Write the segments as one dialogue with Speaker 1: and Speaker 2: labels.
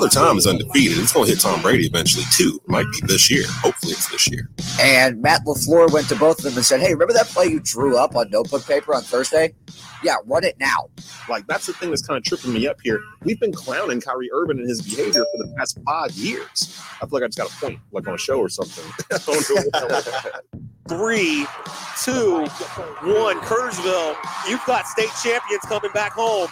Speaker 1: Father Time is undefeated. It's going to hit Tom Brady eventually, too. It might be this year. Hopefully, it's this year.
Speaker 2: And Matt LaFleur went to both of them and said, Hey, remember that play you drew up on notebook paper on Thursday? Yeah, run it now.
Speaker 1: Like, that's the thing that's kind of tripping me up here. We've been clowning Kyrie Irving and his behavior for the past five years. I feel like I just got a point, like on a show or something.
Speaker 3: Three, two, one. Kernersville, you've got state champions coming back home.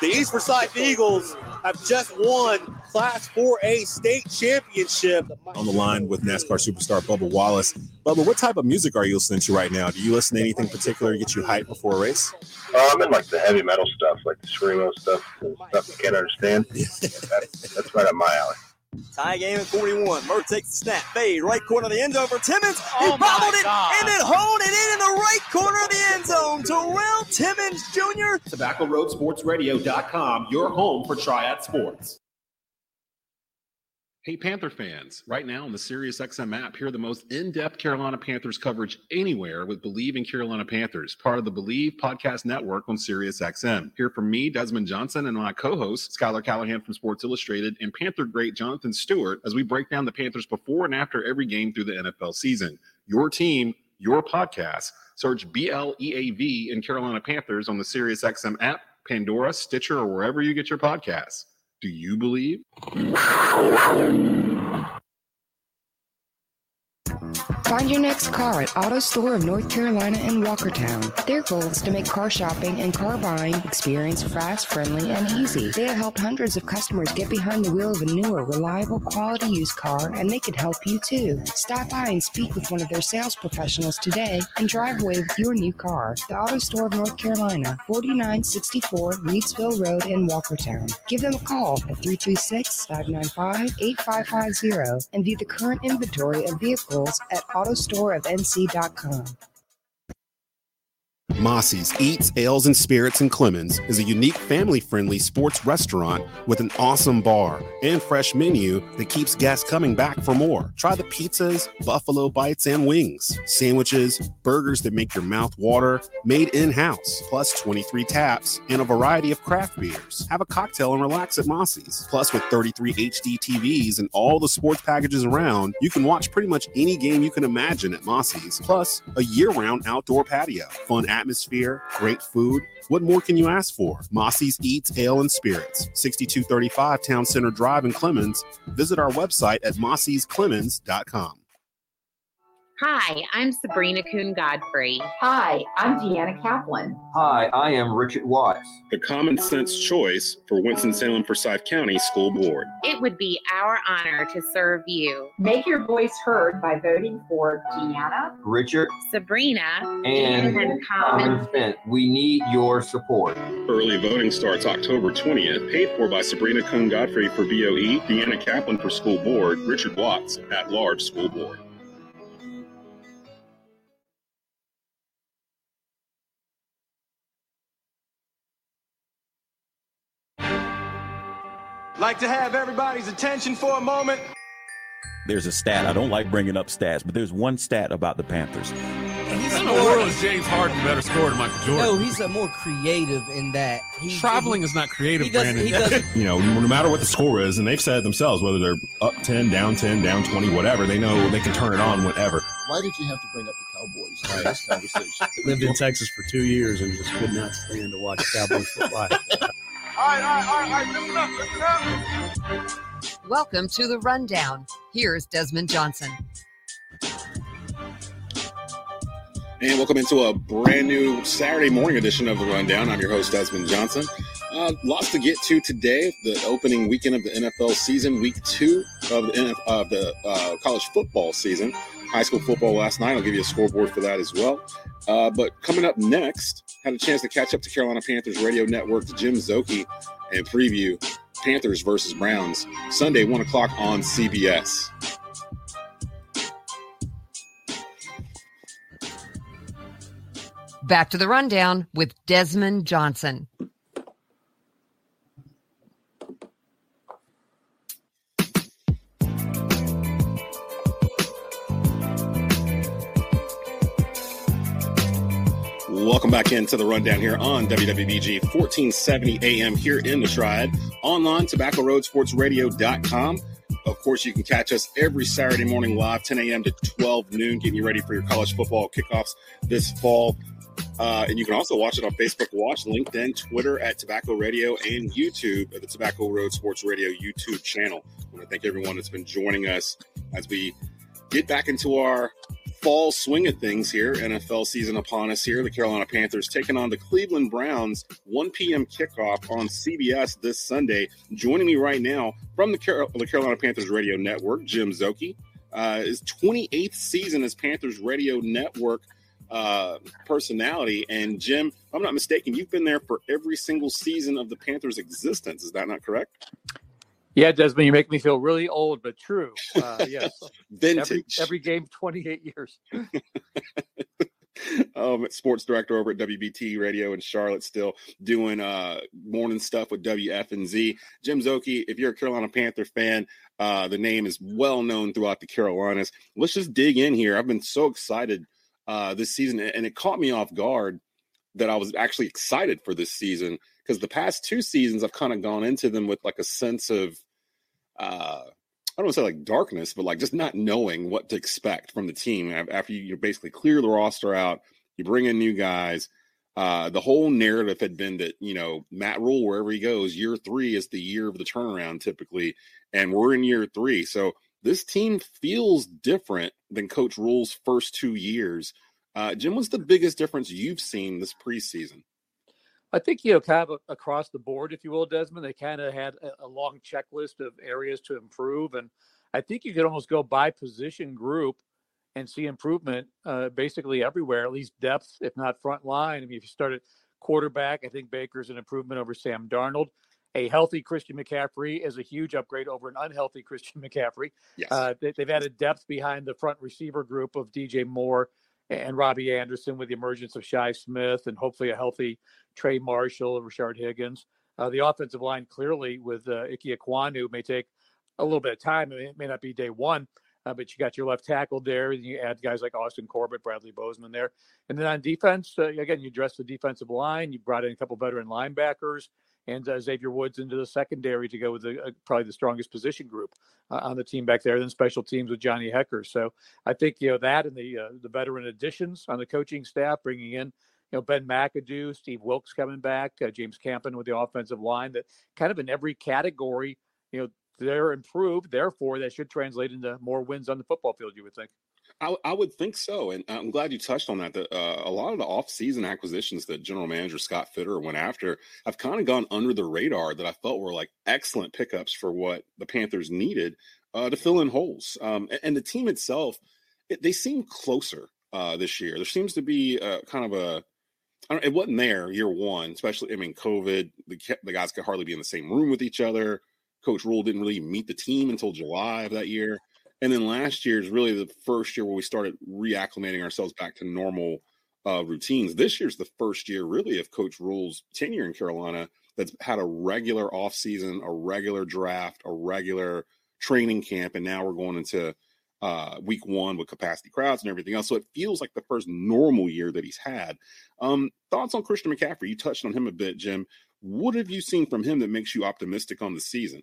Speaker 3: The East Forsyth Eagles have just won Class 4A state championship.
Speaker 1: On the line with NASCAR superstar Bubba Wallace. Bubba, what type of music are you listening to right now? Do you listen to anything particular to get you hyped before a race?
Speaker 4: Uh, I'm in like the heavy metal stuff, like the screamo stuff, the stuff you can't understand. that's, that's right up my alley.
Speaker 3: Tie game at 41. Murr takes the snap. Fade. Right corner of the end zone for Timmons. He
Speaker 5: Oh,
Speaker 3: bobbled it
Speaker 5: God.
Speaker 3: and then honed it in in the right corner of the end zone. Terrell Timmons Jr.
Speaker 6: TobaccoRoadSportsRadio.com, your home for Triad Sports.
Speaker 7: Hey, Panther fans. Right now on the SiriusXM app, hear the most in depth Carolina Panthers coverage anywhere with Bleav in Carolina Panthers, part of the Bleav Podcast Network on SiriusXM. Hear from me, Desmond Johnson, and my co host, Skylar Callahan from Sports Illustrated, and Panther great Jonathan Stewart as we break down the Panthers before and after every game through the NFL season. Your team, your podcast. Search B L E A V in Carolina Panthers on the SiriusXM app, Pandora, Stitcher, or wherever you get your podcasts. Do you believe?
Speaker 8: Find your next car at Auto Store of North Carolina in Walkertown. Their goal is to make car shopping and car buying experience fast, friendly, and easy. They have helped hundreds of customers get behind the wheel of a newer, reliable, quality used car, and they can help you too. Stop by and speak with one of their sales professionals today and drive away with your new car. The Auto Store of North Carolina, 4964 Reidsville Road in Walkertown. Give them a call at 336 595 8550 and view the current inventory of vehicles at autostoreofnc.com.
Speaker 1: Mossy's Eats, Ales, and Spirits in Clemmons is a unique family friendly sports restaurant with an awesome bar and fresh menu that keeps guests coming back for more. Try the pizzas, buffalo bites, and wings, sandwiches, burgers that make your mouth water, made in house, plus 23 taps and a variety of craft beers. Have a cocktail and relax at Mossy's. Plus, with 33 HD TVs and all the sports packages around, you can watch pretty much any game you can imagine at Mossy's. Plus, a year round outdoor patio, fun atmosphere, great food. What more can you ask for? Mossy's Eats, Ale, and Spirits, 6235 Town Center Drive in Clemmons. Visit our website at mossy'sclemens.com.
Speaker 9: Hi, I'm Sabrina Coone Godfrey.
Speaker 10: Hi, I'm Deanna Kaplan.
Speaker 11: Hi, I am Richard Watts.
Speaker 7: The common sense choice for Winston-Salem Forsyth County School Board.
Speaker 9: It would be our honor to serve you.
Speaker 10: Make your voice heard by voting for Deanna,
Speaker 11: Richard,
Speaker 9: Sabrina,
Speaker 11: and
Speaker 9: Common
Speaker 11: Common Sense. We need your support.
Speaker 7: Early voting starts October 20th, paid for by Sabrina Coone Godfrey for BOE, Deanna Kaplan for School Board, Richard Watts at Large School Board.
Speaker 12: Like to have everybody's attention for a moment.
Speaker 13: There's a stat. I don't like bringing up stats, but there's one stat about the Panthers.
Speaker 14: He's in the world is James Harden better scorer than Michael Jordan?
Speaker 15: No, he's a more creative in that. He,
Speaker 14: Traveling is not creative,
Speaker 15: he doesn't-
Speaker 14: Brandon.
Speaker 15: he doesn't-
Speaker 16: you know, no matter what the score is, and they've said it themselves, whether they're up 10, down 10, down 20, whatever, they know they can turn it on whenever.
Speaker 17: Why did you have to bring up the Cowboys in this conversation?
Speaker 18: Lived in Texas for two years and just could not stand to watch Cowboys football.
Speaker 12: All right, all right, all right, all right.
Speaker 19: Welcome to the Rundown. Here's Desmond Johnson.
Speaker 7: And welcome into a brand new Saturday morning edition of the Rundown. I'm your host, Desmond Johnson. Uh, lots to get to today. The opening weekend of the NFL season, week two of the, NF, of the uh, college football season. High school football last night. I'll give you a scoreboard for that as well. Uh, but coming up next, had a chance to catch up to Carolina Panthers Radio Network's Jim Szoke and preview Panthers versus Browns Sunday, 1 o'clock on CBS.
Speaker 19: Back to the rundown with Desmond Johnson.
Speaker 7: Welcome back into the rundown here on WWBG 1470 AM here in the Triad. Online, tobaccoroadsportsradio.com. Of course, you can catch us every Saturday morning live, 10 a.m. to 12 noon, getting you ready for your college football kickoffs this fall. Uh, and you can also watch it on Facebook Watch, LinkedIn, Twitter at Tobacco Radio, and YouTube at the Tobacco Road Sports Radio YouTube channel. I want to thank everyone that's been joining us as we get back into our fall swing of things here. NFL season upon us here. The Carolina Panthers taking on the Cleveland Browns. 1 p.m. kickoff on CBS this Sunday. Joining me right now from the, the Carolina Panthers Radio Network, Jim Szoke. Uh, his 28th season as Panthers Radio Network uh, personality. And Jim, if I'm not mistaken, you've been there for every single season of the Panthers' existence. Is that not correct?
Speaker 20: Yeah, Desmond, you make me feel really old, but true. Uh, yes,
Speaker 7: vintage.
Speaker 20: Every, every, game, twenty-eight years.
Speaker 7: um, sports director over at WBT Radio in Charlotte, still doing uh, morning stuff with WFNZ. Jim Szoke, if you're a Carolina Panther fan, uh, the name is well known throughout the Carolinas. Let's just dig in here. I've been so excited uh, this season, and it caught me off guard that I was actually excited for this season because the past two seasons I've kind of gone into them with like a sense of uh I don't want to say like darkness, but like just not knowing what to expect from the team after you, you basically clear the roster out, you bring in new guys. Uh, the whole narrative had been that you know Matt Rhule wherever he goes, year three is the year of the turnaround typically, and we're in year three. So this team feels different than Coach Rhule's first two years. Uh, Jim, what's the biggest difference you've seen this preseason?
Speaker 20: I think you know, kind of across the board, if you will, Desmond. They kind of had a, a long checklist of areas to improve, and I think you could almost go by position group and see improvement uh, basically everywhere, at least depth, if not front line. I mean, if you start at quarterback, I think Baker's an improvement over Sam Darnold. A healthy Christian McCaffrey is a huge upgrade over an unhealthy Christian McCaffrey.
Speaker 7: Yes.
Speaker 20: Uh, they, have added depth behind the front receiver group of DJ Moore and Robbie Anderson with the emergence of Shi Smith and hopefully a healthy Trey Marshall, Rashard Higgins. Uh, the offensive line clearly with uh, Ike Ekwonu may take a little bit of time. It may not be day one, uh, but you got your left tackle there. And you add guys like Austin Corbett, Bradley Bozeman there. And then on defense, uh, again, you address the defensive line. You brought in a couple veteran linebackers and uh, Xavier Woods into the secondary to go with the, uh, probably the strongest position group uh, on the team back there. Then special teams with Johnny Hekker. So I think you know that and the uh, the veteran additions on the coaching staff, bringing in you know Ben McAdoo, Steve Wilks coming back, uh, James Campen with the offensive line. That kind of in every category, you know, they're improved. Therefore, that should translate into more wins on the football field. You would think.
Speaker 7: I, I, would think so, and I'm glad you touched on that. That uh, a lot of the off-season acquisitions that General Manager Scott Fitterer went after have kind of gone under the radar. That I felt were like excellent pickups for what the Panthers needed uh, to fill in holes. Um, and, and, the team itself, it, they seem closer uh, this year. There seems to be a, kind of a it wasn't there year one, especially. I mean, COVID. The the guys could hardly be in the same room with each other. Coach Rhule didn't really meet the team until July of that year. And then last year is really the first year where we started reacclimating ourselves back to normal uh, routines. This year's the first year, really, of Coach Rhule's tenure in Carolina that's had a regular offseason, a regular draft, a regular training camp, and now we're going into uh, week one with capacity crowds and everything else. So it feels like the first normal year that he's had. Um, thoughts on Christian McCaffrey? You touched on him a bit, Jim. What have you seen from him that makes you optimistic on the season?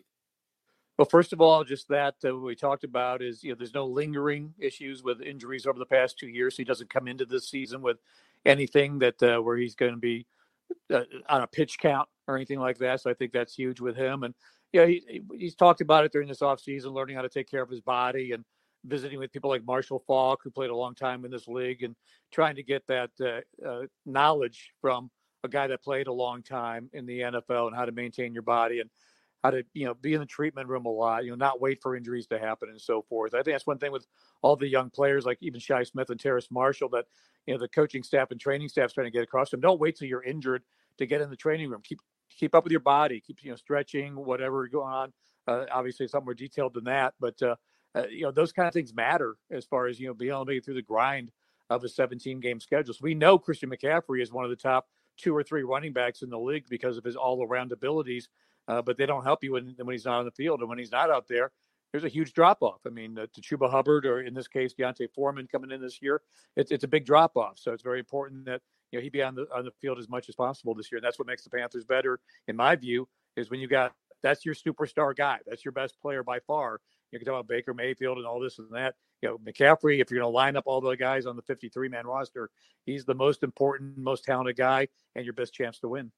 Speaker 20: Well, first of all, just that uh, we talked about is you know there's no lingering issues with injuries over the past two years. He doesn't come into this season with anything that uh, where he's going to be uh, on a pitch count or anything like that. So I think that's huge with him. And you know, he, he's talked about it during this offseason, learning how to take care of his body and visiting with people like Marshall Faulk, who played a long time in this league, and trying to get that uh, uh, knowledge from a guy that played a long time in the NFL and how to maintain your body and how to you know be in the treatment room a lot, you know, not wait for injuries to happen and so forth. I think that's one thing with all the young players like even Shi Smith and Terrace Marshall that you know the coaching staff and training staff is trying to get across them. Don't wait till you're injured to get in the training room. Keep keep up with your body. Keep you know stretching, whatever going on. Uh, obviously, it's something more detailed than that, but uh, uh, you know those kind of things matter as far as you know being able to it through the grind of a 17 game schedule. So we know Christian McCaffrey is one of the top two or three running backs in the league because of his all around abilities. Uh, but they don't help you when, when he's not on the field. And when he's not out there, there's a huge drop off. I mean, uh, to Chuba Hubbard, or in this case, D'Onta Foreman coming in this year, it's, it's a big drop off. So it's very important that you know he be on the on the field as much as possible this year. And that's what makes the Panthers better, in my view, is when you got that's your superstar guy, that's your best player by far. You can talk about Baker Mayfield and all this and that. You know, McCaffrey, if you're going to line up all the guys on the 53 man roster, he's the most important, most talented guy, and your best chance to win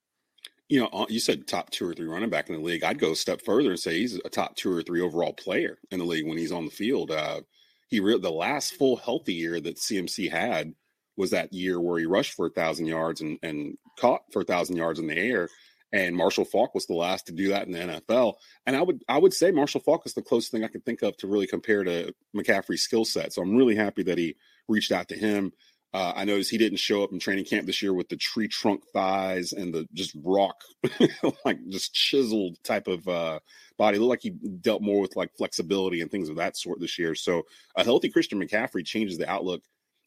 Speaker 7: you know, uh, you said top two or three running back in the league. I'd go a step further and say he's a top two or three overall player in the league when he's on the field. Uh, he re- the last full healthy year that CMC had was that year where he rushed for a thousand yards and, and caught for a thousand yards in the air. And Marshall Faulk was the last to do that in the NFL. And I would I would say Marshall Faulk is the closest thing I can think of to really compare to McCaffrey's skill set. So I'm really happy that he reached out to him. Uh, I noticed he didn't show up in training camp this year with the tree trunk thighs and the just rock, like just chiseled type of uh, body. It looked like he dealt more with like flexibility and things of that sort this year. So a healthy Christian McCaffrey changes the outlook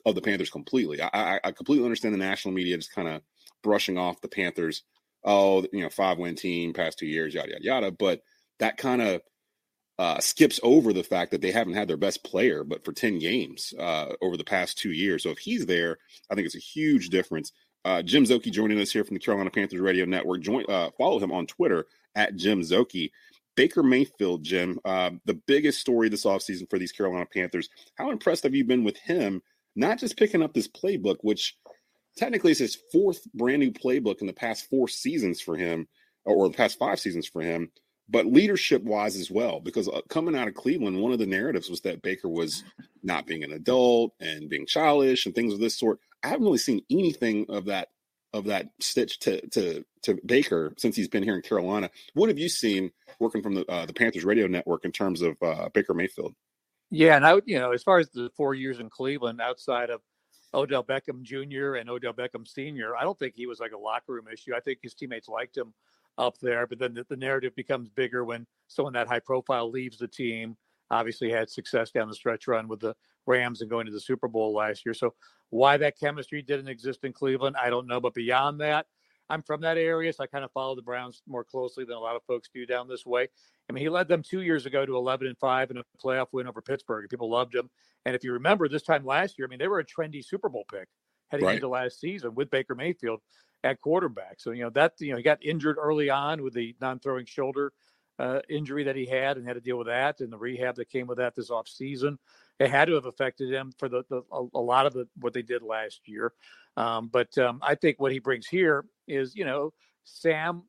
Speaker 7: of the Panthers completely. I, I, I completely understand the national media just kind of brushing off the Panthers. Oh, you know, five win team past two years, yada yada yada. But that kind of uh, skips over the fact that they haven't had their best player, but for 10 games uh, over the past two years. So if he's there, I think it's a huge difference. Uh, Jim Szoke joining us here from the Carolina Panthers Radio Network. Join, uh, follow him on Twitter at Jim Szoke. Baker Mayfield, Jim, uh, the biggest story this offseason for these Carolina Panthers. How impressed have you been with him, not just picking up this playbook, which technically is his fourth brand new playbook in the past four seasons for him, or the past five seasons for him, but leadership wise as well, because uh, coming out of Cleveland, one of the narratives was that Baker was not being an adult and being childish and things of this sort. I haven't really seen anything of that of that stitch to to to Baker since he's been here in Carolina. What have you seen working from the uh, the Panthers radio network in terms of uh, Baker Mayfield?
Speaker 20: Yeah, and I would you know as far as the four years in Cleveland, outside of Odell Beckham Jr. and Odell Beckham Sr., I don't think he was like a locker room issue. I think his teammates liked him up there. But then the, the narrative becomes bigger when someone that high profile leaves the team. Obviously, had success down the stretch run with the Rams and going to the Super Bowl last year. So, why that chemistry didn't exist in Cleveland, I don't know. But beyond that, I'm from that area, so I kind of follow the Browns more closely than a lot of folks do down this way. I mean, he led them two years ago to 11 and five in a playoff win over Pittsburgh. and People loved him, and if you remember this time last year, I mean, they were a trendy Super Bowl pick heading right. into last season with Baker Mayfield at quarterback. So you know that you know he got injured early on with the non-throwing shoulder uh, injury that he had and had to deal with that and the rehab that came with that this off season. It had to have affected him for the, the a, a, lot of the what they did last year. Um, but um, I think what he brings here is you know Sam.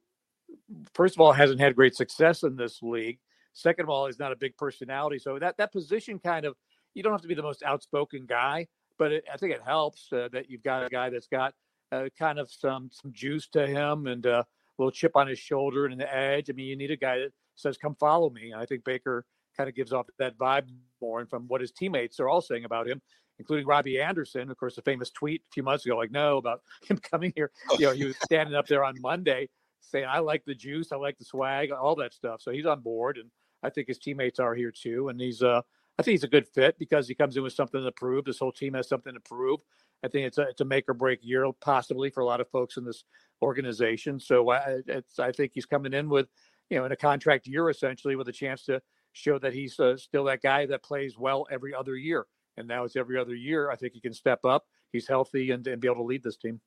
Speaker 20: First of all, hasn't had great success in this league. Second of all, is not a big personality. So that that position kind of you don't have to be the most outspoken guy, but it, I think it helps uh, that you've got a guy that's got uh, kind of some some juice to him and uh, a little chip on his shoulder and an edge. I mean, you need a guy that says, "Come follow me." And I think Baker kind of gives off that vibe more, and from what his teammates are all saying about him, including Robbie Anderson, of course, the famous tweet a few months ago, like, "No," about him coming here. You know, he was standing up there on Monday saying, "I like the juice, I like the swag, all that stuff." So he's on board, and I think his teammates are here too, and he's uh. I think he's a good fit because he comes in with something to prove. This whole team has something to prove. I think it's a, it's a make or break year, possibly for a lot of folks in this organization. So I, it's, I think he's coming in with, you know, in a contract year essentially with a chance to show that he's uh, still that guy that plays well every other year. And now it's every other year. I think he can step up. He's healthy and, and be able to lead this team.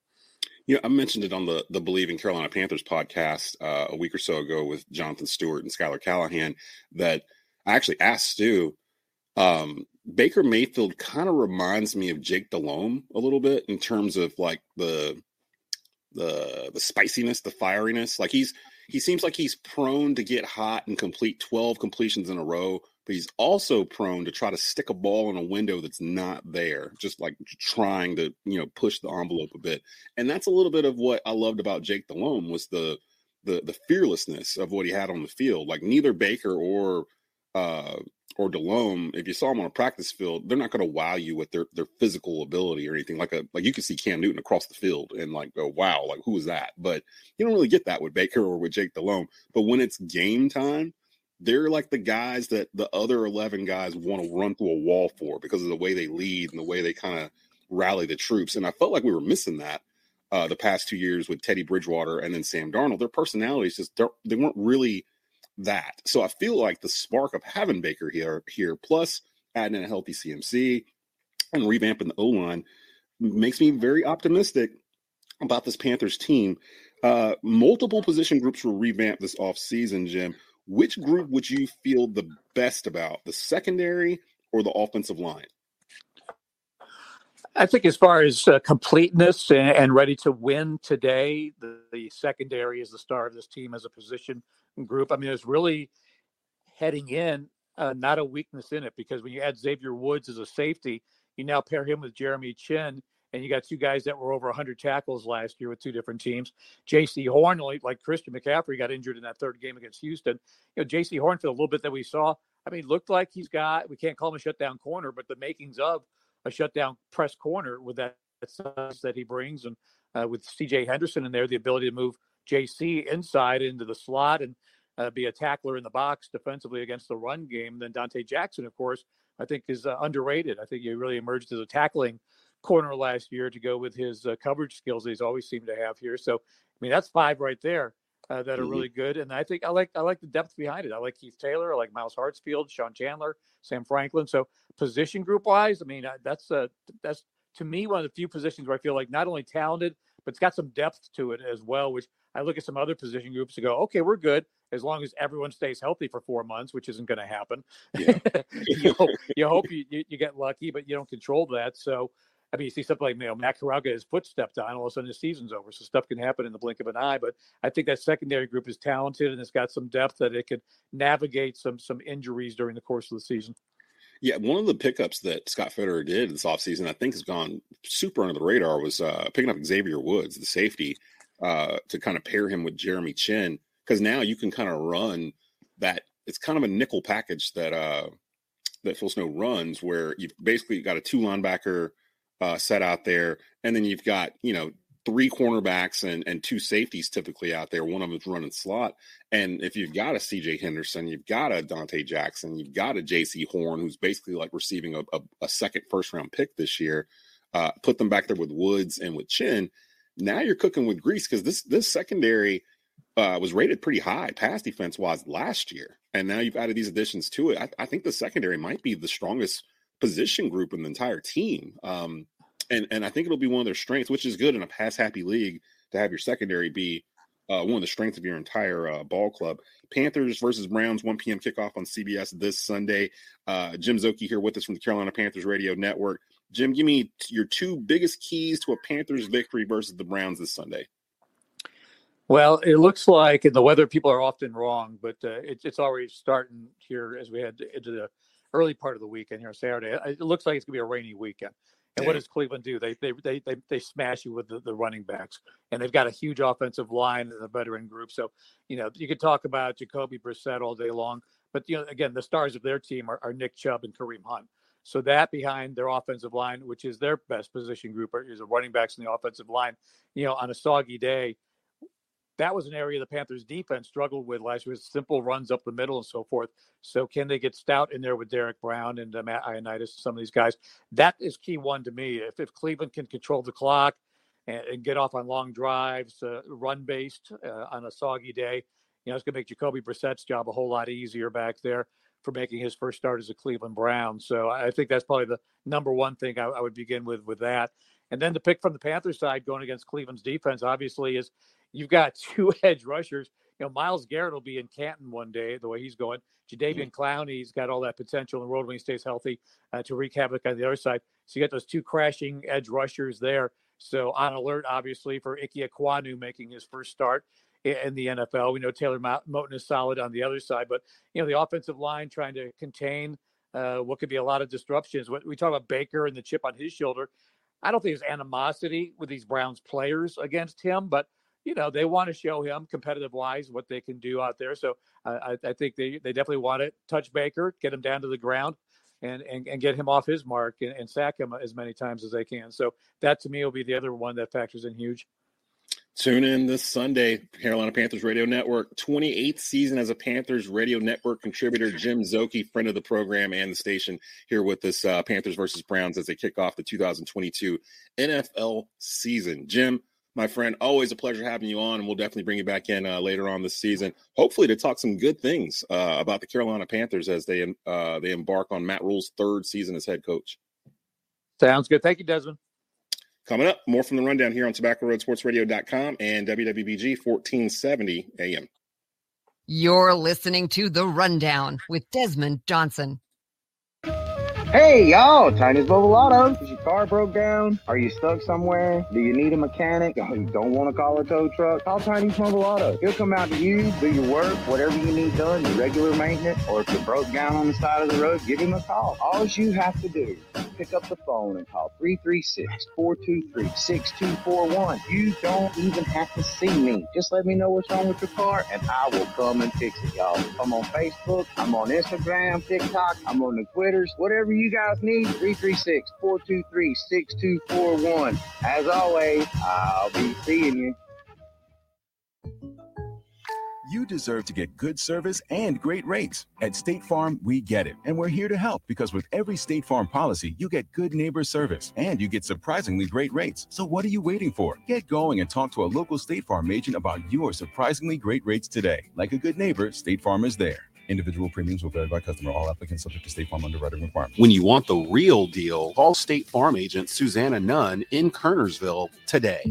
Speaker 7: Yeah, I mentioned it on the the Bleav in Carolina Panthers podcast uh, a week or so ago with Jonathan Stewart and Skylar Callahan that I actually asked Stu um, Baker Mayfield kind of reminds me of Jake Delhomme a little bit in terms of like the the the spiciness, the fieriness. Like he's he seems like he's prone to get hot and complete 12 completions in a row, but he's also prone to try to stick a ball in a window that's not there, just like trying to, you know, push the envelope a bit. And that's a little bit of what I loved about Jake Delhomme was the the the fearlessness of what he had on the field. Like neither Baker or uh or Delhomme, if you saw them on a practice field, they're not going to wow you with their their physical ability or anything. Like a like you can see Cam Newton across the field and like go, wow, like who is that? But you don't really get that with Baker or with Jake Delhomme. But when it's game time, they're like the guys that the other eleven guys want to run through a wall for because of the way they lead and the way they kind of rally the troops. And I felt like we were missing that uh, the past two years with Teddy Bridgewater and then Sam Darnold. Their personalities just they weren't really that. So I feel like the spark of having Baker here, here plus adding in a healthy CMC and revamping the O line makes me very optimistic about this Panthers team. Uh, multiple position groups were revamped this offseason, Jim. Which group would you feel the best about, the secondary or the offensive line?
Speaker 20: I think as far as uh, completeness and, and, ready to win today, the, the, secondary is the star of this team as a position group. I mean, it's really heading in, uh, not a weakness in it, because when you add Xavier Woods as a safety, you now pair him with Jeremy Chinn, and you got two guys that were over 100 tackles last year with two different teams. Jaycee Horn, like Christian McCaffrey, got injured in that third game against Houston. You know, Jaycee Horn, for a little bit that we saw, I mean, looked like he's got, we can't call him a shutdown corner, but the makings of a shutdown press corner with that size that he brings, and uh, with C.J. Henderson in there, the ability to move JC inside into the slot and uh, be a tackler in the box defensively against the run game. Then Donte Jackson, of course, I think is uh, underrated. I think he really emerged as a tackling corner last year to go with his uh, coverage skills he's always seemed to have here. So, I mean, that's five right there. Uh, that are mm-hmm. really good. And I think I like I like the depth behind it. I like Keith Taylor, I like Myles Hartsfield, Sean Chandler, Sam Franklin. So position group wise, I mean that's uh, that's to me one of the few positions where I feel like not only talented but it's got some depth to it as well. Which I look at some other position groups and go, okay, we're good as long as everyone stays healthy for four months, which isn't going to happen. Yeah. you hope, you, hope you, you, get lucky, but you don't control that. So I mean, you see something like you know Matt get his foot stepped on, all of a sudden the season's over. So stuff can happen in the blink of an eye. But I think that secondary group is talented and it's got some depth that it could navigate some some injuries during the course of the season.
Speaker 7: Yeah, one of the pickups that Scott Fitterer did this offseason, I think has gone super under the radar, was uh, picking up Xavier Woods, the safety, uh, to kind of pair him with Jeremy Chinn Because now you can kind of run that. It's kind of a nickel package that uh, that Phil Snow runs, where you've basically got a two linebacker uh, set out there, and then you've got you know three cornerbacks and and two safeties typically out there. One of them's running slot, and if you've got a C.J. Henderson, you've got a Donte Jackson, you've got a Jaycee Horn, who's basically like receiving a, a, a second first round pick this year. Uh, put them back there with Woods and with Chinn. Now you're cooking with grease because this this secondary uh, was rated pretty high pass defense wise last year, and now you've added these additions to it. I, I think the secondary might be the strongest position group in the entire team. Um, and and I think it'll be one of their strengths, which is good in a pass happy league to have your secondary be uh, one of the strengths of your entire uh, ball club. Panthers versus Browns, 1 p.m. kickoff on CBS this Sunday. Uh, Jim Szoke here with us from the Carolina Panthers Radio Network. Jim, give me your two biggest keys to a Panthers victory versus the Browns this Sunday.
Speaker 20: Well, it looks like, and the weather people are often wrong, but uh, it, it's already starting here as we head into the early part of the weekend here on Saturday. It looks like it's going to be a rainy weekend. And yeah. what does Cleveland do? They they they they, they smash you with the, the running backs, and they've got a huge offensive line and a veteran group. So you know you could talk about Jacoby Brissett all day long, but you know again the stars of their team are, are Nick Chubb and Kareem Hunt. So that behind their offensive line, which is their best position group, is the running backs in the offensive line. You know, on a soggy day, that was an area the Panthers defense struggled with last year with simple runs up the middle and so forth. So can they get stout in there with Derrick Brown and uh, Matt Ioannidis, some of these guys? That is key one to me. If, if Cleveland can control the clock and, and get off on long drives, uh, run based uh, on a soggy day, you know, it's going to make Jacoby Brissett's job a whole lot easier back there for making his first start as a Cleveland Brown. So I think that's probably the number one thing I, I would begin with with that. And then the pick from the Panthers side going against Cleveland's defense, obviously, is you've got two edge rushers. You know, Myles Garrett will be in Canton one day, the way he's going. Mm-hmm. Clowney's got all that potential in the world when he stays healthy uh, to wreak havoc on the other side. So you got those two crashing edge rushers there. So on alert, obviously, for Ike Ekwonu making his first start in the NFL. We know Taylor Moton is solid on the other side, but you know the offensive line trying to contain uh, what could be a lot of disruptions. What we talk about Baker and the chip on his shoulder. I don't think there's animosity with these Browns players against him, but you know they want to show him competitive wise what they can do out there. So I, I, think they they definitely want to touch Baker, get him down to the ground, and and, and get him off his mark and, and sack him as many times as they can. So that to me will be the other one that factors in huge.
Speaker 8: Tune in this Sunday, Carolina Panthers Radio Network. 28th season as a Panthers Radio Network contributor, Jim Szoke, friend of the program and the station, here with us, uh, Panthers versus Browns, as they kick off the 2022 NFL season. Jim, my friend, always a pleasure having you on, and we'll definitely bring you back in uh, later on this season, hopefully to talk some good things uh, about the Carolina Panthers as they uh, they embark on Matt Rhule's third season as head coach.
Speaker 20: Sounds good. Thank you, Desmond.
Speaker 8: Coming up, more from the rundown here on tobaccoroadsportsradio.com and WWBG 1470 AM.
Speaker 19: You're listening to The Rundown with Desmond Johnson.
Speaker 21: Hey y'all, Chinese Mobile Auto. Is your car broke down? Are you stuck somewhere? Do you need a mechanic? Oh, you don't want to call a tow truck? Call Chinese Mobile Auto. He'll come out to you, do your work, whatever you need done, your regular maintenance, or if you broke down on the side of the road, give him a call. All you have to do is pick up the phone and call 336-423-6241. You don't even have to see me. Just let me know what's wrong with your car and I will come and fix it, y'all. I'm on Facebook, I'm on Instagram, TikTok, I'm on the Twitters, whatever you you guys need, 336 423 6241. As always, I'll be seeing you.
Speaker 22: You deserve to get good service and great rates. At State Farm, we get it. And we're here to help because with every State Farm policy, you get good neighbor service and you get surprisingly great rates. So what are you waiting for? Get going and talk to a local State Farm agent about your surprisingly great rates today. Like a good neighbor, State Farm is there. Individual premiums will vary by customer. All applicants subject to State Farm underwriting requirements.
Speaker 7: When you want the real deal, call State Farm agent Susanna Nunn in Kernersville today.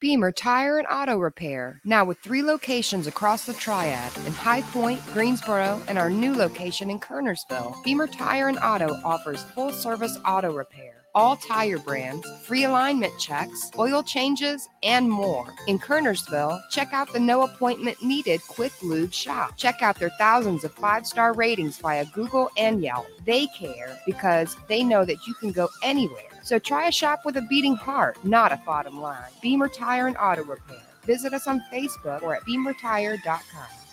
Speaker 23: Beamer Tire and Auto Repair, now with three locations across the Triad in High Point, Greensboro, and our new location in Kernersville. Beamer Tire and Auto offers full service auto repair all tire brands, free alignment checks, oil changes, and more. In Kernersville, check out the no appointment needed Quick Lube shop. Check out their thousands of five star ratings via Google and Yelp. They care because they know that you can go anywhere. So try a shop with a beating heart, not a bottom line. Beamer Tire and Auto Repair. Visit us on Facebook or at beamertire.com.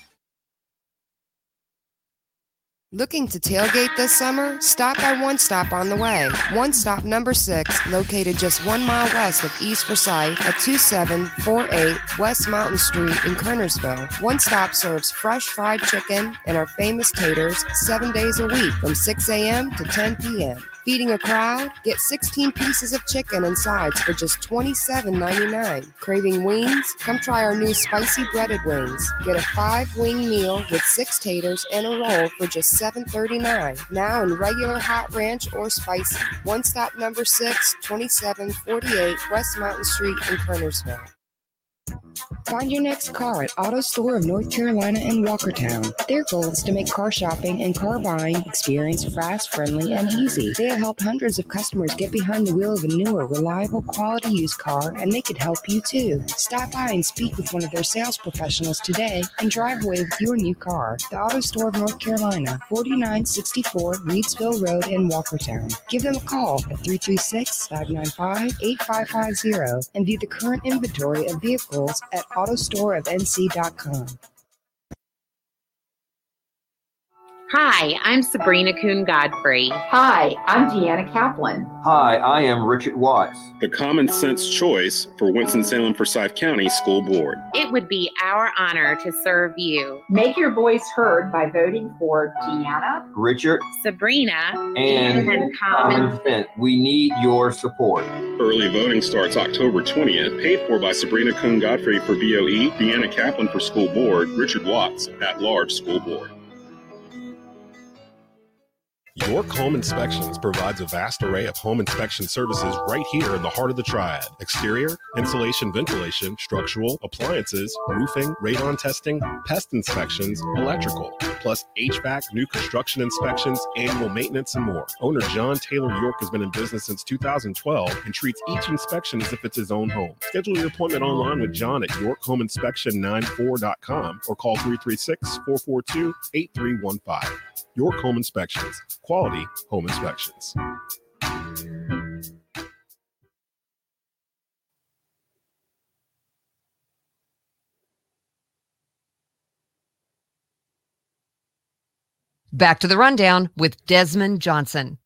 Speaker 23: Looking to tailgate this summer? Stop by One Stop on the way. One Stop number six, located just one mile west of East Forsyth at 2748 West Mountain Street in Kernersville. One Stop serves fresh fried chicken and our famous taters seven days a week from 6 a.m. to 10 p.m. Feeding a crowd? Get 16 pieces of chicken and sides for just $27.99. Craving wings? Come try our new spicy breaded wings. Get a five wing meal with six taters and a roll for just $7.39. Now in regular hot ranch or spicy. One stop number six, 2748 West Mountain Street in Kernersville. Find your next car at Auto Store of North Carolina in Walkertown. Their goal is to make car shopping and car buying experience fast, friendly, and easy. They have helped hundreds of customers get behind the wheel of a newer, reliable, quality used car, and they could help you too. Stop by and speak with one of their sales professionals today and drive away with your new car. The Auto Store of North Carolina, 4964 Reidsville Road in Walkertown. Give them a call at 336 595 8550 and view the current inventory of vehicles at autostoreofnc.com.
Speaker 9: Hi, I'm Sabrina Coone Godfrey.
Speaker 10: Hi, I'm Deanna Kaplan.
Speaker 11: Hi, I am Richard Watts.
Speaker 8: The common sense choice for Winston-Salem Forsyth County School Board.
Speaker 9: It would be our honor to serve you.
Speaker 10: Make your voice heard by voting for Deanna,
Speaker 11: Richard,
Speaker 9: Sabrina,
Speaker 11: and, and Common Sense. We need your support.
Speaker 8: Early voting starts October 20th. Paid for by Sabrina Coone Godfrey for BOE, Deanna Kaplan for School Board, Richard Watts at Large School Board.
Speaker 24: York Home Inspections provides a vast array of home inspection services right here in the heart of the triad exterior, insulation, ventilation, structural, appliances, roofing, radon testing, pest inspections, electrical, plus HVAC, new construction inspections, annual maintenance, and more. Owner John Taylor York has been in business since 2012 and treats each inspection as if it's his own home. Schedule your appointment online with John at yorkhomeinspection94.com or call 336 442 8315. York Home Inspections, quality home inspections.
Speaker 19: Back to the rundown with Desmond Johnson.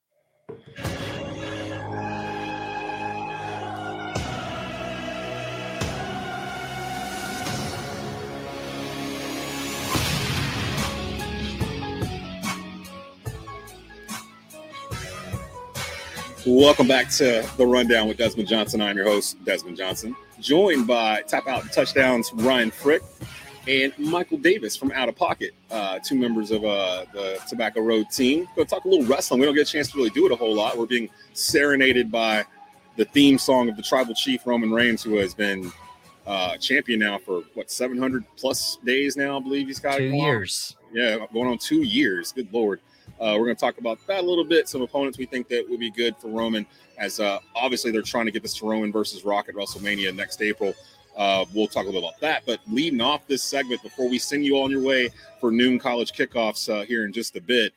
Speaker 7: Welcome back to the rundown with Desmond Johnson. I'm your host, Desmond Johnson, joined by Tap Out Touchdowns Ryan Frick and Michael Davis from Out of Pocket, uh, two members of uh, the Tobacco Road team. Go talk a little wrestling. We don't get a chance to really do it a whole lot. We're being serenaded by the theme song of the Tribal Chief Roman Reigns, who has been uh, champion now for what 700 plus days now. I believe he's got
Speaker 25: Two
Speaker 7: going
Speaker 25: years.
Speaker 7: Yeah, going on two years. Good lord. Uh, we're going to talk about that a little bit. Some opponents we think that would be good for Roman, as uh, obviously they're trying to get this to Roman versus Rock at WrestleMania next April. Uh, we'll talk a little about that. But leading off this segment, before we send you on your way for noon college kickoffs uh, here in just a bit,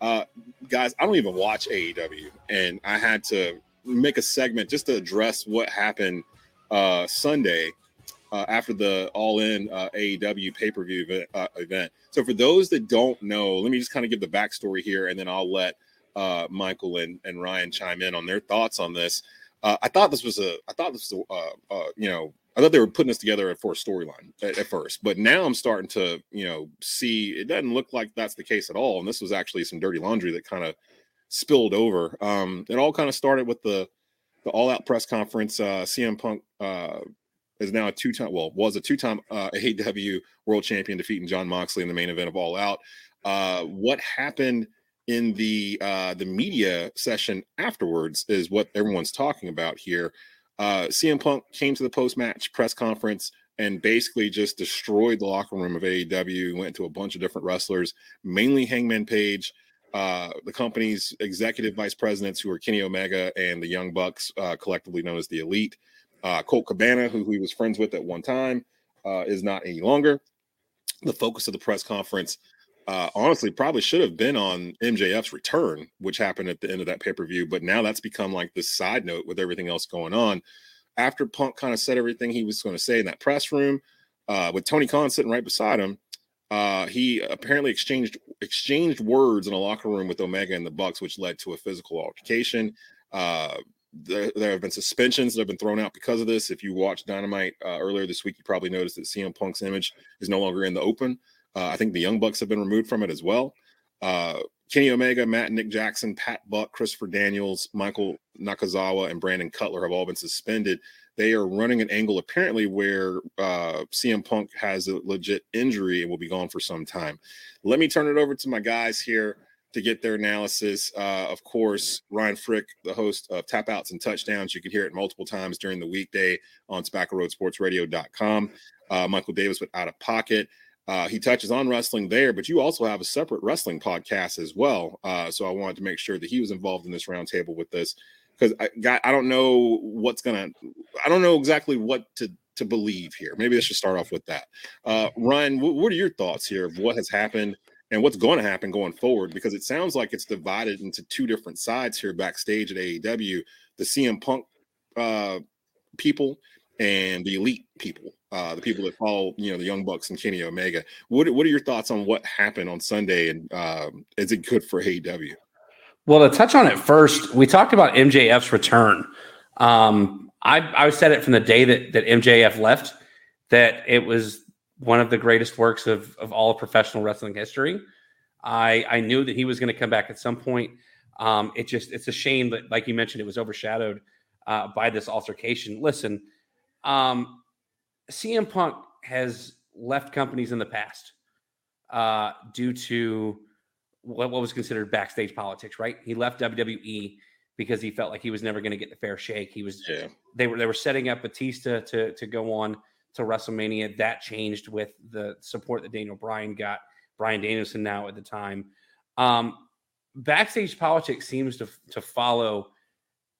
Speaker 7: uh, guys, I don't even watch AEW, and I had to make a segment just to address what happened uh, Sunday uh, after the All In uh, AEW pay per view event, uh, event. So, for those that don't know, let me just kind of give the backstory here, and then I'll let uh, Michael and, and Ryan chime in on their thoughts on this. Uh, I thought this was a, I thought this was a, uh, you know, I thought they were putting this together for a storyline at, at first, but now I'm starting to, you know, see it doesn't look like that's the case at all. And this was actually some dirty laundry that kind of spilled over. Um, it all kind of started with the the All Out press conference. Uh, CM Punk uh, is now a two time, well, was a two time uh, AEW world champion, defeating Jon Moxley in the main event of All Out. Uh, what happened in the uh, the media session afterwards is what everyone's talking about here. Uh, CM Punk came to the post match press conference and basically just destroyed the locker room of AEW. Went to a bunch of different wrestlers, mainly Hangman Page, uh, the company's executive vice presidents, who are Kenny Omega and the Young Bucks, uh, collectively known as the Elite. Uh, Colt Cabana, who he was friends with at one time, uh, is not any longer. The focus of the press conference, uh, honestly, probably should have been on MJF's return, which happened at the end of that pay per view. But now that's become like this side note with everything else going on. After Punk kind of said everything he was going to say in that press room, uh, with Tony Khan sitting right beside him, uh, he apparently exchanged exchanged words in a locker room with Omega and the Bucks, which led to a physical altercation. Uh, there, there have been suspensions that have been thrown out because of this. If you watched Dynamite uh, earlier this week, you probably noticed that CM Punk's image is no longer in the open. Uh, I think the Young Bucks have been removed from it as well. Uh, Kenny Omega, Matt Nick Jackson, Pat Buck, Christopher Daniels, Michael Nakazawa, and Brandon Cutler have all been suspended. They are running an angle apparently where uh, CM Punk has a legit injury and will be gone for some time. Let me turn it over to my guys here to get their analysis. Uh, of course, Ryan Frick, the host of Tap Outs and Touchdowns. You can hear it multiple times during the weekday on tobaccoroadsportsradio.com. Uh, Michael Davis with Out of Pocket. Uh, he touches on wrestling there, but you also have a separate wrestling podcast as well. Uh, so I wanted to make sure that he was involved in this roundtable with this because I got I don't know what's gonna I don't know exactly what to to believe here. Maybe I should start off with that. Uh, Ryan, what, what are your thoughts here of what has happened and what's going to happen going forward? Because it sounds like it's divided into two different sides here backstage at AEW: the CM Punk uh, people and the elite people, uh, the people that follow, you know, the Young Bucks and Kenny Omega. What What are your thoughts on what happened on Sunday, and um, is it good for AEW?
Speaker 26: Well, to touch on it first, we talked about MJF's return. Um, I, I said it from the day that, that MJF left that it was one of the greatest works of, of all of professional wrestling history. I, I knew that he was going to come back at some point. Um, it just it's a shame that, like you mentioned, it was overshadowed uh, by this altercation. Listen, um, CM Punk has left companies in the past uh, due to what, what was considered backstage politics. Right? He left WWE because he felt like he was never going to get the fair shake. He was
Speaker 7: Yeah.
Speaker 26: they were they were setting up Batista to to go on to WrestleMania. That changed with the support that Daniel Bryan got. Bryan Danielson now at the time. Um, backstage politics seems to to follow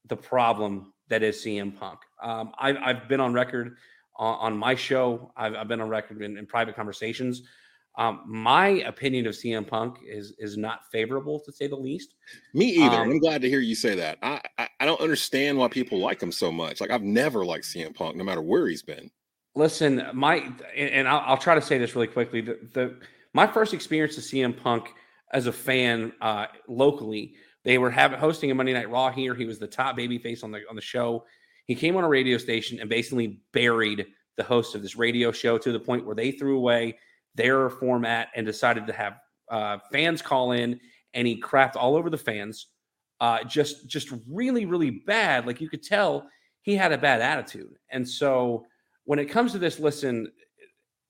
Speaker 26: the problem that is CM Punk. Um, I've I've been on record on, on my show. I've, I've been on record in, in private conversations. Um, my opinion of CM Punk is is not favorable to say the least.
Speaker 7: Me either.
Speaker 26: Um,
Speaker 7: I'm glad to hear you say that. I, I I don't understand why people like him so much. Like I've never liked CM Punk, no matter where he's been.
Speaker 26: Listen, my and I'll, I'll try to say this really quickly. The, the my first experience of CM Punk as a fan uh, locally, they were having hosting a Monday Night Raw here. He was the top babyface on the on the show. He came on a radio station and basically buried the host of this radio show to the point where they threw away their format and decided to have uh, fans call in, and he crapped all over the fans. Uh, just just really really bad. Like you could tell he had a bad attitude, and so when it comes to this, listen,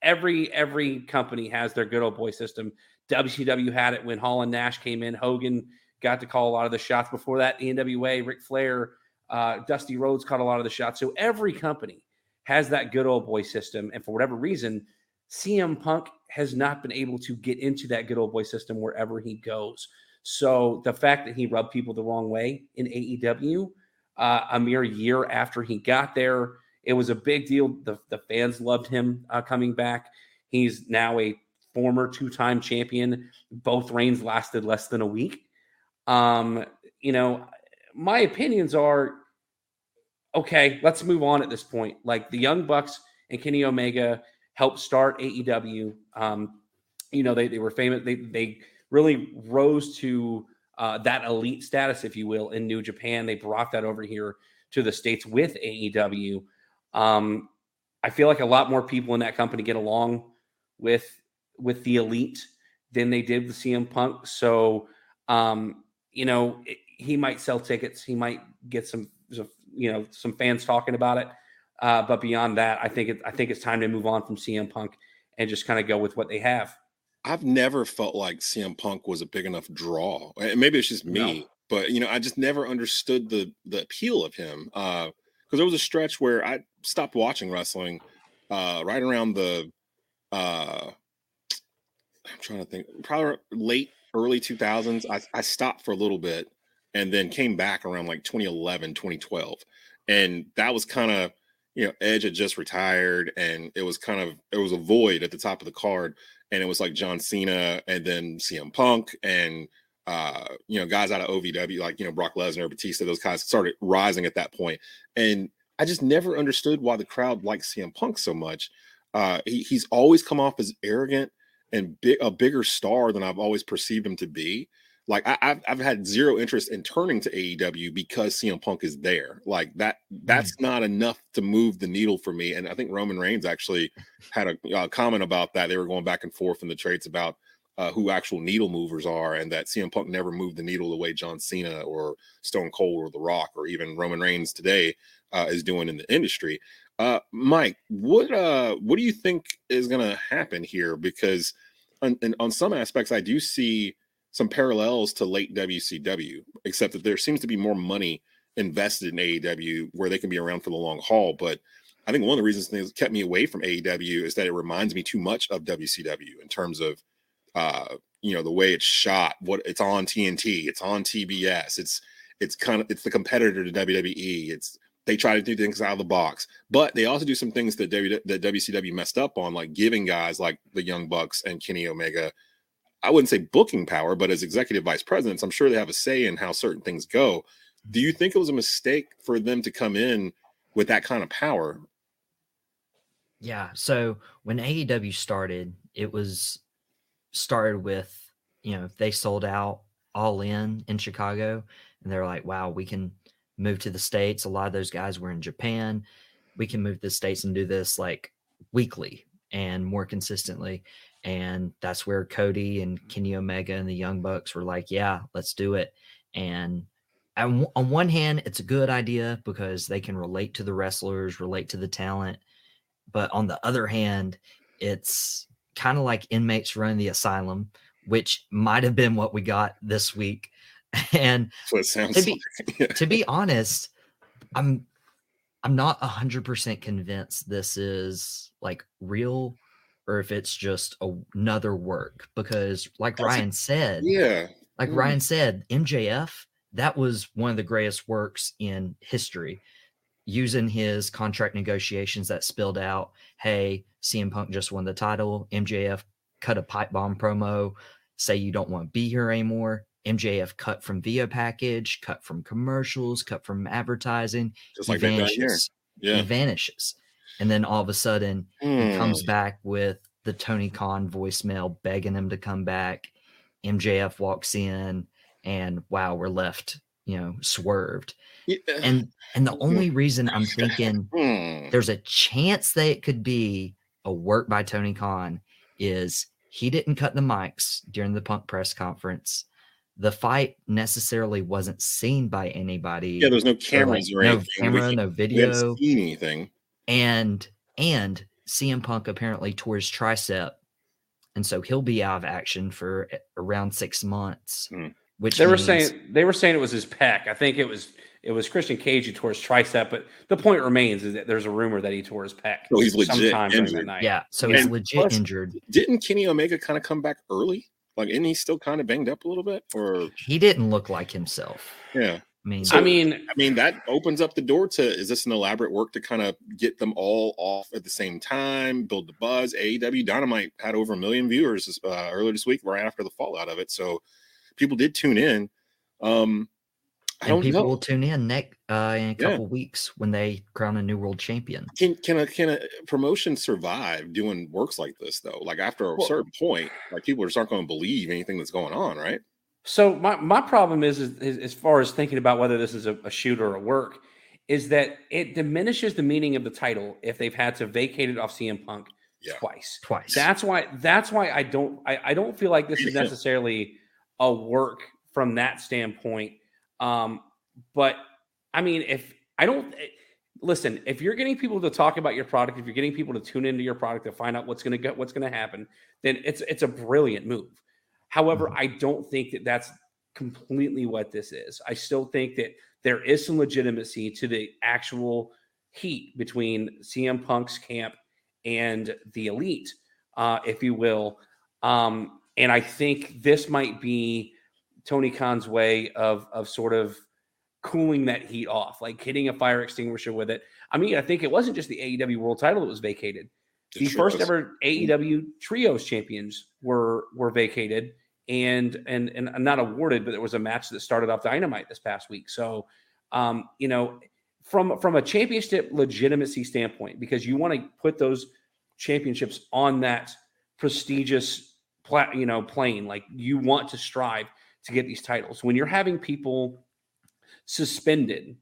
Speaker 26: every every company has their good old boy system. WCW had it when Hall and Nash came in. Hogan got to call a lot of the shots. Before that, NWA, Ric Flair, uh, Dusty Rhodes caught a lot of the shots. So every company has that good old boy system. And for whatever reason, CM Punk has not been able to get into that good old boy system wherever he goes. So the fact that he rubbed people the wrong way in AEW, uh, a mere year after he got there, it was a big deal. The, the fans loved him uh, coming back. He's now a former two time champion. Both reigns lasted less than a week. Um, you know, my opinions are okay, let's move on at this point. Like the Young Bucks and Kenny Omega helped start AEW. Um, you know, they, they were famous. They, they really rose to uh, that elite status, if you will, in New Japan. They brought that over here to the States with AEW. Um, I feel like a lot more people in that company get along with with the elite than they did with CM Punk. So, um, you know, it- he might sell tickets. He might get some, some you know, some fans talking about it. Uh, but beyond that, I think it, I think it's time to move on from CM Punk and just kind of go with what they have.
Speaker 7: I've never felt like CM Punk was a big enough draw. And maybe it's just me,
Speaker 26: No.
Speaker 7: but you know, I just never understood the the appeal of him. Uh because there was a stretch where I stopped watching wrestling uh right around the uh I'm trying to think probably late early 2000s. I, I stopped for a little bit and then came back around like 2011, 2012. And that was kind of you know, Edge had just retired and it was kind of it was a void at the top of the card. And it was like John Cena and then CM Punk and uh, you know, guys out of OVW, like you know, Brock Lesnar, Batista, those guys started rising at that point. And I just never understood why the crowd likes CM Punk so much. Uh, he, he's always come off as arrogant and big, a bigger star than I've always perceived him to be. Like I, I've, I've had zero interest in turning to AEW because CM Punk is there. Like that, that's not enough to move the needle for me. And I think Roman Reigns actually had a uh, comment about that. They were going back and forth in the trades about uh, who actual needle movers are, and that CM Punk never moved the needle the way John Cena or Stone Cold or The Rock or even Roman Reigns today uh, is doing in the industry. Uh, Mike, what uh, what do you think is going to happen here? Because on, on some aspects, I do see some parallels to late WCW, except that there seems to be more money invested in AEW where they can be around for the long haul. But I think one of the reasons things kept me away from AEW is that it reminds me too much of WCW in terms of uh you know the way it's shot what it's on TNT it's on TBS it's it's kind of it's the competitor to WWE it's they try to do things out of the box but they also do some things that w, that WCW messed up on like giving guys like the Young Bucks and Kenny Omega I wouldn't say booking power but as executive vice presidents I'm sure they have a say in how certain things go do you think it was a mistake for them to come in with that kind of power
Speaker 25: Yeah. So when AEW started, it was started with, you know, they sold out all in in Chicago and they're like, wow, we can move to the States. A lot of those guys were in Japan. We can move to the States and do this like weekly and more consistently. And that's where Cody and mm-hmm. Kenny Omega and the Young Bucks were like, yeah, let's do it. And on on one hand, it's a good idea because they can relate to the wrestlers, relate to the talent but on the other hand it's kind of like inmates running the asylum which might have been what we got this week. And
Speaker 7: That's what it sounds
Speaker 25: to be,
Speaker 7: like.
Speaker 25: to be honest, I'm I'm not hundred percent convinced this is like real or if it's just a, another work because like
Speaker 7: That's a-
Speaker 25: Ryan said,
Speaker 7: yeah.
Speaker 25: like
Speaker 7: Mm.
Speaker 25: Ryan said, MJF, that was one of the greatest works in history. Using his contract negotiations that spilled out, hey, CM Punk just won the title. MJF cut a pipe bomb promo, say you don't want to be here anymore. MJF cut from Via package, cut from commercials, cut from advertising.
Speaker 7: Just
Speaker 25: he
Speaker 7: like
Speaker 25: vanishes.
Speaker 7: Yeah.
Speaker 25: He vanishes. And then all of a sudden he comes
Speaker 7: Hmm.
Speaker 25: back with the Tony Khan voicemail begging him to come back. MJF walks in and wow, we're left, you know, swerved. And and the only reason I'm thinking
Speaker 7: Hmm.
Speaker 25: there's a chance that it could be a work by Tony Khan is he didn't cut the mics during the punk press conference. The fight necessarily wasn't seen by anybody.
Speaker 7: Yeah, there's no cameras or
Speaker 25: no
Speaker 7: anything. We
Speaker 25: camera, no video
Speaker 7: seen anything.
Speaker 25: and and CM Punk apparently tore his tricep, and so he'll be out of action for around six months.
Speaker 7: Hmm.
Speaker 25: Which
Speaker 26: they were
Speaker 25: means-
Speaker 26: saying they were saying it was his pec. I think it was it was Christian Cage who tore his tricep, but the point remains is that there's a rumor that he tore his pec.
Speaker 7: So he's legit injured.
Speaker 26: night.
Speaker 25: Yeah, so he's legit
Speaker 7: plus,
Speaker 25: injured.
Speaker 7: Didn't Kenny Omega kind of come back early? Like, isn't he still kind of banged up a little bit? Or
Speaker 25: He didn't look like himself.
Speaker 7: yeah.
Speaker 25: I mean,
Speaker 7: So,
Speaker 26: I mean,
Speaker 7: I mean that opens up the door to is this an elaborate work to kind of get them all off at the same time, build the buzz? AEW Dynamite had over a million viewers uh, earlier this week, right after the fallout of it, so people did tune in. Um, I
Speaker 25: and
Speaker 7: don't
Speaker 25: people
Speaker 7: know.
Speaker 25: will tune in next uh, in a
Speaker 7: Yeah.
Speaker 25: couple weeks when they crown a new world champion.
Speaker 7: Can can a can a promotion survive doing works like this though? Like after a
Speaker 26: Well-
Speaker 7: certain point, like people just aren't going to believe anything that's going on, right?
Speaker 26: So my, my problem is, is, is as far as thinking about whether this is a, a shoot or a work, is that it diminishes the meaning of the title if they've had to vacate it off CM Punk twice.
Speaker 25: Twice.
Speaker 26: That's why that's why I don't I, I don't feel like this is necessarily a work from that standpoint. Um, but I mean, if I don't eh, listen, if you're getting people to talk about your product, if you're getting people to tune into your product to find out what's going to get what's going to happen, then it's it's a brilliant move. However, I don't think that that's completely what this is. I still think that there is some legitimacy to the actual heat between CM Punk's camp and the elite, uh, if you will. Um, and I think this might be Tony Khan's way of of sort of cooling that heat off, like hitting a fire extinguisher with it. I mean, I think it wasn't just the AEW World Title that was vacated.
Speaker 7: The
Speaker 26: The first
Speaker 7: trios.
Speaker 26: ever AEW Trios champions were were vacated and and and not awarded, but there was a match that started off Dynamite this past week. So, um, you know, from from a championship legitimacy standpoint, because you want to put those championships on that prestigious pla- you know plane, like you want to strive to get these titles. When you're having people suspended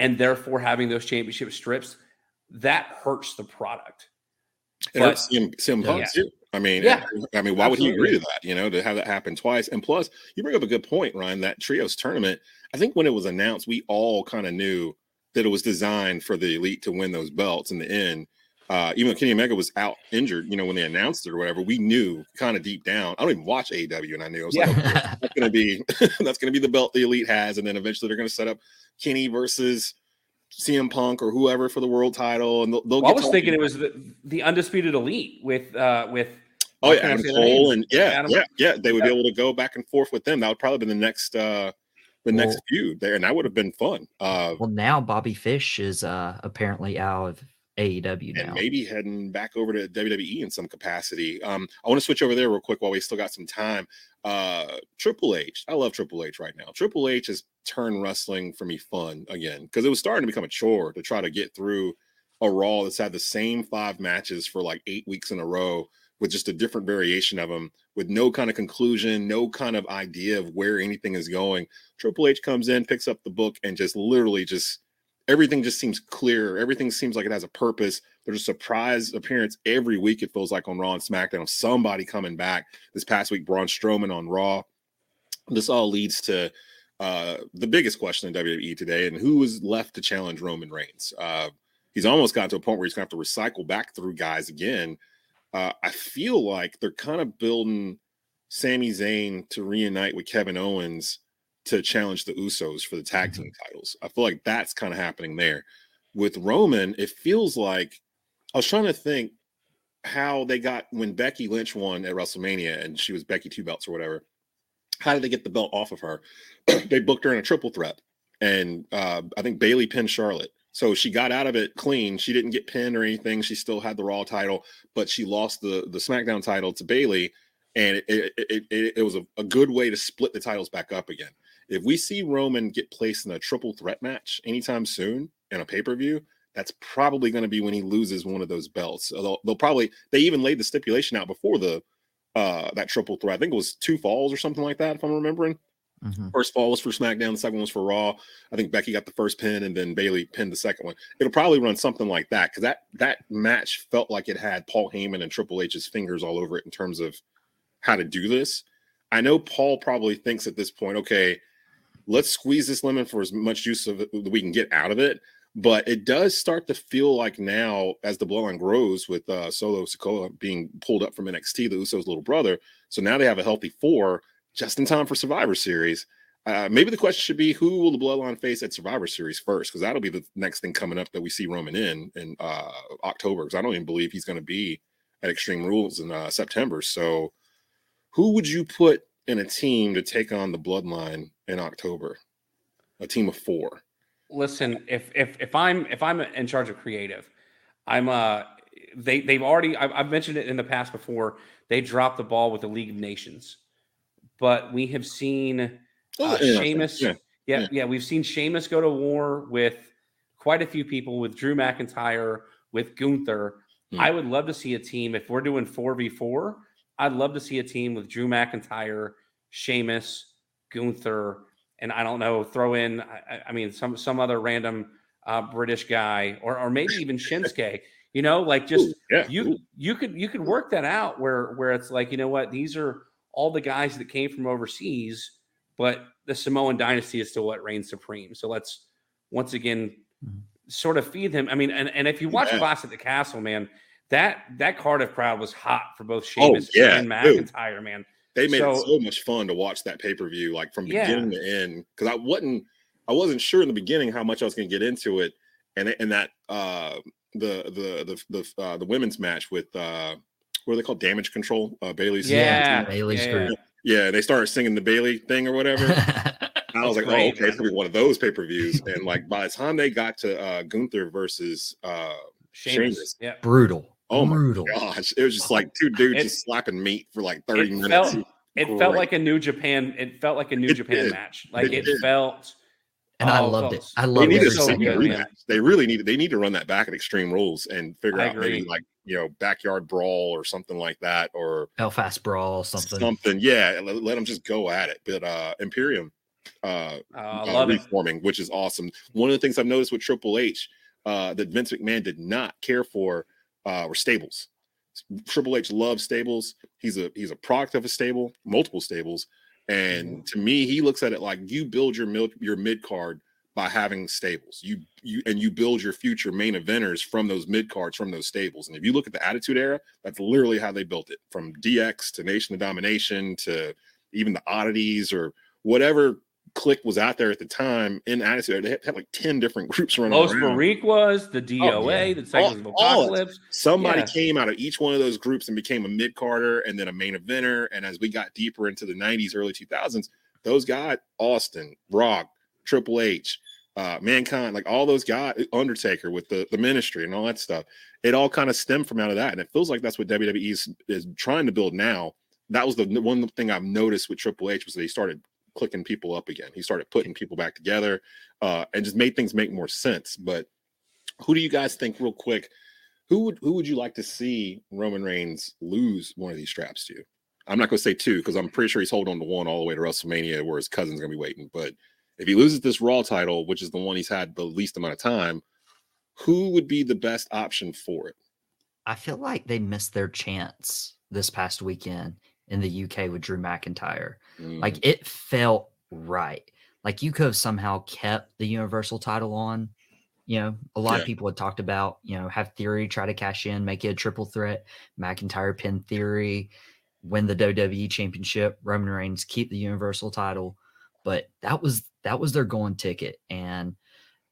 Speaker 26: and therefore having those championship strips, that hurts the product.
Speaker 7: It
Speaker 26: But-
Speaker 7: hurts CM, CM Punk
Speaker 26: Yeah.
Speaker 7: too. I mean,
Speaker 26: Yeah,
Speaker 7: I mean, why would he agree to that? You know, to have that happen twice. And plus, you bring up a good point, Ryan. That trios tournament. I think when it was announced, we all kind of knew that it was designed for the elite to win those belts in the end. Uh, even though Kenny Omega was out injured, you know, when they announced it or whatever, we knew kind of deep down. I don't even watch AEW, and I knew I was like, okay, that's gonna be that's gonna be the belt the elite has, and then eventually they're gonna set up Kenny versus CM Punk or whoever for the world title, and they'll, they'll
Speaker 26: Well, I was thinking it was the, the undisputed elite with uh with
Speaker 7: Oh yeah, Adam Cole and yeah,
Speaker 26: Adam-
Speaker 7: yeah, yeah. They would
Speaker 26: Yeah.
Speaker 7: be able to go back and forth with them. That would probably be the next uh the next
Speaker 25: Well-
Speaker 7: feud there, and that would have been fun. Uh
Speaker 25: Well, now Bobby Fish is uh, apparently out of AEW now.
Speaker 7: and maybe heading back over to WWE in some capacity. Um, I want to switch over there real quick while we still got some time. Uh Triple H. I love Triple H right now. Triple H has turned wrestling for me fun again because it was starting to become a chore to try to get through a Raw that's had the same five matches for like eight weeks in a row with just a different variation of them, with no kind of conclusion, no kind of idea of where anything is going. Triple H comes in, picks up the book, and just literally just everything just seems clear. Everything seems like it has a purpose. There's a surprise appearance every week, it feels like on Raw and SmackDown somebody coming back. This past week, Braun Strowman on Raw. This all leads to uh, the biggest question in WWE today, and who is left to challenge Roman Reigns? Uh, he's almost got to a point where he's going to have to recycle back through guys again. Uh, I feel like they're kind of building Sami Zayn to reunite with Kevin Owens to challenge the Usos for the tag team titles. I feel like that's kind of happening there. With Roman, it feels like I was trying to think how they got when Becky Lynch won at WrestleMania and she was Becky two belts or whatever. How did they get the belt off of her? they booked her in a triple threat, and uh, I think Bayley pinned Charlotte. So she got out of it clean. She didn't get pinned or anything. She still had the Raw title, but she lost the the SmackDown title to Bayley, and it it, it, it, it was a, a good way to split the titles back up again. If we see Roman get placed in a triple threat match anytime soon in a pay per view, that's probably going to be when he loses one of those belts. They'll, they'll, probably they even laid the stipulation out before the uh that triple threat. I think it was two falls or something like that, if I'm remembering.
Speaker 25: Mm-hmm.
Speaker 7: First fall was for SmackDown, the second one was for Raw. I think Becky got the first pin, and then Bayley pinned the second one. It'll probably run something like that because that that match felt like it had Paul Heyman and Triple H's fingers all over it in terms of how to do this. I know Paul probably thinks at this point, okay, let's squeeze this lemon for as much juice that we can get out of it. But it does start to feel like now, as the bloodline grows with uh, Solo Sikoa being pulled up from NXT, the Usos' little brother. So now they have a healthy four just in time for Survivor Series. Uh, maybe the question should be who will the bloodline face at Survivor Series first? Because that'll be the next thing coming up that we see Roman in in uh, October. Because I don't even believe he's going to be at Extreme Rules in uh, September. So, who would you put in a team to take on the bloodline in October? A team of four.
Speaker 26: Listen, if if if I'm if I'm in charge of creative, I'm uh they they've already I've, I've mentioned it in the past before. They dropped the ball with the League of Nations, but we have seen
Speaker 7: Oh,
Speaker 26: uh,
Speaker 7: yeah,
Speaker 26: Sheamus.
Speaker 7: yeah,
Speaker 26: Yeah,
Speaker 7: yeah.
Speaker 26: yeah, we've seen Sheamus go to war with quite a few people, with Drew McIntyre, with Gunther.
Speaker 7: Hmm.
Speaker 26: I would love to see a team if we're doing four v four. I'd love to see a team with Drew McIntyre, Sheamus, Gunther, and I don't know, throw in. I, I- I mean, some some other random uh, British guy, or or maybe even Shinsuke. You know, like just
Speaker 7: Ooh, yeah,
Speaker 26: you
Speaker 7: ooh.
Speaker 26: you could you could work that out where where it's like you know what these are all the guys that came from overseas, but the Samoan dynasty is still what reigns supreme. So let's once again sort of feed them. I mean, and, and if you watch
Speaker 7: Yeah.
Speaker 26: Clash at the Castle, man, that that Cardiff crowd was hot for both
Speaker 7: Oh,
Speaker 26: Sheamus
Speaker 7: yeah,
Speaker 26: and
Speaker 7: dude.
Speaker 26: McIntyre, man.
Speaker 7: They made it
Speaker 26: So-
Speaker 7: so much fun to watch that pay per view, like from
Speaker 26: Yeah.
Speaker 7: beginning to end. Because I wasn't, I wasn't sure in the beginning how much I was going to get into it, and and that uh the the the the uh, the women's match with uh what are they called? Damage Control. Uh, Bayley's
Speaker 26: Yeah,
Speaker 25: Bayley's
Speaker 26: yeah,
Speaker 25: group.
Speaker 7: Yeah, they started singing the Bayley thing or whatever. I was like,
Speaker 26: great,
Speaker 7: oh, okay,
Speaker 26: man.
Speaker 7: it's gonna be one of those pay per views. and like by the time they got to uh Gunther versus uh
Speaker 26: Sheamus.
Speaker 7: Sheamus,
Speaker 26: Yeah.
Speaker 25: Brutal.
Speaker 7: Oh my gosh, it was just like two dudes
Speaker 26: It-
Speaker 7: just slapping meat for like 30
Speaker 26: It
Speaker 7: minutes.
Speaker 26: felt
Speaker 7: was
Speaker 26: it felt like a New Japan. It felt like a New
Speaker 7: It
Speaker 26: Japan
Speaker 7: did.
Speaker 26: match. Like
Speaker 7: It
Speaker 26: it, felt.
Speaker 25: And I
Speaker 26: oh,
Speaker 25: loved it. I
Speaker 7: They
Speaker 25: loved
Speaker 7: need
Speaker 26: so
Speaker 7: second
Speaker 26: good,
Speaker 7: rematch. They really need they need to run that back at Extreme Rules and figure
Speaker 26: I
Speaker 7: out maybe like you know backyard brawl or something like that or
Speaker 25: Belfast Brawl, something.
Speaker 7: something. Yeah, let, let them just go at it. But uh Imperium uh,
Speaker 26: Oh,
Speaker 7: uh,
Speaker 26: love it.
Speaker 7: reforming, which is awesome. One of the things I've noticed with Triple H uh, that Vince McMahon did not care for uh, were stables. Triple H loves stables. He's a he's a product of a stable, multiple stables, and to me, he looks at it like you build your mid your mid card by having stables. You you and you build your future main eventers from those mid cards from those stables. And if you look at the Attitude Era, that's literally how they built it, from DX to Nation of Domination to even the oddities or whatever click was out there at the time in Attitude. They had, had like ten different groups running
Speaker 26: Los
Speaker 7: around.
Speaker 26: Boricuas, the DOA, the Cycles of
Speaker 7: All- all of.
Speaker 26: Apocalypse.
Speaker 7: Somebody
Speaker 26: Yeah.
Speaker 7: came out of each one of those groups and became a mid carder and then a main eventer. And as we got deeper into the 90s, early 2000s, those guys, Austin, Rock, Triple H, uh, Mankind, like all those guys, Undertaker with the, the ministry and all that stuff, it all kind of stemmed from out of that. And it feels like that's what WWE is, is trying to build now. That was the one thing I've noticed with Triple H was they started clicking people up again. He started putting people back together uh, and just made things make more sense. But who do you guys think, real quick? Who would who would you like to see Roman Reigns lose one of these straps to? I'm not going to say two because I'm pretty sure he's holding on to one all the way to WrestleMania, where his cousin's going to be waiting. But if he loses this Raw title, which is the one he's had the least amount of time, who would be the best option for it?
Speaker 25: I feel like they missed their chance this past weekend in the UK with Drew McIntyre.
Speaker 7: Mm.
Speaker 25: Like it felt right. Like you could have somehow kept the Universal title on. You know, a lot
Speaker 7: Yeah.
Speaker 25: of people had talked about, you know, have Theory try to cash in, make it a triple threat, McIntyre pin Theory. win the WWE championship, Roman Reigns keep the universal title. But that was that was their golden ticket. And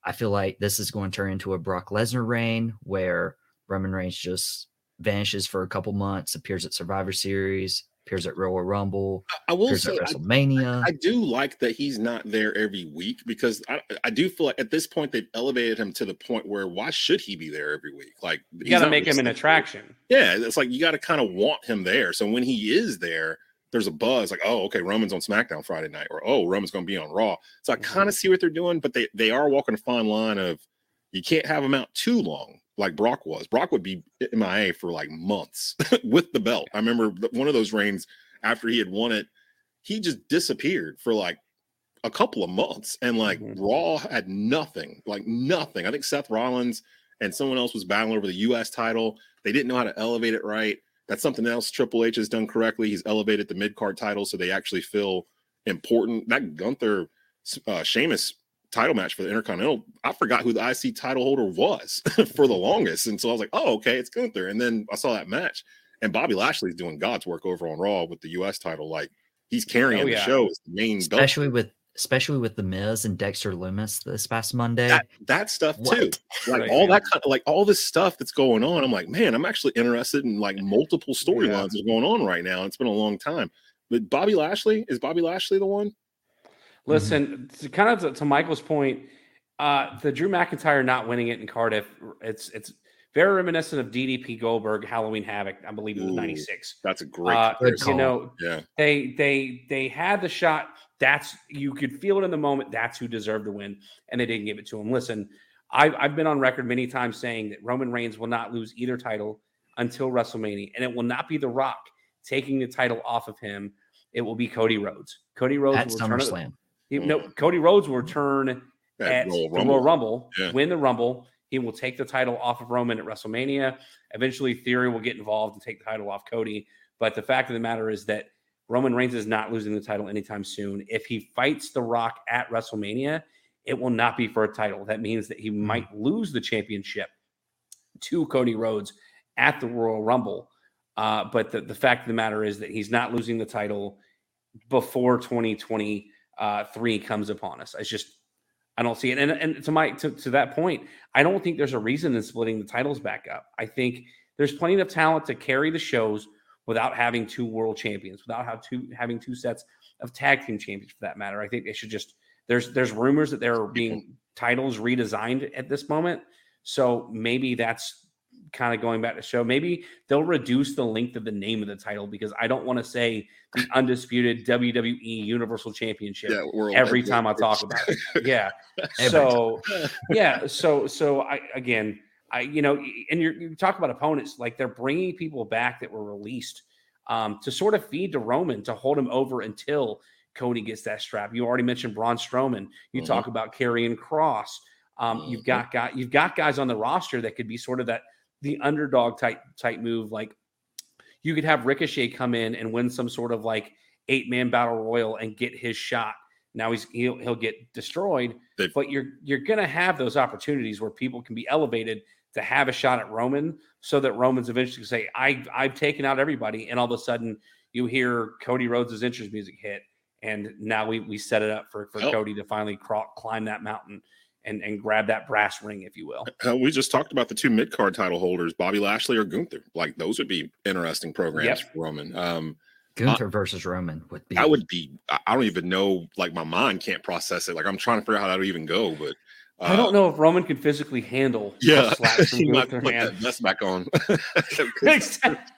Speaker 25: I feel like this is going to turn into a Brock Lesnar reign where Roman Reigns just vanishes for a couple months, appears at Survivor Series, appears at Royal Rumble,
Speaker 7: I will
Speaker 25: appears
Speaker 7: say
Speaker 25: at
Speaker 7: I-
Speaker 25: WrestleMania.
Speaker 7: I do like that he's not there every week because I, I do feel like at this point they've elevated him to the point where why should he be there every week? Like
Speaker 26: You got to make him an attraction.
Speaker 7: Yeah, it's like you got to kind of want him there. So when he is there, there's a buzz like, oh, okay, Roman's on SmackDown Friday night, or oh, Roman's going to be on Raw. So I kind of mm-hmm. see what they're doing, but they they are walking a fine line of you can't have him out too long, like Brock was. Brock would be MIA for like months with the belt. I remember one of those reigns after he had won it, he just disappeared for like a couple of months, and like Raw had nothing, like nothing. I think Seth Rollins and someone else was battling over the U.S. title. They didn't know how to elevate it right. That's something else Triple H has done correctly. He's elevated the mid card title so they actually feel important. That Gunther uh, Sheamus title match for the Intercontinental, I forgot who the IC title holder was for the longest. And so I was like, oh, okay, it's Gunther. And then I saw that match, and Bobby Lashley's doing God's work over on Raw with the US title. Like he's oh, carrying
Speaker 25: Oh,
Speaker 7: the show as the main belt.
Speaker 25: especially with especially with the Miz and Dexter Lumis this past Monday.
Speaker 7: that, that stuff
Speaker 25: What?
Speaker 7: too like
Speaker 25: Right,
Speaker 7: all
Speaker 25: man.
Speaker 7: that kind of like all this stuff that's going on i'm like man i'm actually interested in like multiple storylines that are going on right now it's been a long time but bobby lashley is bobby lashley the one
Speaker 26: Listen, to kind of to, to Michael's point, uh, the Drew McIntyre not winning it in Cardiff, it's it's very reminiscent of DDP Goldberg Halloween Havoc. I believe it was '96.
Speaker 7: that's a great
Speaker 26: Uh,
Speaker 7: comparison.
Speaker 26: you know,
Speaker 7: yeah
Speaker 26: they they they had the shot. That's you could feel it in the moment. That's who deserved to win, and they didn't give it to him. Listen, I've I've been on record many times saying that Roman Reigns will not lose either title until WrestleMania, and it will not be The Rock taking the title off of him. It will be Cody Rhodes. Cody Rhodes
Speaker 25: At
Speaker 26: will return at-
Speaker 25: SummerSlam.
Speaker 26: He- no, Cody Rhodes will return
Speaker 7: At
Speaker 26: at,
Speaker 7: Royal
Speaker 26: the
Speaker 7: Rumble.
Speaker 26: Royal Rumble,
Speaker 7: Yeah.
Speaker 26: win the Rumble. He will take the title off of Roman at WrestleMania. Eventually, Theory will get involved and take the title off Cody. But the fact of the matter is that Roman Reigns is not losing the title anytime soon. If he fights The Rock at WrestleMania, it will not be for a title. That means that he might lose the championship to Cody Rhodes at the Royal Rumble. Uh, but the, the fact of the matter is that he's not losing the title before Uh, 2023 comes upon us. It's just I don't see it. And and to my to, to that point, I don't think there's a reason in splitting the titles back up. I think there's plenty of talent to carry the shows without having two world champions, without how two having two sets of tag team champions for that matter. I think they should just there's there's rumors that there are being titles redesigned at this moment. So maybe that's kind of going back to show. Maybe they'll reduce the length of the name of the title because I don't want to say the undisputed WWE Universal Championship
Speaker 7: Yeah, World
Speaker 26: every
Speaker 7: Heavyweight
Speaker 26: time I talk about it. Yeah. So yeah, so so I again, I you know, and you're, you talk about opponents like they're bringing people back that were released um, to sort of feed to Roman to hold him over until Cody gets that strap. You already mentioned Braun Strowman. You
Speaker 7: Mhm.
Speaker 26: talk about Karrion Kross. Um, You've got got you've got guys on the roster that could be sort of that the underdog type type move. Like you could have Ricochet come in and win some sort of like eight man battle royal and get his shot. Now he's he'll, he'll get destroyed, but you're you're gonna have those opportunities where people can be elevated to have a shot at Roman, so that Roman's eventually gonna say, "I I've taken out everybody," and all of a sudden you hear Cody Rhodes' entrance music hit, and now we we set it up for for
Speaker 7: Oh.
Speaker 26: Cody to finally crawl, climb that mountain and and grab that brass ring, if you will.
Speaker 7: Uh, we just talked about the two mid card title holders, Bobby Lashley or Gunther. Like those would be interesting programs
Speaker 26: Yep.
Speaker 7: for Roman. Um,
Speaker 25: Gunther versus Roman would be
Speaker 7: I would be. I I don't even know. Like my mind can't process it. Like I'm trying to figure out how that would even go. But uh,
Speaker 26: I don't know if Roman could physically handle
Speaker 7: Yeah, he might put
Speaker 26: man.
Speaker 7: that vest back on.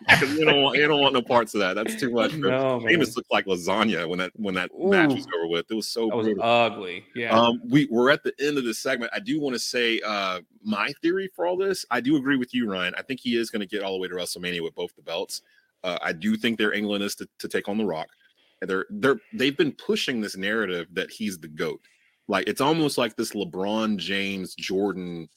Speaker 7: Because you don't want you don't want no parts of that. That's too much.
Speaker 26: No.
Speaker 7: Amos looked like lasagna when that when that match was over with. It was so
Speaker 26: was ugly. Yeah.
Speaker 7: Um, we we're at the end of this segment. I do want to say uh my theory for all this. I do agree with you, Ryan. I think he is going to get all the way to WrestleMania with both the belts. Uh, I do think their England is to, to take on the Rock. And they're they're they've been pushing this narrative that he's the goat. Like it's almost like this LeBron James Jordan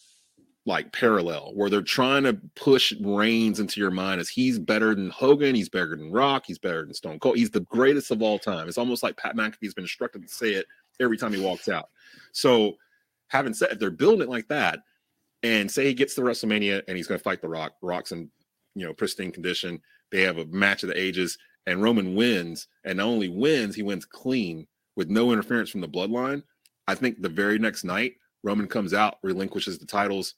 Speaker 7: like parallel where they're trying to push Reigns into your mind as he's better than Hogan, he's better than Rock, he's better than Stone Cold, he's the greatest of all time. It's almost like Pat McAfee's been instructed to say it every time he walks out. So, having said, if they're building it like that, and say he gets to WrestleMania and he's going to fight the Rock, Rock's in you know pristine condition. They have a match of the ages, and Roman wins, and not only wins, he wins clean with no interference from the bloodline. I think the very next night, Roman comes out, relinquishes the titles,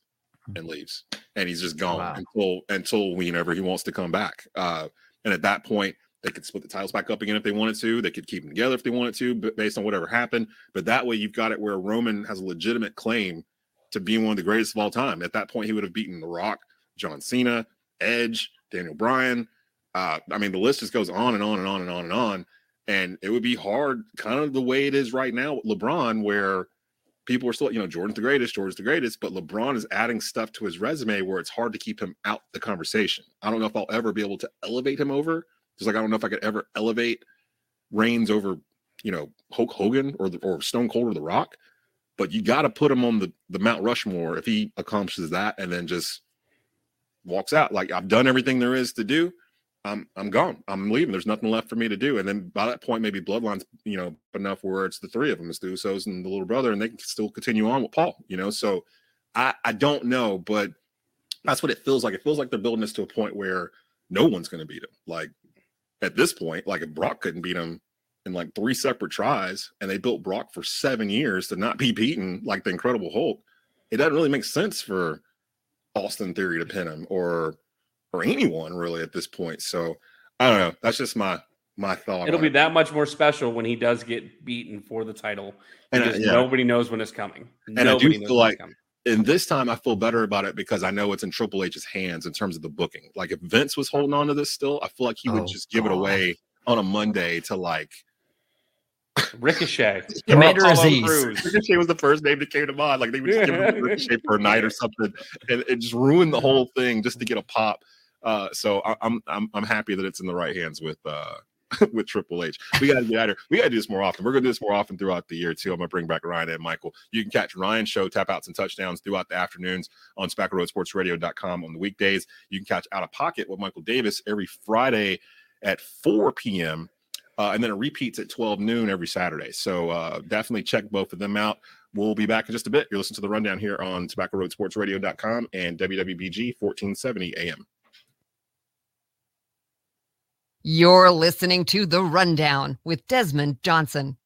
Speaker 7: and leaves, and he's just gone
Speaker 25: Wow.
Speaker 7: until until whenever he wants to come back. Uh, and at that point, they could split the titles back up again if they wanted to. They could keep them together if they wanted to, but based on whatever happened. But that way, you've got it where Roman has a legitimate claim to being one of the greatest of all time. At that point, he would have beaten The Rock, John Cena, Edge, Daniel Bryan. Uh, I mean, the list just goes on and on and on and on and on. And it would be hard, kind of the way it is right now with LeBron, where people are still, you know, Jordan's the greatest, Jordan's the greatest, but LeBron is adding stuff to his resume where it's hard to keep him out the conversation. I don't know if I'll ever be able to elevate him over. Just like I don't know if I could ever elevate Reigns over, you know, Hulk Hogan or the, or Stone Cold or The Rock. But you got to put him on the the Mount Rushmore if he accomplishes that and then just walks out. Like I've done everything there is to do. I'm I'm gone. I'm leaving. There's nothing left for me to do. And then by that point, maybe Bloodline's you know enough where it's the three of them, it's the Usos and the little brother, and they can still continue on with Paul. You know, so I I don't know, but that's what it feels like. It feels like they're building this to a point where no one's going to beat him. Like at this point, like if Brock couldn't beat him in like three separate tries, and they built Brock for seven years to not be beaten like the Incredible Hulk, it doesn't really make sense for Austin Theory to pin him or or anyone really at this point. So I don't know. That's just my my thought.
Speaker 26: It'll be
Speaker 7: it.
Speaker 26: that much more special when he does get beaten for the title
Speaker 7: And I-
Speaker 26: uh,
Speaker 7: yeah.
Speaker 26: nobody knows when it's coming.
Speaker 7: and I do
Speaker 26: knows
Speaker 7: feel like and this time I feel better about it because I know it's in Triple H's hands in terms of the booking. Like if Vince was holding on to this still, I feel like he would
Speaker 25: Oh,
Speaker 7: just give it away on a Monday to like
Speaker 26: Ricochet,
Speaker 25: Commander
Speaker 26: Apollo
Speaker 25: Aziz.
Speaker 26: Crews.
Speaker 7: Ricochet was the first name that came to mind. Like they would just give him Ricochet for a night or something, and it just ruined the whole thing just to get a pop. Uh, so I, I'm I'm I'm happy that it's in the right hands with uh with Triple H. We got to get out here. We got to do this more often. We're gonna do this more often throughout the year too. I'm gonna bring back Ryan and Michael. You can catch Ryan's show, tap outs and touchdowns throughout the afternoons on TobaccoRoadSportsRadio.com on the weekdays. You can catch Out of Pocket with Michael Davis every Friday at 4 p.m. Uh, and then it repeats at 12 noon every Saturday. So uh, definitely check both of them out. We'll be back in just a bit. You're listening to the rundown here on TobaccoRoadSportsRadio.com and WWBG 1470 AM.
Speaker 19: You're listening to The Rundown with Desmond Johnson.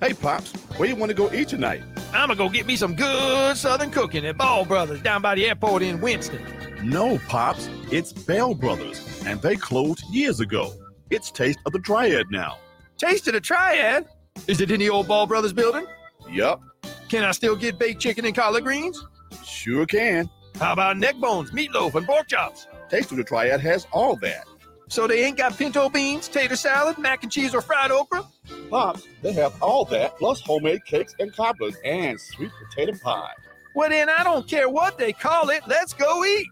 Speaker 27: Hey, Pops, where you want to go eat tonight?
Speaker 28: I'm gonna go get me some good Southern cooking at Ball Brothers down by the airport in Winston.
Speaker 27: No, Pops, it's Bell Brothers, and they closed years ago. It's Taste of the Triad now.
Speaker 28: Taste of the Triad. Is it in the old Ball Brothers building?
Speaker 27: Yup,
Speaker 28: Can I still get baked chicken and collard greens?
Speaker 27: sure can.
Speaker 28: How about neck bones, meatloaf, and pork chops?
Speaker 27: Taste of the Triad has all that.
Speaker 28: So they ain't got pinto beans, tater salad, mac and cheese, or fried okra?
Speaker 27: Pops, they have all that, plus homemade cakes and cobblers and sweet potato pie.
Speaker 28: Well, then I don't care what they call it. Let's go eat.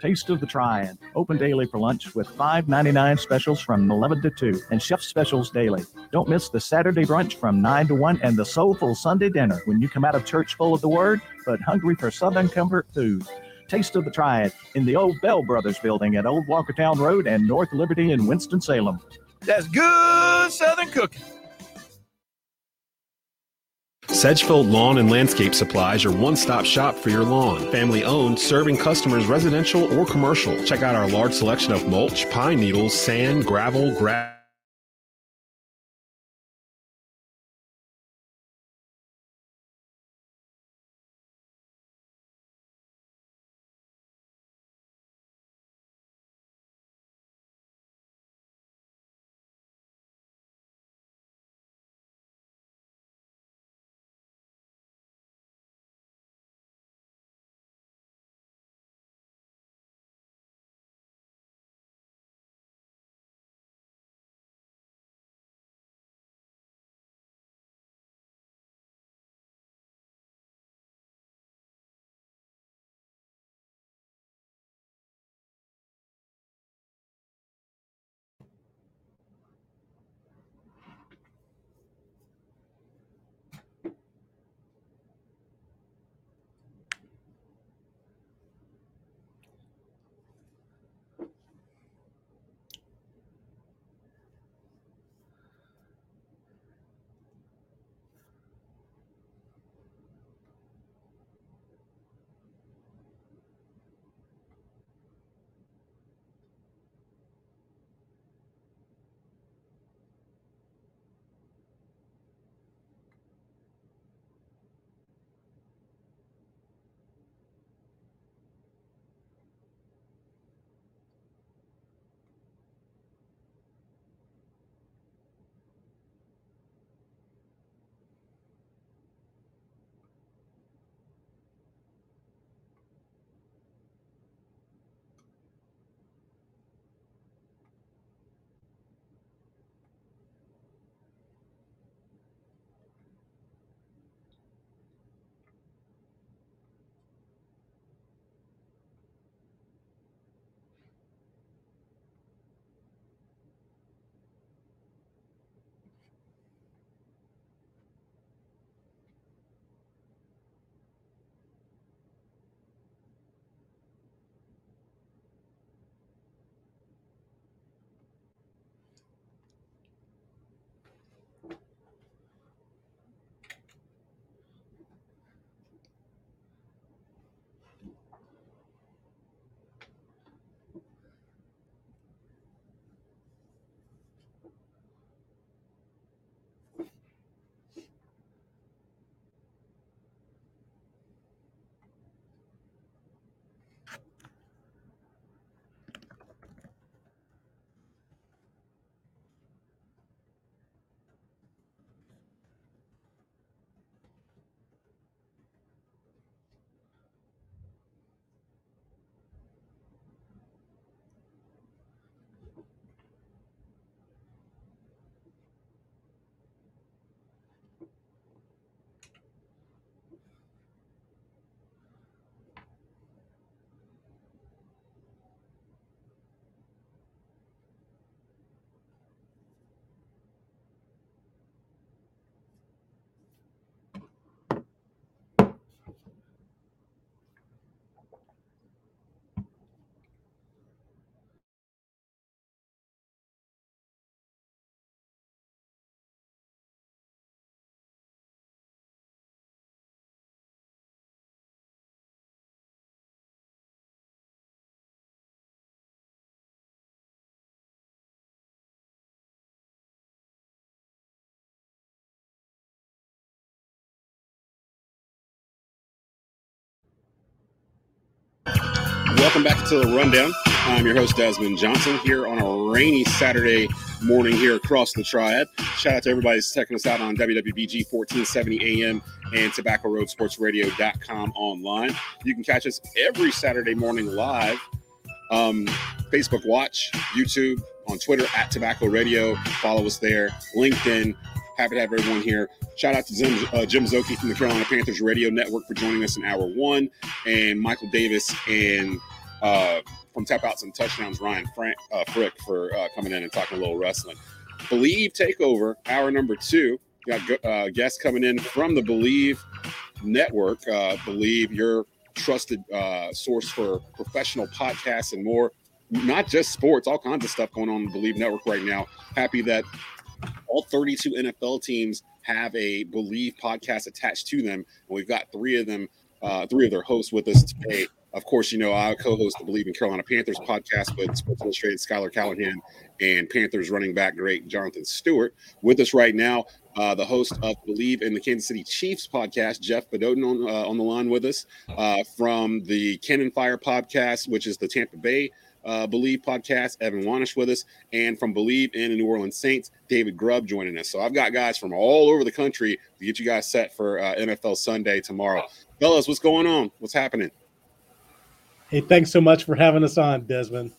Speaker 29: Taste of the Triad. Open daily for lunch with $5.99 specials from 11 to 2 and chef specials daily. Don't miss the Saturday brunch from 9 to 1 and the soulful Sunday dinner when you come out of church full of the word but hungry for Southern comfort food. Taste of the Triad in the old Bell Brothers building at Old Walkertown Road and North Liberty in Winston-Salem.
Speaker 28: That's good Southern cooking.
Speaker 1: Sedgefield Lawn and Landscape Supply is your one stop shop for your lawn. Family owned, serving customers residential or commercial. Check out our large selection of mulch, pine needles, sand, gravel, grass.
Speaker 7: Welcome back to the Rundown. I'm your host, Desmond Johnson, here on a rainy Saturday morning here across the Triad. Shout out to everybody checking us out on WWBG 1470 AM and tobacco TobaccoRoadSportsRadio.com online. You can catch us every Saturday morning live. Um, Facebook Watch, YouTube, on Twitter at Tobacco Radio. Follow us there. LinkedIn. Happy to have everyone here. Shout out to Jim, uh, Jim Szoke from the Carolina Panthers Radio Network for joining us in hour one, and Michael Davis and uh, from Tap Outs and Touchdowns, Ryan Frank, uh, Frick for uh, coming in and talking a little wrestling. Bleav Takeover, hour number two. Got uh, guests coming in from the Bleav Network. Uh, Bleav your trusted uh, source for professional podcasts and more. Not just sports, all kinds of stuff going on the Bleav Network right now. Happy that all 32 NFL teams have a Bleav podcast attached to them, and we've got three of them, uh, three of their hosts with us today. Of course, you know I co-host the Bleav in Carolina Panthers podcast with Sports Illustrated Schuyler Callihan and Panthers running back great Jonathan Stewart. With us right now, uh, the host of Bleav in the Kansas City Chiefs podcast, Jeff Bedoten, on, uh, on the line with us uh, from the Cannon Fire podcast, which is the Tampa Bay uh, Bleav podcast, Evan Wanish with us, and from Bleav in the New Orleans Saints, David Grubb joining us. So I've got guys from all over the country to get you guys set for uh, NFL Sunday tomorrow. Fellas, what's going on? What's happening?
Speaker 30: Hey, thanks so much for having us on, Desmond.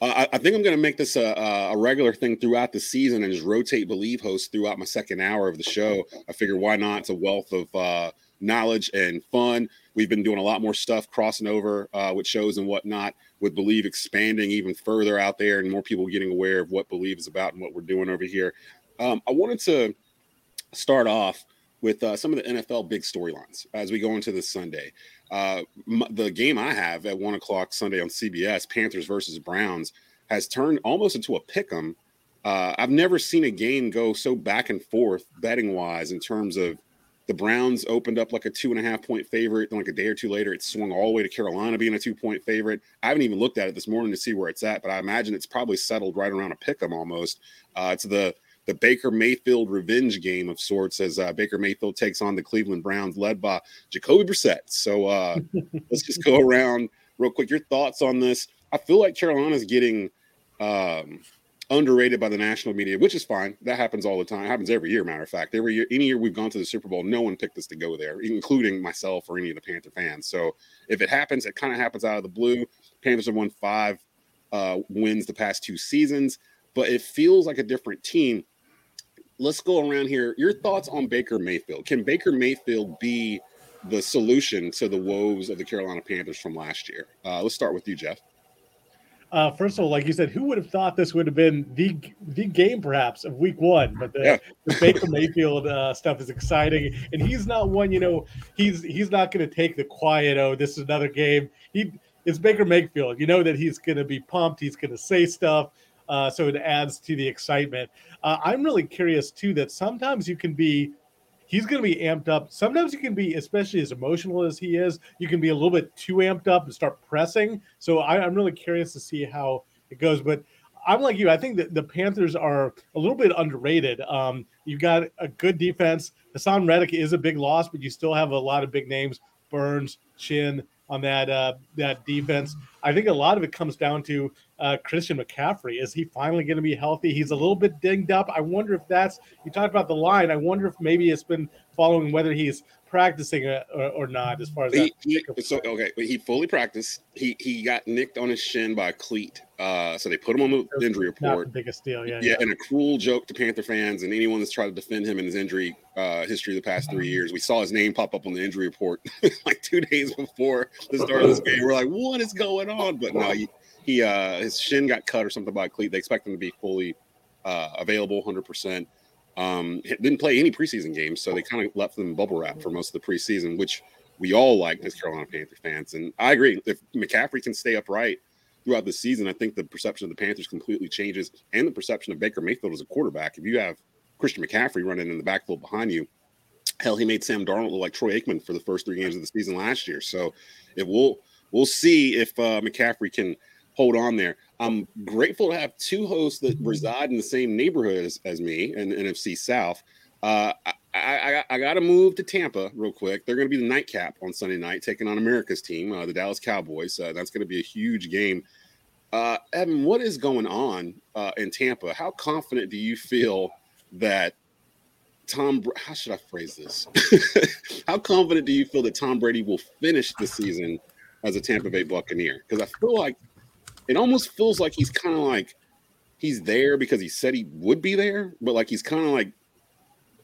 Speaker 7: Uh, I, I, think I'm going to make this a, a, regular thing throughout the season and just rotate Bleav hosts throughout my second hour of the show. I figure why not? It's a wealth of uh, knowledge and fun. We've been doing a lot more stuff crossing over uh, with shows and whatnot, with Bleav expanding even further out there and more people getting aware of what Bleav is about and what we're doing over here. Um, I wanted to start off with uh, some of the NFL big storylines as we go into this Sunday. Uh, m- the game I have at one o'clock Sunday on CBS, Panthers versus Browns, has turned almost into a pick 'em. Uh, I've never seen a game go so back and forth betting wise in terms of the Browns opened up like a two and a half point favorite. Then, like a day or two later, it swung all the way to Carolina being a two point favorite. I haven't even looked at it this morning to see where it's at, but I imagine it's probably settled right around a pick 'em almost. Uh, it's the the Baker Mayfield revenge game of sorts as uh, Baker Mayfield takes on the Cleveland Browns, led by Jacoby Brissett. So uh, let's just go around real quick. Your thoughts on this? I feel like Carolina's getting um, underrated by the national media, which is fine. That happens all the time. It happens every year. Matter of fact, every year, any year we've gone to the Super Bowl, no one picked us to go there, including myself or any of the Panther fans. So if it happens, it kind of happens out of the blue. Panthers have won five uh, wins the past two seasons, but it feels like a different team let's go around here. Your thoughts on Baker Mayfield? Can Baker Mayfield be the solution to the woes of the Carolina Panthers from last year? Uh, let's start with you, Jeff.
Speaker 30: Uh, first of all, like you said, who would have thought this would have been the the game perhaps of Week One? But the, yeah. the Baker Mayfield uh, stuff is exciting, and he's not one. You know, he's he's not going to take the quiet. Oh, this is another game. He it's Baker Mayfield. You know that he's going to be pumped. He's going to say stuff. Uh, so it adds to the excitement. Uh, I'm really curious too that sometimes you can be, he's going to be amped up. Sometimes you can be, especially as emotional as he is, you can be a little bit too amped up and start pressing. So I, I'm really curious to see how it goes. But I'm like you. I think that the Panthers are a little bit underrated. Um, you've got a good defense. Haason Reddick is a big loss, but you still have a lot of big names: Burns, Chinn, on that uh, that defense. I think a lot of it comes down to uh, Christian McCaffrey. Is he finally going to be healthy? He's a little bit dinged up. I wonder if that's you talked about the line. I wonder if maybe it's been following whether he's practicing or, or not as far as
Speaker 7: he, he, so okay but he fully practiced he he got nicked on his shin by a cleat uh so they put him on the injury report
Speaker 30: the biggest deal yeah,
Speaker 7: yeah, yeah and a cruel joke to panther fans and anyone that's tried to defend him in his injury uh history the past three years we saw his name pop up on the injury report like two days before the start of this game we're like what is going on but no he, he uh his shin got cut or something by a cleat they expect him to be fully uh available 100 percent um, didn't play any preseason games, so they kind of left them bubble wrap for most of the preseason, which we all like as Carolina Panther fans. And I agree, if McCaffrey can stay upright throughout the season, I think the perception of the Panthers completely changes, and the perception of Baker Mayfield as a quarterback. If you have Christian McCaffrey running in the backfield behind you, hell, he made Sam Darnold look like Troy Aikman for the first three games of the season last year. So, if we'll we'll see if uh, McCaffrey can hold on there. I'm grateful to have two hosts that reside in the same neighborhood as, as me in NFC South. Uh, I, I, I got to move to Tampa real quick. They're going to be the nightcap on Sunday night, taking on America's team, uh, the Dallas Cowboys. Uh, that's going to be a huge game. Uh, Evan, what is going on uh, in Tampa? How confident do you feel that Tom? How should I phrase this? How confident do you feel that Tom Brady will finish the season as a Tampa Bay Buccaneer? Because I feel like it almost feels like he's kind of like he's there because he said he would be there, but like he's kind of like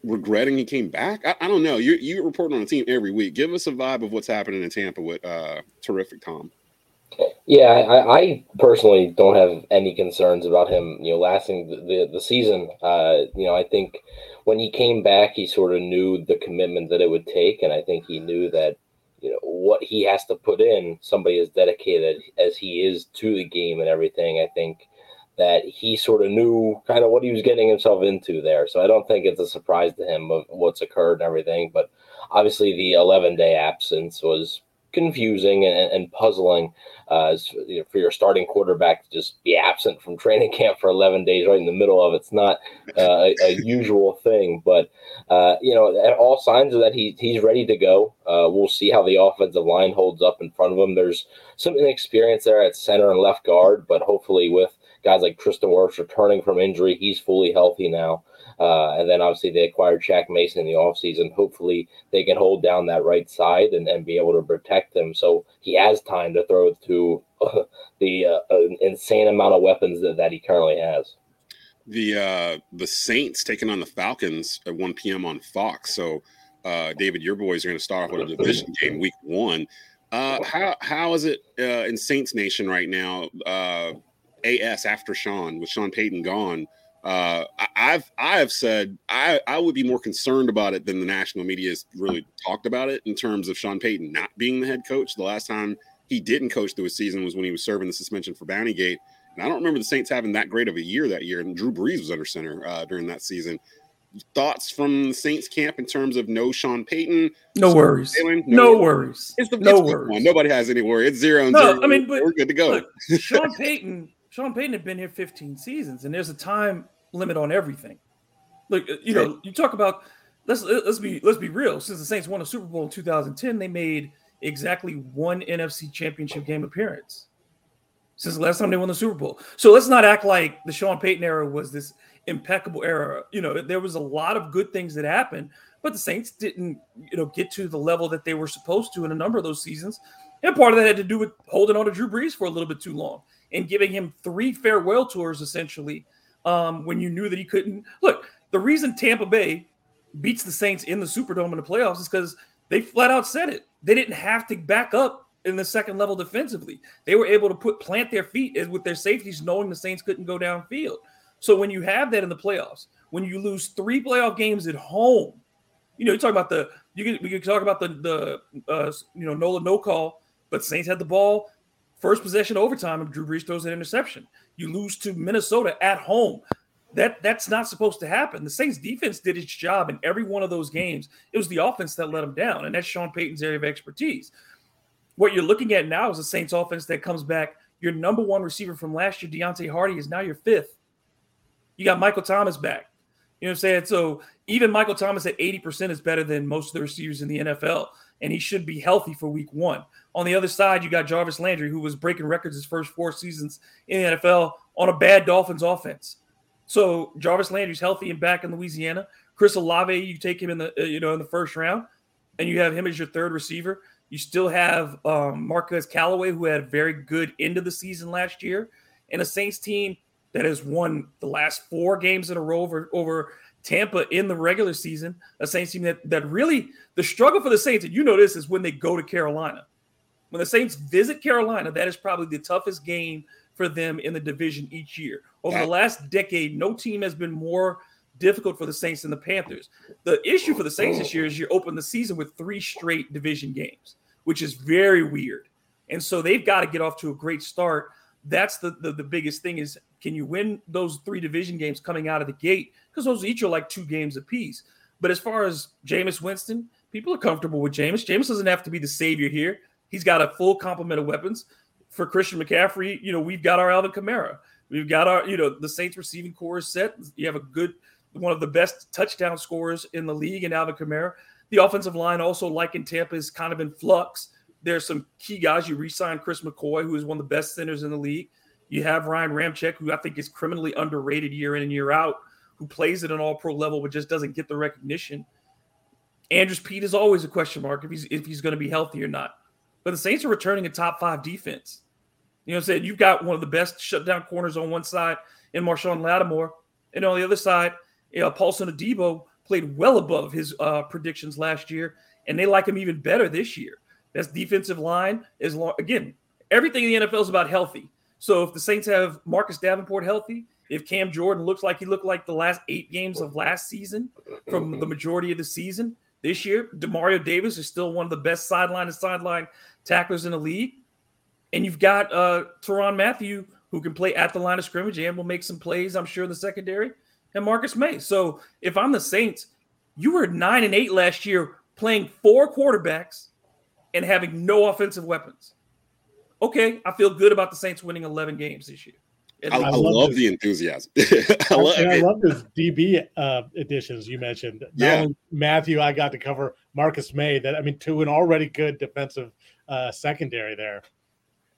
Speaker 7: regretting he came back. I, I don't know. You you reporting on the team every week. Give us a vibe of what's happening in Tampa with uh, terrific Tom.
Speaker 31: Yeah, I, I, personally don't have any concerns about him, you know, lasting the, the, the season. Uh, you know, I think when he came back, he sort of knew the commitment that it would take, and I think he knew that you know what he has to put in. Somebody as dedicated as he is to the game and everything. I think that he sort of knew kind of what he was getting himself into there. So I don't think it's a surprise to him of what's occurred and everything. But obviously, the 11 day absence was confusing and, and puzzling uh, you know, for your starting quarterback to just be absent from training camp for 11 days right in the middle of it's not uh, a, a, usual thing. But uh, you know at all signs are that he, he's ready to go. Uh, we'll see how the offensive line holds up in front of him. There's some inexperience there at center and left guard but hopefully with guys like Tristan Wirfs returning from injury he's fully healthy now uh, and then obviously they acquired Shaq Mason in the offseason. Hopefully they can hold down that right side and, and be able to protect him. So he has time to throw to uh, the uh, insane amount of weapons that, that he currently has.
Speaker 7: The uh, the Saints taking on the Falcons at 1 p.m. on Fox. So uh, David, your boys are going to start off with a division game week one. Uh, how how is it uh, in Saints Nation right now? Uh, AS after Sean with Sean Payton gone. Uh, I've I have said I, I would be more concerned about it than the national media has really talked about it in terms of Sean Payton not being the head coach. The last time he didn't coach through a season was when he was serving the suspension for Bountygate. And I don't remember the Saints having that great of a year that year. And Drew Brees was under center uh, during that season. Thoughts from the Saints camp in terms of no Sean Payton?
Speaker 32: No worries. no, no worries.
Speaker 7: It's the
Speaker 32: no
Speaker 7: it's
Speaker 32: worries.
Speaker 7: One. Nobody has any worry. It's zero and
Speaker 32: no,
Speaker 7: zero.
Speaker 32: I mean, but
Speaker 7: we're good to go.
Speaker 32: Look, Sean Payton Sean Payton had been here 15 seasons, and there's a time limit on everything. Look, uh, you know, you talk about let's let's be let's be real. Since the Saints won a Super Bowl in 2010, they made exactly one NFC Championship game appearance since the last time they won the Super Bowl. So let's not act like the Sean Payton era was this impeccable era. You know, there was a lot of good things that happened, but the Saints didn't, you know, get to the level that they were supposed to in a number of those seasons. And part of that had to do with holding on to Drew Brees for a little bit too long and giving him three farewell tours essentially um, when you knew that he couldn't. Look, the reason Tampa Bay beats the Saints in the Superdome in the playoffs is because they flat out said it. They didn't have to back up in the second level defensively. They were able to put plant their feet with their safeties, knowing the Saints couldn't go downfield. So when you have that in the playoffs, when you lose three playoff games at home, you know you talk about the you can we can talk about the the uh, you know Nola no call, but Saints had the ball first possession overtime and Drew Brees throws an interception. You lose to Minnesota at home. That that's not supposed to happen. The Saints defense did its job in every one of those games. It was the offense that let them down, and that's Sean Payton's area of expertise. What you're looking at now is a Saints offense that comes back. Your number one receiver from last year, Deonte Harty, is now your fifth. You got Michael Thomas back. You know what I'm saying? So even Michael Thomas at 80% is better than most of the receivers in the NFL, and he should be healthy for week one. On the other side, you got Jarvis Landry, who was breaking records his first four seasons in the NFL on a bad Dolphins offense. So Jarvis Landry's healthy and back in Louisiana. Chris Olave, you take him in the uh, you know in the first round, and you have him as your third receiver. You still have um, Marquez Callaway, who had a very good end of the season last year, and a Saints team that has won the last four games in a row over, over Tampa in the regular season. A Saints team that that really the struggle for the Saints, and you know this, is when they go to Carolina. When the Saints visit Carolina, that is probably the toughest game for them in the division each year. Over the last decade, no team has been more difficult for the Saints than the Panthers. The issue for the Saints this year is you open the season with three straight division games, which is very weird. And so they've got to get off to a great start. That's the, the, the biggest thing is can you win those three division games coming out of the gate? Because those each are like two games apiece. But as far as Jameis Winston, people are comfortable with Jameis. Jameis doesn't have to be the savior here. He's got a full complement of weapons. For Christian McCaffrey, you know, we've got our Alvin Kamara. We've got our, you know, the Saints receiving corps is set. You have a good one of the best touchdown scorers in the league in Alvin Kamara. The offensive line also, like in Tampa, is kind of in flux. There's some key guys. You re-signed Chris McCoy, who is one of the best centers in the league. You have Ryan Ramczyk, who I think is criminally underrated year in and year out, who plays at an all-pro level but just doesn't get the recognition. Andrus Peat is always a question mark if he's if he's going to be healthy or not. But the Saints are returning a top five defense. You know what I'm saying? You've got one of the best shutdown corners on one side in Marshon Lattimore. And on the other side, you know, Paulson Adebo played well above his uh, predictions last year, and they like him even better this year. That's defensive line is long. Again, everything in the NFL is about healthy. So if the Saints have Marcus Davenport healthy, if Cam Jordan looks like he looked like the last eight games of last season from the majority of the season this year, Demario Davis is still one of the best sideline to sideline tacklers in the league. And you've got uh Tyrann Mathieu, who can play at the line of scrimmage and will make some plays, I'm sure, in the secondary, and Marcus Maye. So if I'm the Saints, you were nine and eight last year playing four quarterbacks and having no offensive weapons. Okay, I feel good about the Saints winning 11 games this year.
Speaker 7: I, I, love, the enthusiasm. I
Speaker 30: love, and I love those DB uh, additions you mentioned. Not
Speaker 7: Yeah.
Speaker 30: Mathieu, I got to cover Marcus Maye. That I mean, to an already good defensive uh, secondary there.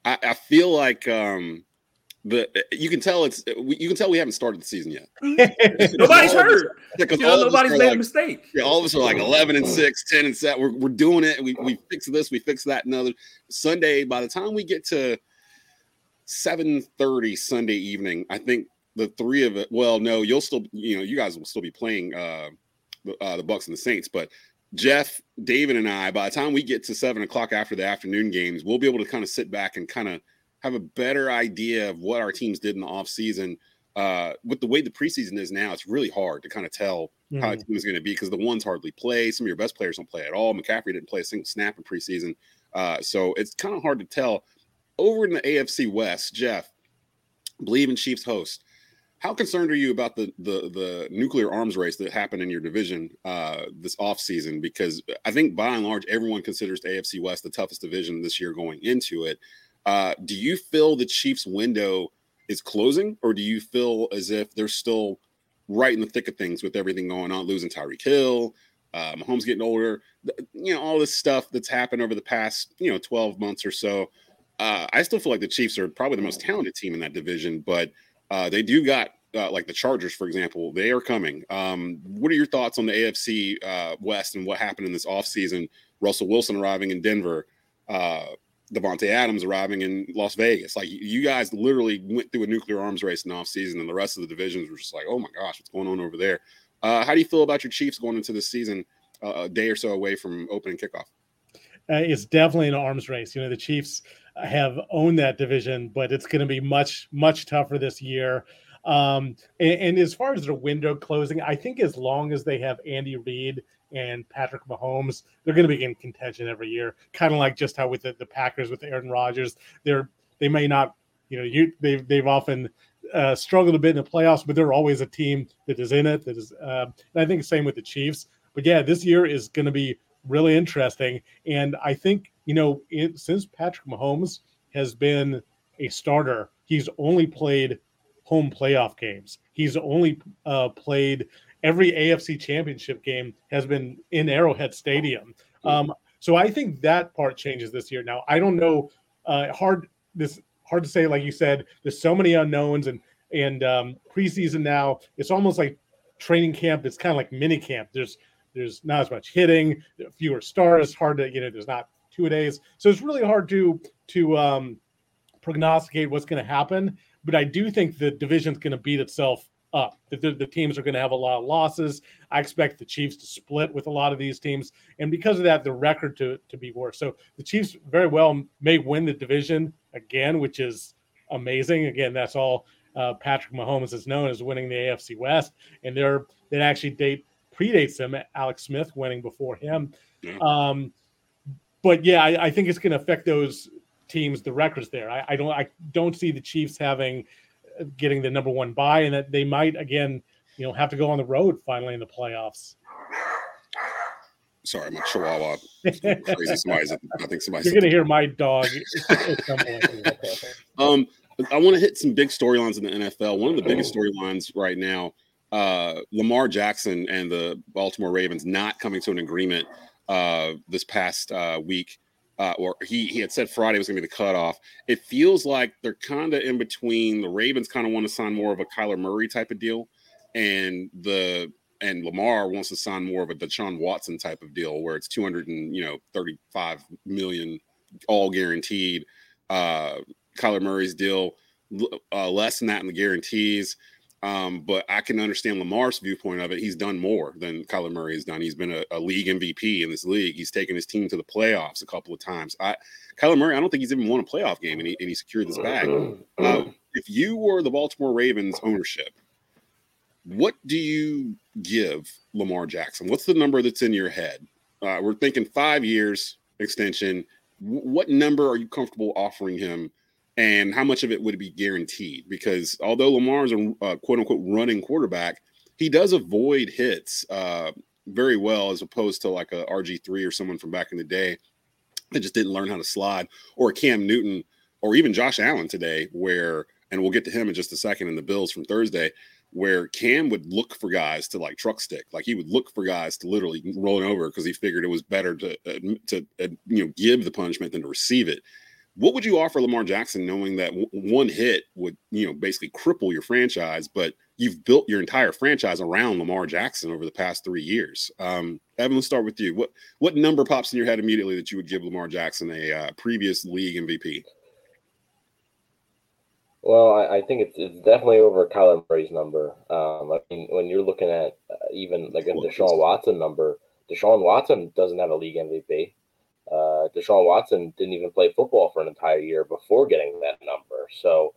Speaker 7: I, I feel like um the you can tell it's you can tell we haven't started the season yet.
Speaker 32: Nobody's
Speaker 7: All us-
Speaker 32: hurt.
Speaker 7: Yeah, 'cause
Speaker 32: You know,
Speaker 7: all of us
Speaker 32: nobody's
Speaker 7: are
Speaker 32: made a mistake.
Speaker 7: Yeah, all of us are like 11 and 6, 10 and 7. We're, we're doing it. We, we fix this, we fix that. Another Sunday, by the time we get to 7:30 Sunday evening, I think the three of it. Well, no, you'll still, you know, you guys will still be playing uh, the, uh, the Bucks and the Saints, but Jeff, David, and I, by the time we get to seven o'clock after the afternoon games, we'll be able to kind of sit back and kind of have a better idea of what our teams did in the offseason. Uh, with the way the preseason is now, it's really hard to kind of tell how a
Speaker 30: Mhm.
Speaker 7: team is going to be because the ones hardly play. Some of your best players don't play at all. McCaffrey didn't play a single snap in preseason. Uh, so it's kind of hard to tell. Over in the AFC West, Jeff, Bleav in Chiefs host. How concerned are you about the the the nuclear arms race that happened in your division uh, this offseason? Because I think by and large, everyone considers the AFC West the toughest division this year going into it. Uh, do you feel the Chiefs' window is closing, or do you feel as if they're still right in the thick of things with everything going on, losing Tyreek Hill, uh, Mahomes getting older, you know, all this stuff that's happened over the past, you know, 12 months or so. Uh, I still feel like the Chiefs are probably the most talented team in that division, but uh, they do got uh, like the Chargers, for example, they are coming. Um, what are your thoughts on the AFC uh, West and what happened in this offseason? Russell Wilson arriving in Denver, uh, Davante Adams arriving in Las Vegas. Like you guys literally went through a nuclear arms race in the offseason, and the rest of the divisions were just like, oh my gosh, what's going on over there? Uh, how do you feel about your Chiefs going into this season, uh, a day or so away from opening kickoff?
Speaker 30: Uh, it's definitely an arms race. You know, the Chiefs have owned that division, but it's going to be much, much tougher this year. Um, and, and as far as their window closing, I think as long as they have Andy Reid and Patrick Mahomes, they're going to be in contention every year. Kind of like just how with the, the Packers with Aaron Rodgers, they're they may not, you know, you they've they've often uh, struggled a bit in the playoffs, but they're always a team that is in it. That is, uh, and I think same with the Chiefs. But yeah, this year is going to be really interesting, and I think you know it, since Patrick Mahomes has been a starter, he's only played home playoff games. He's only uh, played every AFC championship game has been in Arrowhead Stadium. Um, so I think that part changes this year. Now I don't know. Uh, hard this hard to say. Like you said, there's so many unknowns and and um, preseason now. It's almost like training camp. It's kind of like mini camp. There's there's not as much hitting, fewer stars. Hard to you know. There's not two days, so it's really hard to to um, prognosticate what's going to happen. But I do think the division's going to beat itself up. That the, the teams are going to have a lot of losses. I expect the Chiefs to split with a lot of these teams, and because of that, the record to to be worse. So the Chiefs very well may win the division again, which is amazing. Again, that's all uh, Patrick Mahomes is known as winning the AFC West, and they're that actually date predates him. Alex Smith winning before him. Um, but yeah, I, I think it's going to affect those teams, the records there. I, I don't, I don't see the Chiefs having uh, getting the number one buy, and that they might again, you know, have to go on the road finally in the playoffs.
Speaker 7: Sorry, my chihuahua. crazy. Somebody's, I think somebody's.
Speaker 30: You're to hear my dog. at some point.
Speaker 7: Um, I want to hit some big storylines in the NFL. One of the biggest storylines right now uh, Lamar Jackson and the Baltimore Ravens not coming to an agreement uh, this past uh, week, uh, or he he had said Friday was going to be the cutoff. It feels like they're kind of in between. The Ravens kind of want to sign more of a Kyler Murray type of deal, and the and Lamar wants to sign more of a Deshaun Watson type of deal where it's 200 and you know 35 million all guaranteed. Uh, Kyler Murray's deal uh, less than that in the guarantees. Um, but I can understand Lamar's viewpoint of it. He's done more than Kyler Murray has done. He's been a, a, league MVP in this league. He's taken his team to the playoffs a couple of times. I, Kyler Murray, I don't think he's even won a playoff game, and he, and he secured this bag. Uh, if you were the Baltimore Ravens ownership, what do you give Lamar Jackson? What's the number that's in your head? Uh, we're thinking five years extension. W- what number are you comfortable offering him and how much of it would be guaranteed? Because although Lamar is a uh, quote unquote running quarterback, he does avoid hits uh, very well as opposed to like a RG3 or someone from back in the day that just didn't learn how to slide, or Cam Newton, or even Josh Allen today, where, and we'll get to him in just a second in the Bills from Thursday, where Cam would look for guys to like truck stick, like he would look for guys to literally roll over because he figured it was better to uh, to uh, you know give the punishment than to receive it. What would you offer Lamar Jackson, knowing that w- one hit would, you know, basically cripple your franchise, but you've built your entire franchise around Lamar Jackson over the past three years? Um, Evan, let's start with you. What what number pops in your head immediately that you would give Lamar Jackson a uh, previous league MVP?
Speaker 31: Well, I, I, think it's it's definitely over Kyler Murray's number. Um, I mean, when you're looking at uh, even like a Deshaun Watson number, Deshaun Watson doesn't have a league MVP. Uh, Deshaun Watson didn't even play football for an entire year before getting that number. So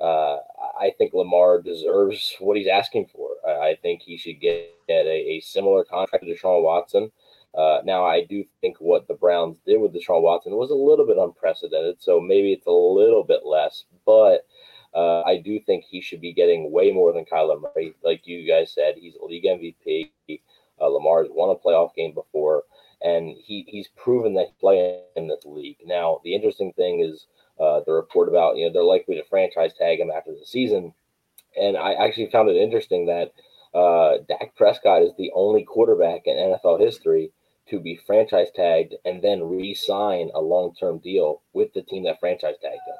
Speaker 31: uh, I think Lamar deserves what he's asking for. I, think he should get, get a, a, similar contract to Deshaun Watson. Uh, now, I do think what the Browns did with Deshaun Watson was a little bit unprecedented, so maybe it's a little bit less, but uh, I do think he should be getting way more than Kyler Murray. Like you guys said, he's a league MVP. Uh, Lamar has won a playoff game before and he he's proven that he play in this league. Now, the interesting thing is uh, the report about you know they're likely to franchise tag him after the season, and I actually found it interesting that uh, Dak Prescott is the only quarterback in NFL history to be franchise tagged and then re-sign a long-term deal with the team that franchise tagged him.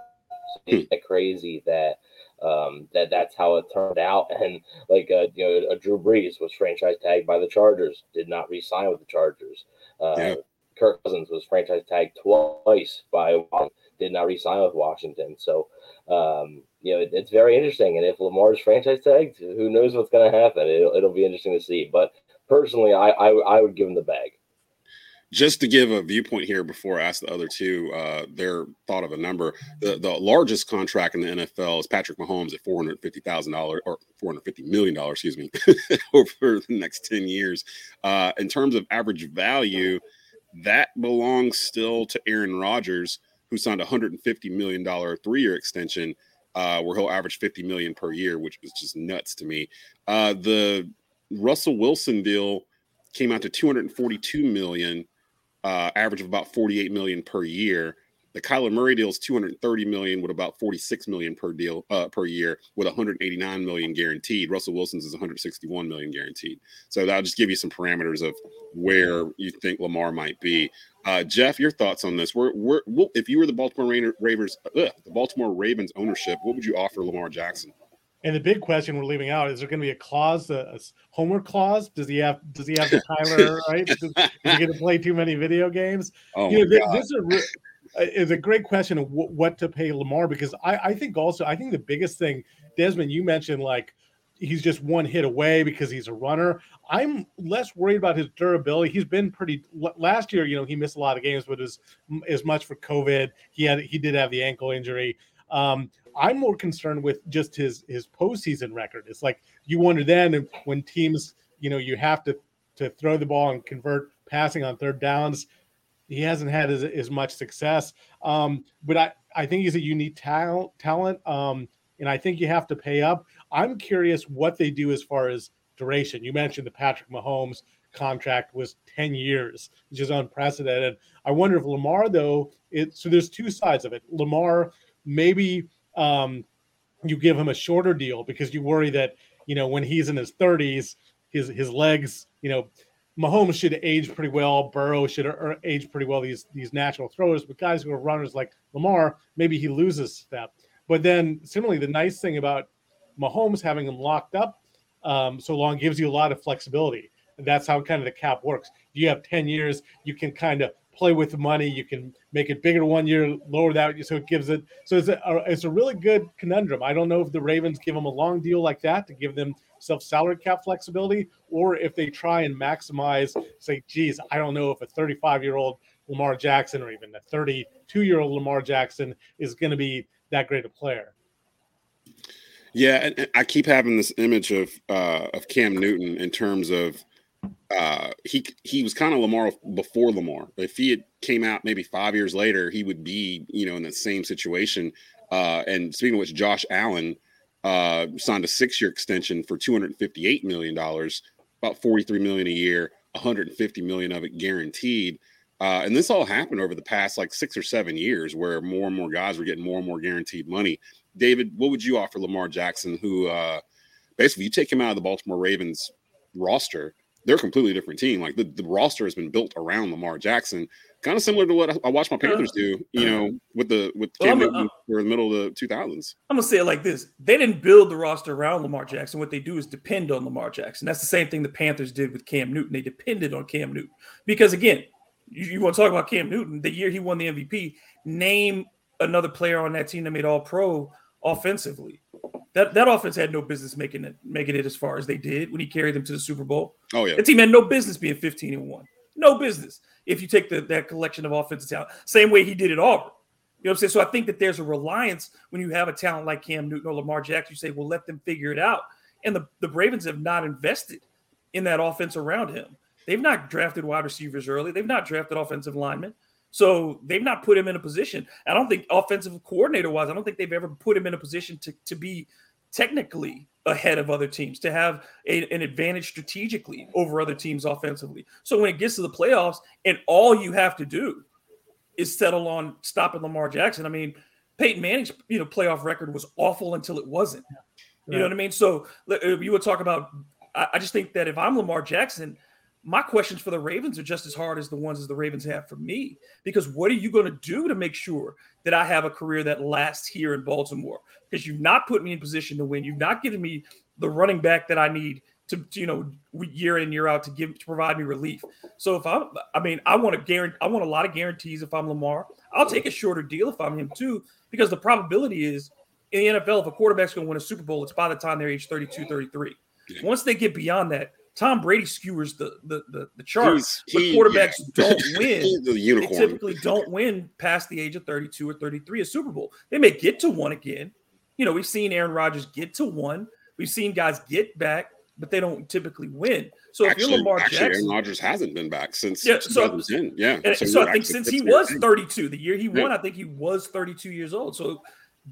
Speaker 31: So it's hmm. crazy that um, that that's how it turned out. And like uh, you know, a Drew Brees was franchise tagged by the Chargers, did not re-sign with the Chargers. Uh, yeah. Kirk Cousins was franchise tagged twice by did not re-sign with Washington. So um, you know it, it's very interesting. And if Lamar's franchise tagged, who knows what's going to happen? It'll, it'll be interesting to see. But personally, I, I I would give him the bag
Speaker 7: just to give a viewpoint here before I ask the other two uh, their thought of a number, the, the largest contract in the NFL is Patrick Mahomes at four hundred fifty thousand dollars or four hundred fifty million dollars, excuse me, over the next ten years. Uh, in terms of average value, that belongs still to Aaron Rodgers, who signed a hundred and fifty million dollar three year extension, uh, where he'll average fifty million per year, which was just nuts to me. Uh, the Russell Wilson deal came out to 242 million uh, average of about 48 million per year. The Kyler Murray deal is 230 million with about 46 million per deal uh, per year with 189 million guaranteed. Russell Wilson's is 161 million guaranteed. So that'll just give you some parameters of where you think Lamar might be. Uh, Jeff, your thoughts on this? We're, we're, if you were the Baltimore Ravens, ugh, the Baltimore Ravens ownership, what would you offer Lamar Jackson?
Speaker 30: And the big question we're leaving out is there going to be a clause, a, a homework clause? Does he have? Does he have the Kyler right? Is, is he going to play too many video games?
Speaker 7: Oh you know,
Speaker 30: this, is a, uh, is a great question of w- what to pay Lamar because I, I think also I think the biggest thing, Desmond, you mentioned like he's just one hit away because he's a runner. I'm less worried about his durability. He's been pretty last year, you know, he missed a lot of games, but as as much for COVID. He had he did have the ankle injury. Um, I'm more concerned with just his his postseason record. It's like you wonder then when teams, you know, you have to to throw the ball and convert passing on third downs. He hasn't had as, as much success. Um, but I, I think he's a unique talent talent. Um, and I think you have to pay up. I'm curious what they do as far as duration. You mentioned the Patrick Mahomes contract was 10 years, which is unprecedented. I wonder if Lamar, though, it so there's two sides of it. Lamar maybe um, you give him a shorter deal because you worry that you know, when he's in his 30s, his his legs, you know, Mahomes should age pretty well. Burrow should age pretty well. These these natural throwers, but guys who are runners like Lamar, maybe he loses step. But then similarly, the nice thing about Mahomes having him locked up um, so long gives you a lot of flexibility. That's how kind of the cap works. You have 10 years, you can kind of play with the money. You can make it bigger one year, lower that. So it gives it. So it's a, it's a really good conundrum. I don't know if the Ravens give them a long deal like that to give them self salary cap flexibility, or if they try and maximize, say, geez, I don't know if a 35 year old Lamar Jackson or even a 32 year old Lamar Jackson is going to be that great a player.
Speaker 7: Yeah, I keep having this image of uh, of Cam Newton in terms of uh, he he was kind of Lamar before Lamar. If he had came out maybe five years later, he would be you know in that same situation. Uh, and speaking of which, Josh Allen uh, signed a six year extension for two hundred fifty eight million dollars, about forty three million a year, one hundred fifty million of it guaranteed. Uh, and this all happened over the past like six or seven years, where more and more guys were getting more and more guaranteed money. David, what would you offer Lamar Jackson, who uh, basically you take him out of the Baltimore Ravens roster, they're a completely different team. Like the, the roster has been built around Lamar Jackson, kind of similar to what I, I watched my Panthers uh-huh. do, you know, uh-huh. with the with Cam Newton uh, for the middle of the two thousands.
Speaker 32: I'm gonna say it like this: They didn't build the roster around Lamar Jackson. What they do is depend on Lamar Jackson. That's the same thing the Panthers did with Cam Newton. They depended on Cam Newton because, again, you, you want to talk about Cam Newton? The year he won the MVP, name another player on that team that made All Pro offensively. That that offense had no business making it making it as far as they did when he carried them to the Super Bowl.
Speaker 7: Oh yeah,
Speaker 32: the team had no business being 15 and one. No business. If you take the, that collection of offensive talent, same way he did at Auburn. You know what I'm saying? So I think that there's a reliance when you have a talent like Cam Newton or Lamar Jackson. You say, well, let them figure it out. And the, the Ravens have not invested in that offense around him. They've not drafted wide receivers early. They've not drafted offensive linemen. So they've not put him in a position. I don't think offensive coordinator wise, I don't think they've ever put him in a position to, to be technically ahead of other teams, to have a- an advantage strategically over other teams offensively. So when it gets to the playoffs and all you have to do is settle on stopping Lamar Jackson, I mean, Peyton Manning's you know playoff record was awful until it wasn't. You know what I mean? So you would talk about. I just think that if I'm Lamar Jackson, my questions for the Ravens are just as hard as the ones as the Ravens have for me. Because what are you going to do to make sure that I have a career that lasts here in Baltimore? Because you've not put me in position to win. You've not given me the running back that I need to, to, you know, year in year out to give to provide me relief. So if I'm, I mean, I want to guarantee, I want a lot of guarantees if I'm Lamar. I'll take a shorter deal if I'm him too, because the probability is in the NFL, if a quarterback's going to win a Super Bowl, it's by the time they're age 32, 33. Once they get beyond that, Tom Brady skewers the the the, the charts.
Speaker 7: He's-
Speaker 32: but quarterbacks
Speaker 7: yeah.
Speaker 32: don't win.
Speaker 7: The unicorn.
Speaker 32: They typically don't win past the age of 32 or 33 a Super Bowl. They may get to one again. You know, we've seen Aaron Rodgers get to one. We've seen guys get back, but they don't typically win. So if
Speaker 7: actually,
Speaker 32: you're Lamar
Speaker 7: actually,
Speaker 32: Jackson,
Speaker 7: Aaron Rodgers hasn't been back since
Speaker 32: Yeah, so-
Speaker 7: 2010. Yeah,
Speaker 32: and so,
Speaker 7: you're
Speaker 32: I think since he was 32, the year he won,
Speaker 7: Yeah.
Speaker 32: I think he was 32 years old. So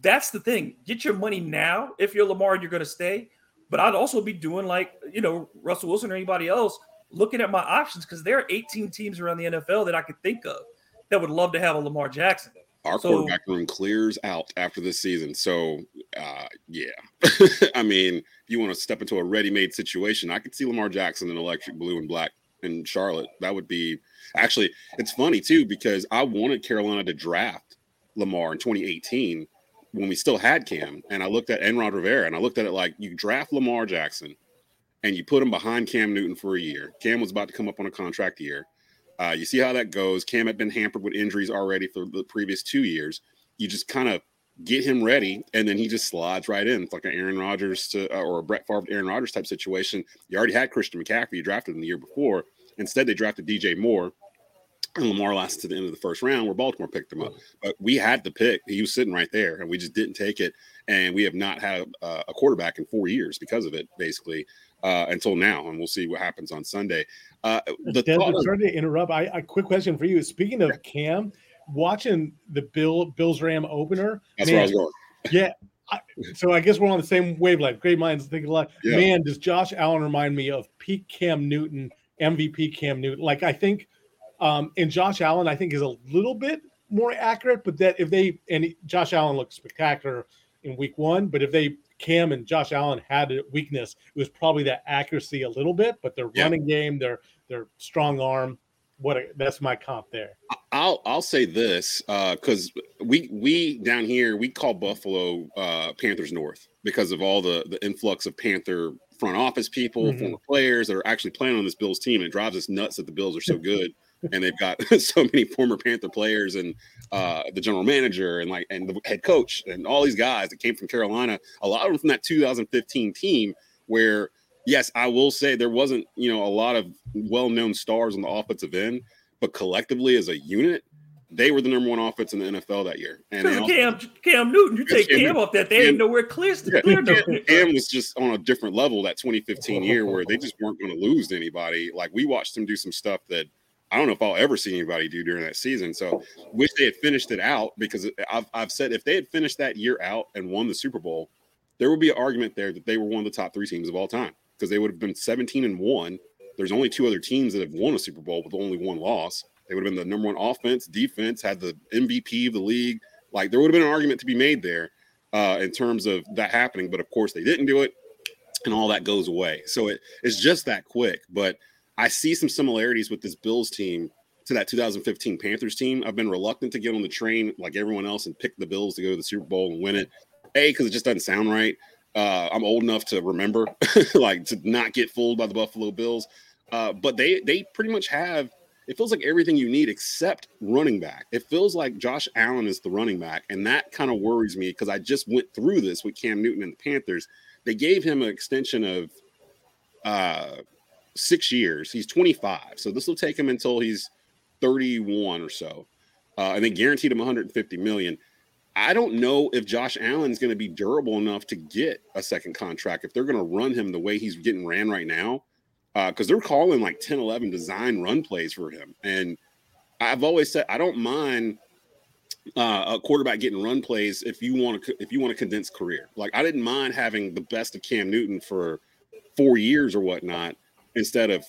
Speaker 32: that's the thing. Get your money now if you're Lamar and you're going to stay. But I'd also be doing like, you know, Russell Wilson or anybody else, looking at my options because there are 18 teams around the NFL that I could think of that would love to have a Lamar Jackson.
Speaker 7: Our
Speaker 32: So-
Speaker 7: quarterback room clears out after this season. So, uh, yeah. I mean, if you want to step into a ready-made situation, I could see Lamar Jackson in electric blue and black in Charlotte. That would be actually. It's funny too because I wanted Carolina to draft Lamar in 2018 when we still had Cam, and I looked at Enrod Rivera and I looked at it like you draft Lamar Jackson and you put him behind Cam Newton for a year. Cam was about to come up on a contract year. Uh, you see how that goes. Cam had been hampered with injuries already for the previous two years. You just kind of get him ready, and then he just slides right in. It's like an Aaron Rodgers to uh, or a Brett Favre Aaron Rodgers type situation. You already had Christian McCaffrey. You drafted him the year before. Instead, they drafted DJ Moore. And Lamar lasted to the end of the first round where Baltimore picked him up. But we had the pick. He was sitting right there, and we just didn't take it. And we have not had uh, a quarterback in four years because of it, basically, uh, until now. And we'll see what happens on Sunday. Uh, the
Speaker 30: Des,
Speaker 7: thought of-
Speaker 30: sorry to interrupt. I a quick question for you. Speaking of Cam, watching the Bill Bills Ram opener.
Speaker 7: That's where I was going.
Speaker 30: Yeah. I, so I guess we're on the same wavelength. Great minds think alike.
Speaker 7: Yeah.
Speaker 30: Man, does Josh Allen remind me of peak Cam Newton, MVP Cam Newton? Like I think, um, and Josh Allen I think is a little bit more accurate. But that if they and Josh Allen looked spectacular in Week One, but if they Cam and Josh Allen had a weakness, it was probably that accuracy a little bit, but their
Speaker 7: Yeah.
Speaker 30: running game, their their strong arm, what a, that's my comp there.
Speaker 7: I'll I'll say this because we we down here we call Buffalo uh, Panthers North because of all the the influx of Panther front office people,
Speaker 30: Mhm.
Speaker 7: former players that are actually playing on this Bills team. And it drives us nuts that the Bills are so good and they've got so many former Panther players and uh, the general manager and like and the head coach and all these guys that came from Carolina. A lot of them from that 2015 team where. Yes, I will say there wasn't, you know, a lot of well-known stars on the offensive end, but collectively as a unit, they were the number one offense in the NFL that year. And they also-
Speaker 32: Cam, Cam Newton, you take
Speaker 7: Cam
Speaker 32: Cam off that, they
Speaker 7: Cam-
Speaker 32: ain't nowhere clear.
Speaker 7: yeah,
Speaker 32: clear
Speaker 7: Cam, Cam was just on a different level that 2015 year where they just weren't going to lose to anybody. Like we watched them do some stuff that I don't know if I'll ever see anybody do during that season. So wish they had finished it out because I've, I've said if they had finished that year out and won the Super Bowl, there would be an argument there that they were one of the top three teams of all time because they would have been 17 and one. There's only two other teams that have won a Super Bowl with only one loss. They would have been the number one offense, defense, had the MVP of the league. Like there would have been an argument to be made there uh, in terms of that happening. But of course, they didn't do it, and all that goes away. So it, it's just that quick. But I see some similarities with this Bills team to that 2015 Panthers team. I've been reluctant to get on the train like everyone else and pick the Bills to go to the Super Bowl and win it. A, because it just doesn't sound right. Uh, I'm old enough to remember, like to not get fooled by the Buffalo Bills. Uh, but they they pretty much have. It feels like everything you need except running back. It feels like Josh Allen is the running back, and that kind of worries me because I just went through this with Cam Newton and the Panthers. They gave him an extension of uh, six years. He's 25, so this will take him until he's 31 or so, uh, and they guaranteed him 150 million. I don't know if Josh Allen's going to be durable enough to get a second contract if they're going to run him the way he's getting ran right now, because they're calling like 10, 11 design run plays for him. And I've always said I don't mind uh, a quarterback getting run plays if you want to if you want to condense career. Like I didn't mind having the best of Cam Newton for four years or whatnot instead of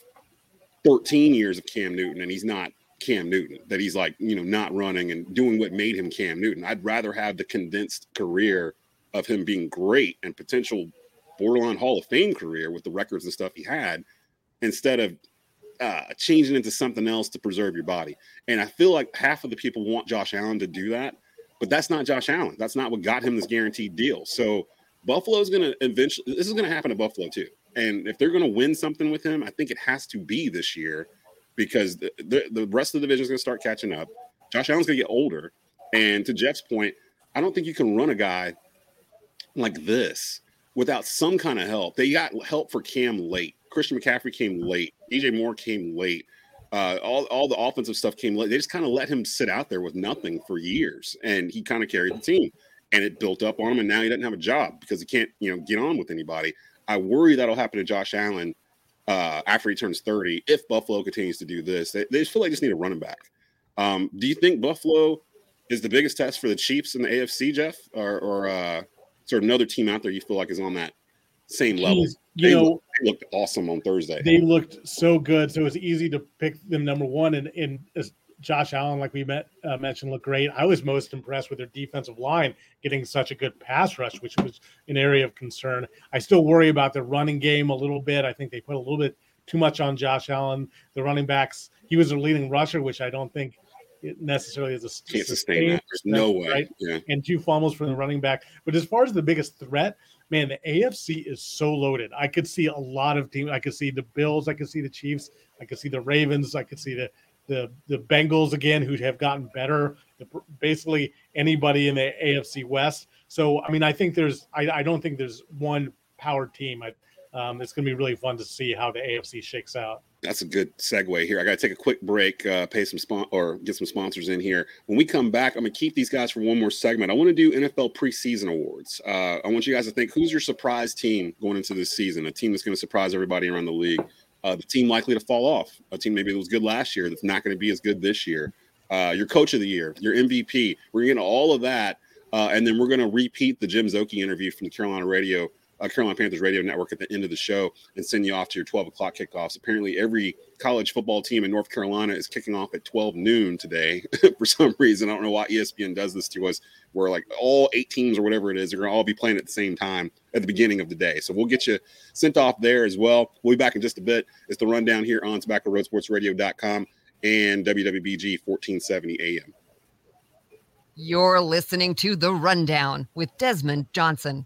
Speaker 7: 13 years of Cam Newton, and he's not Cam Newton. That he's like you know not running and doing what made him Cam Newton. I'd rather have the condensed career of him being great and potential borderline Hall of Fame career with the records and stuff he had instead of uh, changing into something else to preserve your body. And I feel like half of the people want Josh Allen to do that, but that's not Josh Allen. That's not what got him this guaranteed deal. So Buffalo's going to eventually, this is going to happen to Buffalo too. And if they're going to win something with him, I think it has to be this year because the, the, the rest of the division is going to start catching up. Josh Allen's going to get older. And to Jeff's point, I don't think you can run a guy like this without some kind of help. They got help for Cam late. Christian McCaffrey came late. DJ Moore came late. Uh, all, all the offensive stuff came late. They just kind of let him sit out there with nothing for years, and he kind of carried the team. And it built up on him, and now he doesn't have a job because he can't, you know, get on with anybody. I worry that'll happen to Josh Allen uh, after he turns 30 if Buffalo continues to do this. They, they just feel like they just need a running back. Um, do you think Buffalo is the biggest test for the Chiefs in the AFC, Jeff, or, or uh, is there another team out there you feel like is on that same level?
Speaker 30: You
Speaker 7: they,
Speaker 30: know-
Speaker 7: looked, they looked awesome on Thursday.
Speaker 30: They looked so good, so it's easy to pick them number one. And, and as Josh Allen, like we met, uh, mentioned, looked great. I was most impressed with their defensive line getting such a good pass rush, which was an area of concern. I still worry about the running game a little bit. I think they put a little bit too much on Josh Allen. The running backs, he was their leading rusher, which I don't think it necessarily is a
Speaker 7: Can't sustain that. There's no way. Yeah.
Speaker 30: And two fumbles from the running back. But as far as the biggest threat, man, the AFC is so loaded. I could see a lot of teams. I could see the Bills. I could see the Chiefs. I could see the Ravens. I could see the the the Bengals again, who have gotten better. The, basically anybody in the AFC West. So I mean, I think there's. I, I don't think there's one power team. I, um, it's going to be really fun to see how the AFC shakes out.
Speaker 7: That's a good segue here. I got to take a quick break, uh, pay some spon- or get some sponsors in here. When we come back, I'm going to keep these guys for one more segment. I want to do NFL preseason awards. Uh, I want you guys to think who's your surprise team going into this season, a team that's going to surprise everybody around the league, uh, the team likely to fall off, a team maybe that was good last year that's not going to be as good this year, uh, your coach of the year, your MVP. We're going to all of that, uh, and then we're going to repeat the Jim Szoke interview from the Carolina radio uh, Carolina Panthers radio network at the end of the show and send you off to your 12 o'clock kickoffs. Apparently, every college football team in North Carolina is kicking off at 12 noon today for some reason. I don't know why ESPN does this to us, where like all eight teams or whatever it is are going to all be playing at the same time at the beginning of the day. So we'll get you sent off there as well. We'll be back in just a bit. It's the rundown here on TobaccoRoadSportsRadio.com and WWBG 1470 AM.
Speaker 19: You're listening to The Rundown with Desmond Johnson.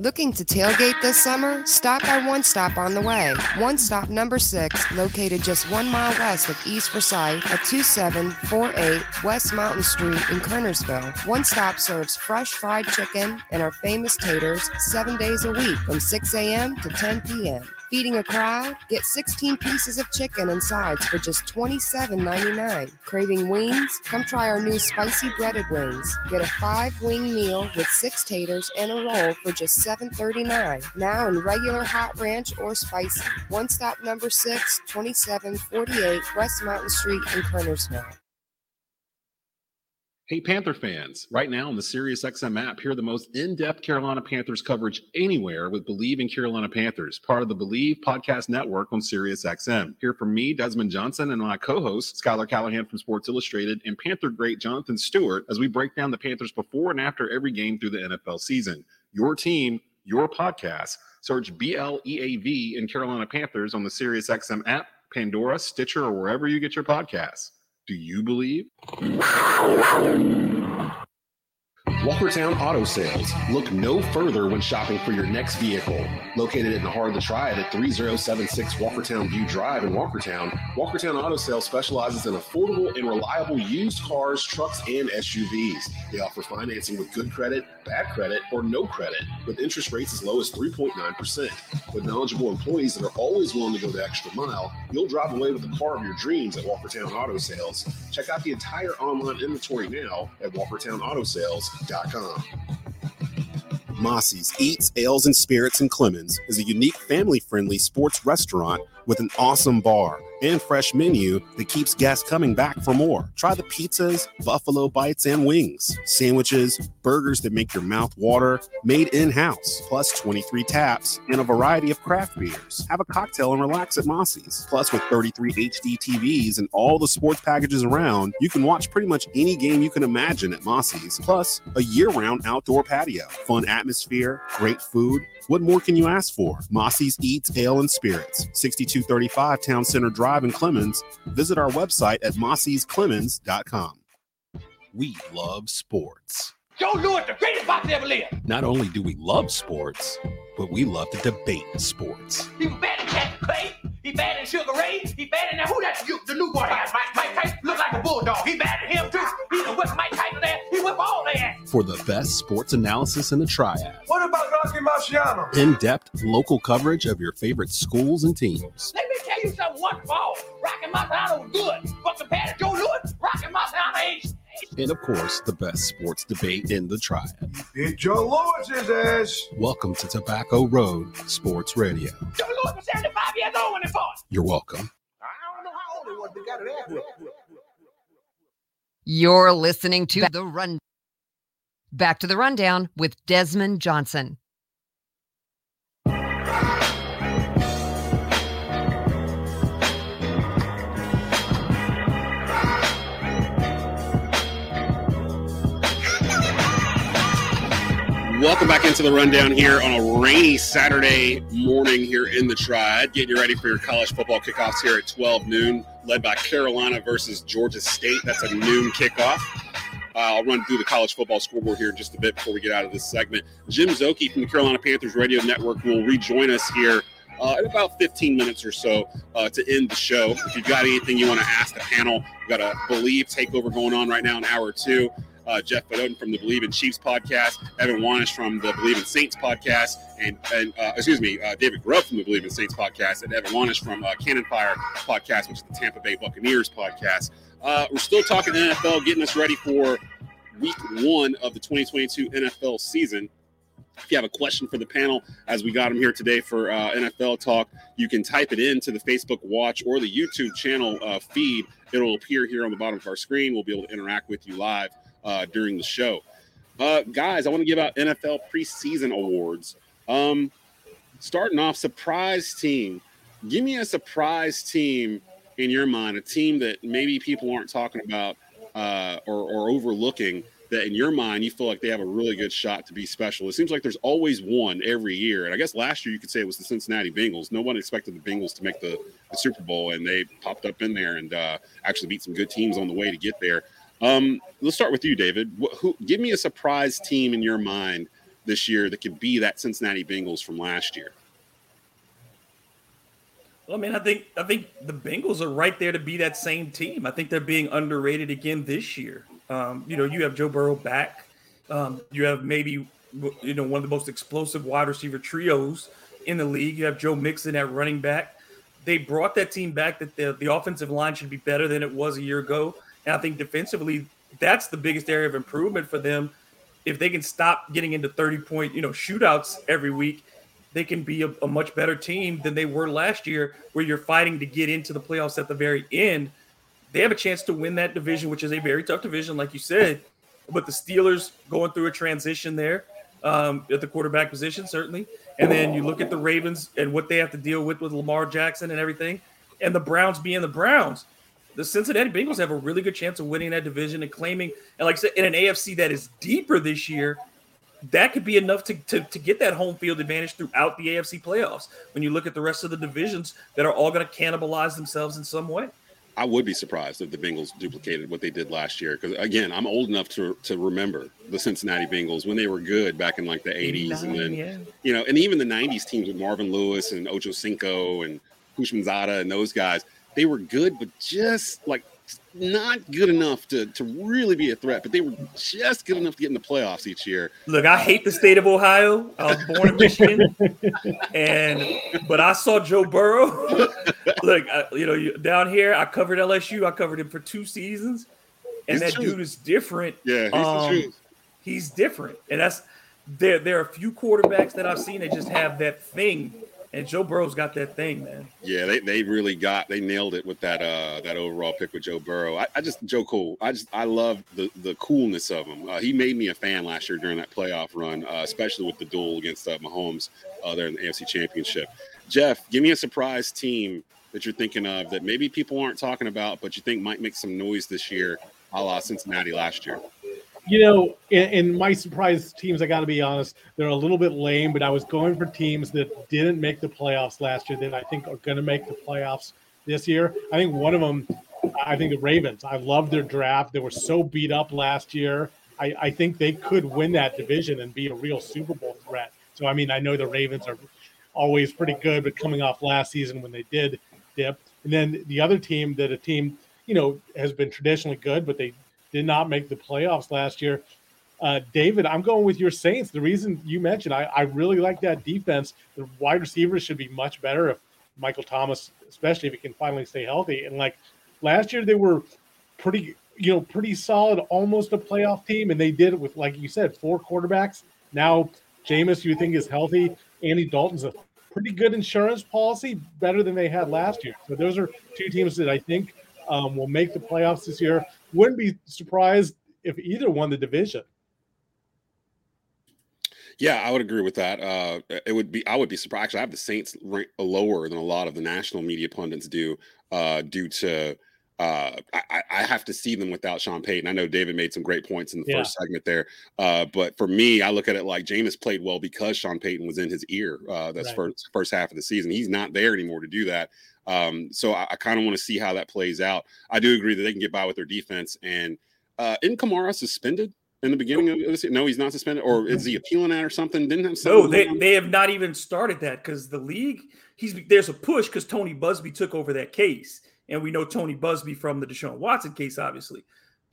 Speaker 23: Looking to tailgate this summer? Stop by One Stop on the way. One Stop number six, located just one mile west of East Forsyth at 2748 West Mountain Street in Kernersville. One Stop serves fresh fried chicken and our famous taters seven days a week from 6 a.m. to 10 p.m. Feeding a crowd? Get 16 pieces of chicken and sides for just $27.99. Craving wings? Come try our new spicy breaded wings. Get a five wing meal with six taters and a roll for just $7.39. Now in regular hot ranch or spicy. One stop number six, 2748 West Mountain Street in Kernersville.
Speaker 8: Hey, Panther fans, right now on the SiriusXM app, hear the most in depth Carolina Panthers coverage anywhere with Bleav in Carolina Panthers, part of the Bleav Podcast Network on SiriusXM. Hear from me, Desmond Johnson, and my co host, Schuyler Callihan from Sports Illustrated, and Panther great Jonathan Stewart as we break down the Panthers before and after every game through the NFL season. Your team, your podcast. Search B L E A V in Carolina Panthers on the SiriusXM app, Pandora, Stitcher, or wherever you get your podcasts. Do you believe?
Speaker 7: Walkertown Auto Sales. Look no further when shopping for your next vehicle. Located in the heart of the Triad at 3076 Walkertown View Drive in Walkertown, Walkertown Auto Sales specializes in affordable and reliable used cars, trucks, and SUVs. They offer financing with good credit, bad credit, or no credit, with interest rates as low as 3.9%. With knowledgeable employees that are always willing to go the extra mile, you'll drive away with the car of your dreams at Walkertown Auto Sales. Check out the entire online inventory now at walkertownautosales.com. Mossy's Eats, Ales, and Spirits in Clemmons is a unique family friendly sports restaurant with an awesome bar and fresh menu that keeps guests coming back for more. Try the pizzas, buffalo bites, and wings, sandwiches, burgers that make your mouth water, made in house, plus 23 taps and a variety of craft beers. Have a cocktail and relax at Mossy's. Plus, with 33 HD TVs and all the sports packages around, you can watch pretty much any game you can imagine at Mossy's. Plus, a year round outdoor patio, fun atmosphere, great food. What more can you ask for? Mossy's Eats, Ale, and Spirits, 6235 Town Center Drive in Clemmons. Visit our website at mossy'sclemens.com. We love sports.
Speaker 33: Joe Louis, the greatest boxer ever lived.
Speaker 7: Not only do we love sports, but we love to debate sports.
Speaker 33: He was bad in Captain Clay. He bad in Sugar Ray. He bad in that. Who that? You, the new boy has Mike, Mike Tyson. Look like a bulldog. He bad at him too. He done whip Mike Tyson there. He whip all their ass.
Speaker 7: For the best sports analysis in the triad,
Speaker 33: What about Rocky Marciano?
Speaker 7: in depth local coverage of your favorite schools and teams.
Speaker 33: Let me tell you something. One fall, Rocky Marciano was good, but compared to Joe Louis, Rocky Marciano ain't.
Speaker 7: And of course, the best sports debate in the triad.
Speaker 33: It's Joe Louis's ass.
Speaker 7: Welcome to Tobacco Road Sports Radio.
Speaker 33: Joe Louis was 75 years old when he fought.
Speaker 7: You're welcome.
Speaker 33: I don't know how old he was, but got it ass.
Speaker 19: You're listening to The Run. Back to the rundown with Desmond Johnson.
Speaker 7: Welcome back into the rundown here on a rainy Saturday morning here in the Triad. Getting you ready for your college football kickoffs here at 12 noon, led by Carolina versus Georgia State. That's a noon kickoff. Uh, I'll run through the college football scoreboard here in just a bit before we get out of this segment. Jim Szoke from the Carolina Panthers Radio Network will rejoin us here uh, in about 15 minutes or so uh, to end the show. If you've got anything you want to ask the panel, we've got a Bleav takeover going on right now in hour two. Uh, Jeff Fadoden from the Bleav in Chiefs podcast, Evan Wanish from the Bleav in Saints podcast, and, and uh, excuse me, uh, David Grubb from the Bleav in Saints podcast, and Evan Wanish from uh, Cannon Fire podcast, which is the Tampa Bay Buccaneers podcast. Uh, we're still talking NFL, getting us ready for week one of the 2022 NFL season. If you have a question for the panel, as we got them here today for uh, NFL talk, you can type it into the Facebook Watch or the YouTube channel uh, feed. It'll appear here on the bottom of our screen. We'll be able to interact with you live uh, during the show. Uh, guys, I want to give out NFL preseason awards. Um, starting off, surprise team. Give me a surprise team in your mind, a team that maybe people aren't talking about uh, or, or overlooking that in your mind you feel like they have a really good shot to be special. It seems like there's always one every year. And I guess last year you could say it was the Cincinnati Bengals. No one expected the Bengals to make the, the Super Bowl, and they popped up in there and uh, actually beat some good teams on the way to get there. Um, let's start with you, David. Wh- who, give me a surprise team in your mind this year that could be that Cincinnati Bengals from last year.
Speaker 32: Well, I mean, I think I think the Bengals are right there to be that same team. I think they're being underrated again this year. Um, you know, you have Joe Burrow back. Um, you have maybe you know one of the most explosive wide receiver trios in the league. You have Joe Mixon at running back. They brought that team back. That the, the offensive line should be better than it was a year ago. And I think defensively, that's the biggest area of improvement for them. If they can stop getting into 30 point, you know, shootouts every week, they can be a, a, much better team than they were last year, where you're fighting to get into the playoffs at the very end. They have a chance to win that division, which is a very tough division, like you said. But the Steelers going through a transition there um, at the quarterback position, certainly. And then you look at the Ravens and what they have to deal with with Lamar Jackson and everything, and the Browns being the Browns the Cincinnati Bengals have a really good chance of winning that division and claiming, and like I said, in an AFC that is deeper this year, that could be enough to, to, to get that home field advantage throughout the AFC playoffs. When you look at the rest of the divisions that are all going to cannibalize themselves in some way.
Speaker 7: I would be surprised if the Bengals duplicated what they did last year. Because again, I'm old enough to to remember the Cincinnati Bengals when they were good back in like the 80s, and then yeah. you know, and even the 90s teams with Marvin Lewis and Ocho Cinco and Houshmandzadeh and those guys they were good, but just like not good enough to, to really be a threat, but they were just good enough to get in the playoffs each year.
Speaker 32: Look, I hate the state of Ohio. I was born in Michigan, and but I saw Joe Burrow. Look, I, you know, down here, I covered LSU. I covered him for two seasons, and he's that dude is different.
Speaker 7: Yeah, he's um,
Speaker 32: He's different, and that's there. There are a few quarterbacks that I've seen that just have that thing and Joe Burrow's got that thing, man.
Speaker 7: Yeah, they, they really got they nailed it with that uh that overall pick with Joe Burrow. I, I just Joe Cool. I just I love the the coolness of him. Uh, he made me a fan last year during that playoff run, uh, especially with the duel against uh, Mahomes uh, there in the AFC Championship. Jeff, give me a surprise team that you're thinking of that maybe people aren't talking about, but you think might make some noise this year, a la Cincinnati last year.
Speaker 30: You know, in, in my surprise teams, I got to be honest, they're a little bit lame, but I was going for teams that didn't make the playoffs last year that I think are going to make the playoffs this year. I think one of them, I think the Ravens. I love their draft. They were so beat up last year. I, I think they could win that division and be a real Super Bowl threat. So, I mean, I know the Ravens are always pretty good, but coming off last season when they did dip. And then the other team that a team, you know, has been traditionally good, but they did not make the playoffs last year. Uh, David, I'm going with your Saints. The reason you mentioned, I, I really like that defense. The wide receivers should be much better if Michael Thomas, especially if he can finally stay healthy. And like last year, they were pretty, you know, pretty solid, almost a playoff team, and they did it with, like you said, four quarterbacks. Now, Jameis, you think is healthy. Andy Dalton's a pretty good insurance policy, better than they had last year. So those are two teams that I think um, will make the playoffs this year wouldn't be surprised if either won the division.
Speaker 7: Yeah, I would agree with that. Uh, it would be I would be surprised. Actually, I have the Saints ranked lower than a lot of the national media pundits do, uh, due to uh, I, I, have to see them without Sean Payton. I know David made some great points in the yeah. first segment there, uh, but for me, I look at it like Jameis played well because Sean Payton was in his ear. Uh, that's right. first first half of the season. He's not there anymore to do that. Um, so I, I kind of want to see how that plays out. I do agree that they can get by with their defense. And uh, isn't Kamara suspended in the beginning of this? No, he's not suspended, or is he appealing that or something? Didn't have
Speaker 32: no. They, they have not even started that because the league. He's there's a push because Tony Buzbee took over that case, and we know Tony Buzbee from the Deshaun Watson case, obviously.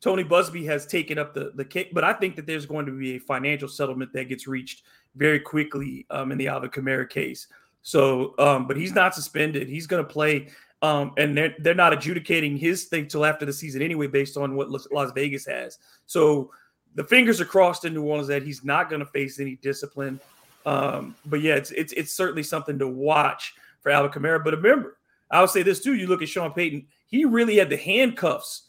Speaker 32: Tony Buzbee has taken up the the case, but I think that there's going to be a financial settlement that gets reached very quickly um, in the Alvin Kamara case. So, um, but he's not suspended. He's going to play. Um, and they're they're not adjudicating his thing till after the season anyway, based on what Las Vegas has. So the fingers are crossed in New Orleans that he's not going to face any discipline. Um, but yeah, it's it's it's certainly something to watch for Alvin Kamara. But remember, I would say this too: you look at Sean Payton; he really had the handcuffs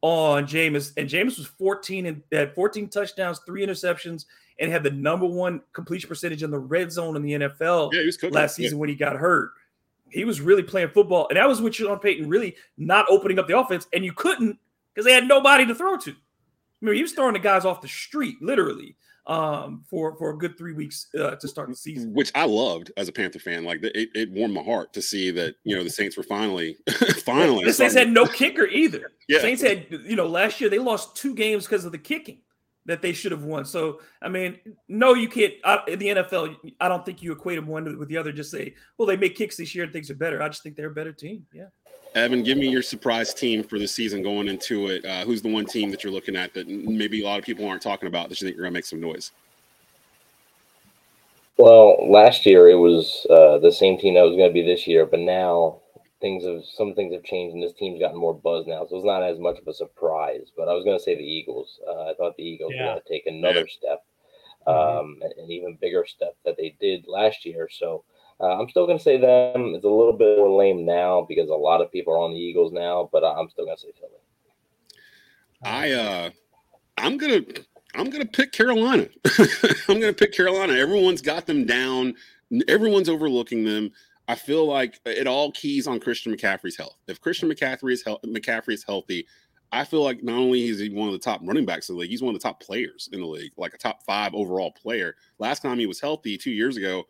Speaker 32: on Jameis, and Jameis was 14 and had 14 touchdowns, three interceptions, and had the number one completion percentage in the red zone in the NFL
Speaker 7: Yeah,
Speaker 32: last season when he got hurt. He was really playing football, and that was with Sean Payton really not opening up the offense, and you couldn't because they had nobody to throw to. I mean, he was throwing the guys off the street, literally, um, for for a good three weeks uh, to start the season.
Speaker 7: which I loved as a Panther fan. Like it, it warmed my heart to see that you know the Saints were finally, finally.
Speaker 32: The Saints had no kicker either.
Speaker 7: Yeah.
Speaker 32: Saints had, you know, last year they lost two games because of the kicking that they should have won. So, I mean, no, you can't. I, in the NFL, I don't think you equate them one with the other. Just say, well, they make kicks this year and things are better. I just think they're a better team. Yeah.
Speaker 7: Evan, give me your surprise team for the season going into it. Uh, who's the one team that you're looking at that maybe a lot of people aren't talking about that you think you're gonna make some noise?
Speaker 31: Well, last year it was uh, the same team that was going to be this year, but now things have some things have changed, and this team's gotten more buzz now, so it's not as much of a surprise. But I was going to say the Eagles. Uh, I thought the Eagles
Speaker 30: Yeah.
Speaker 31: were going to take another step, um, an an even bigger step that they did last year. So uh, I'm still going to say them. It's a little bit more lame now because a lot of people are on the Eagles now, but I'm still going to say Philly.
Speaker 7: I uh I'm gonna I'm gonna pick Carolina. I'm gonna pick Carolina. Everyone's got them down. Everyone's overlooking them. I feel like it all keys on Christian McCaffrey's health. If Christian McCaffrey is McCaffrey is healthy, I feel like not only is he one of the top running backs in the league, he's one of the top players in the league, like a top five overall player. Last time he was healthy, two years ago,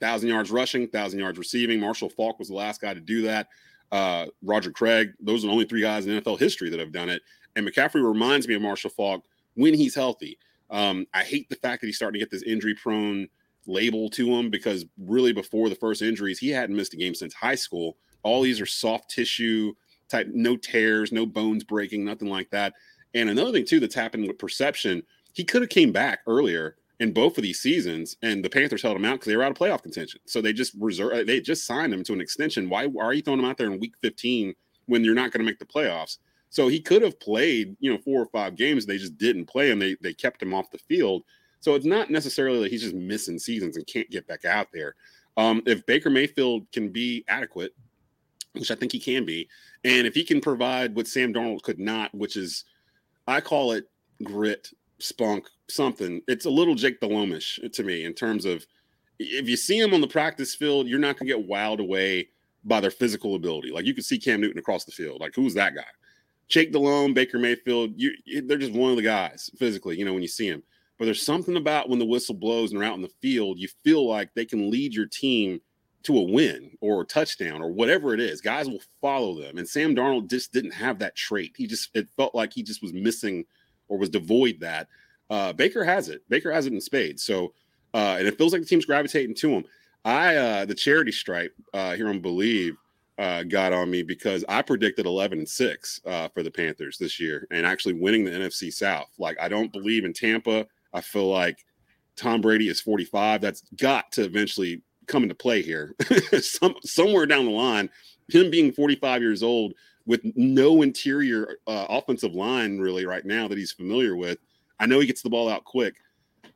Speaker 7: thousand yards rushing, thousand yards receiving. Marshall Faulk was the last guy to do that. Uh, Roger Craig, those are the only three guys in NFL history that have done it. And McCaffrey reminds me of Marshall Faulk when he's healthy. Um, I hate the fact that he's starting to get this injury prone label to him because really before the first injuries, he hadn't missed a game since high school. All these are soft tissue type, no tears, no bones breaking, nothing like that. And another thing too that's happened with perception, he could have came back earlier in both of these seasons, and the Panthers held him out because they were out of playoff contention. So they just reserve, uh, they just signed him to an extension. Why, why are you throwing him out there in week 15 when you're not going to make the playoffs? So he could have played, you know, four or five games. They just didn't play him. They they kept him off the field. So it's not necessarily that he's just missing seasons and can't get back out there. Um, if Baker Mayfield can be adequate, which I think he can be, and if he can provide what Sam Darnold could not, which is, I call it grit, spunk, something. It's a little Jake Delhomme-ish to me in terms of if you see him on the practice field, you're not going to get wowed away by their physical ability. Like you could see Cam Newton across the field. Like who's that guy? Jake Delhomme, Baker Mayfield, you, they're just one of the guys physically, you know, when you see them. But there's something about when the whistle blows and they're out in the field, you feel like they can lead your team to a win or a touchdown or whatever it is. Guys will follow them. And Sam Darnold just didn't have that trait. He just, it felt like he just was missing or was devoid that. Uh, Baker has it. Baker has it in spades. So, uh, and it feels like the team's gravitating to him. I, uh, the charity stripe uh, here on Bleav, uh, got on me because I predicted 11 and 6 uh, for the Panthers this year and actually winning the NFC South. Like, I don't believe in Tampa. I feel like Tom Brady is 45. That's got to eventually come into play here. Some, somewhere down the line, him being 45 years old with no interior uh, offensive line really right now that he's familiar with. I know he gets the ball out quick,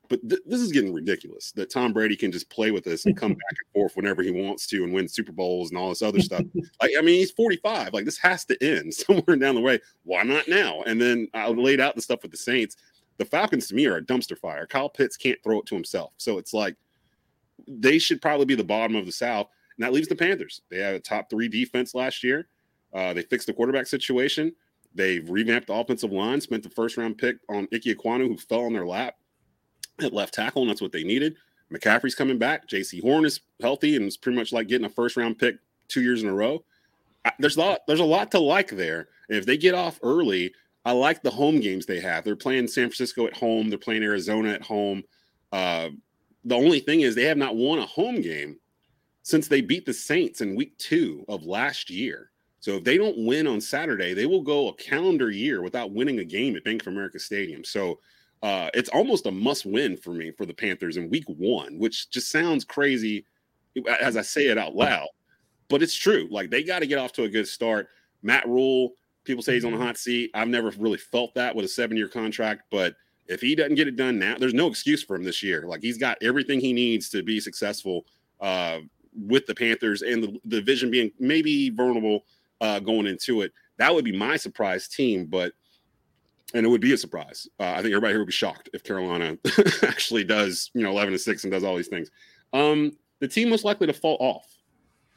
Speaker 7: but th- this is getting ridiculous that Tom Brady can just play with us and come back and forth whenever he wants to and win Super Bowls and all this other stuff. Like, I mean, he's 45. Like, this has to end somewhere down the way. Why not now? And then I laid out the stuff with the Saints. The Falcons to me are a dumpster fire. Kyle Pitts can't throw it to himself. So it's like they should probably be the bottom of the South. And that leaves the Panthers. They had a top three defense last year. Uh, they fixed the quarterback situation. They've revamped the offensive line, spent the first round pick on Ike Ekwonu, who fell on their lap at left tackle, and that's what they needed. McCaffrey's coming back. Jaycee Horn is healthy and it's pretty much like getting a first round pick two years in a row. There's a lot, there's a lot to like there. And if they get off early, I like the home games they have. They're playing San Francisco at home, they're playing Arizona at home. Uh, the only thing is they have not won a home game since they beat the Saints in week two of last year. So if they don't win on Saturday, they will go a calendar year without winning a game at Bank of America Stadium. So uh, it's almost a must win for me for the Panthers in week one, which just sounds crazy as I say it out loud, but it's true. Like they got to get off to a good start. Matt Rhule, people say he's on the hot seat. I've never really felt that with a seven year contract, but if he doesn't get it done now, there's no excuse for him this year. Like he's got everything he needs to be successful uh, with the Panthers and the, the division being maybe vulnerable uh, going into it. That would be my surprise team, but and it would be a surprise. Uh, I think everybody here would be shocked if Carolina actually does, you know, 11 and 6 and does all these things. Um, the team most likely to fall off.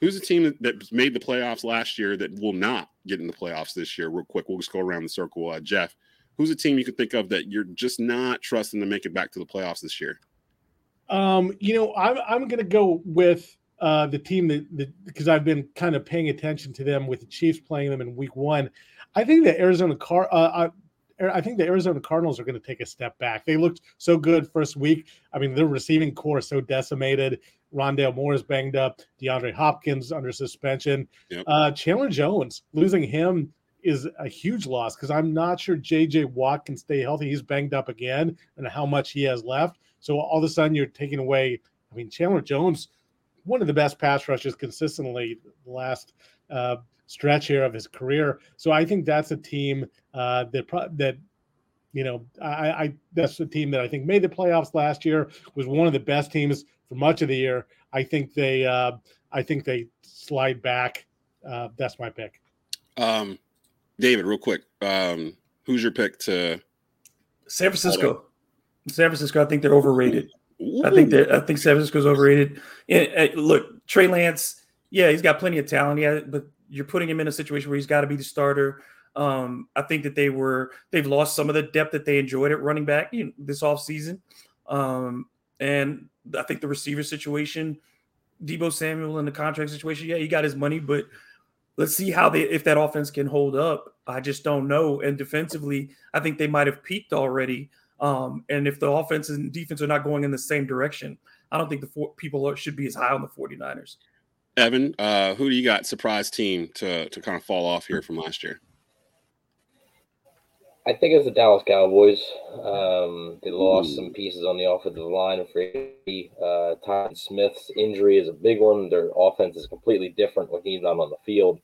Speaker 7: Who's the team that, that made the playoffs last year that will not get in the playoffs this year? Real quick, we'll just go around the circle. Uh, Jeff, who's a team you can think of that you're just not trusting to make it back to the playoffs this year?
Speaker 30: Um, you know, I'm I'm gonna go with uh, the team that because I've been kind of paying attention to them with the Chiefs playing them in Week One. I think the Arizona Car uh, I think the Arizona Cardinals are going to take a step back. They looked so good first week. I mean, their receiving corps is so decimated. Rondale Moore is banged up. DeAndre Hopkins under suspension. Yep. Uh, Chandler Jones losing him is a huge loss because I'm not sure JJ Watt can stay healthy. He's banged up again, and how much he has left. So all of a sudden, you're taking away. I mean, Chandler Jones, one of the best pass rushes consistently the last uh, stretch here of his career. So I think that's a team uh, that that you know I, I that's a team that I think made the playoffs last year. Was one of the best teams for much of the year. I think they uh, I think they slide back. Uh, that's my pick.
Speaker 7: Um, David, real quick, um, who's your pick to
Speaker 32: San Francisco? San Francisco, I think they're overrated. Ooh. I think that I think San Francisco's overrated. And, look, Trey Lance, yeah, he's got plenty of talent. Yeah, but you're putting him in a situation where he's got to be the starter. Um, I think that they were they've lost some of the depth that they enjoyed at running back you know, this offseason. Um, and I think the receiver situation, Deebo Samuel in the contract situation, yeah, he got his money, but let's see how they if that offense can hold up. I just don't know. And defensively, I think they might have peaked already. Um, and if the offense and defense are not going in the same direction, I don't think the four, people should be as high on the 49ers.
Speaker 7: Evan, uh, who do you got surprise team to to kind of fall off here from last year?
Speaker 31: I think it's the Dallas Cowboys. Um, they lost Ooh. some pieces on the offensive line. Free uh, Tyron Smith's injury is a big one. Their offense is completely different when he's not on the field.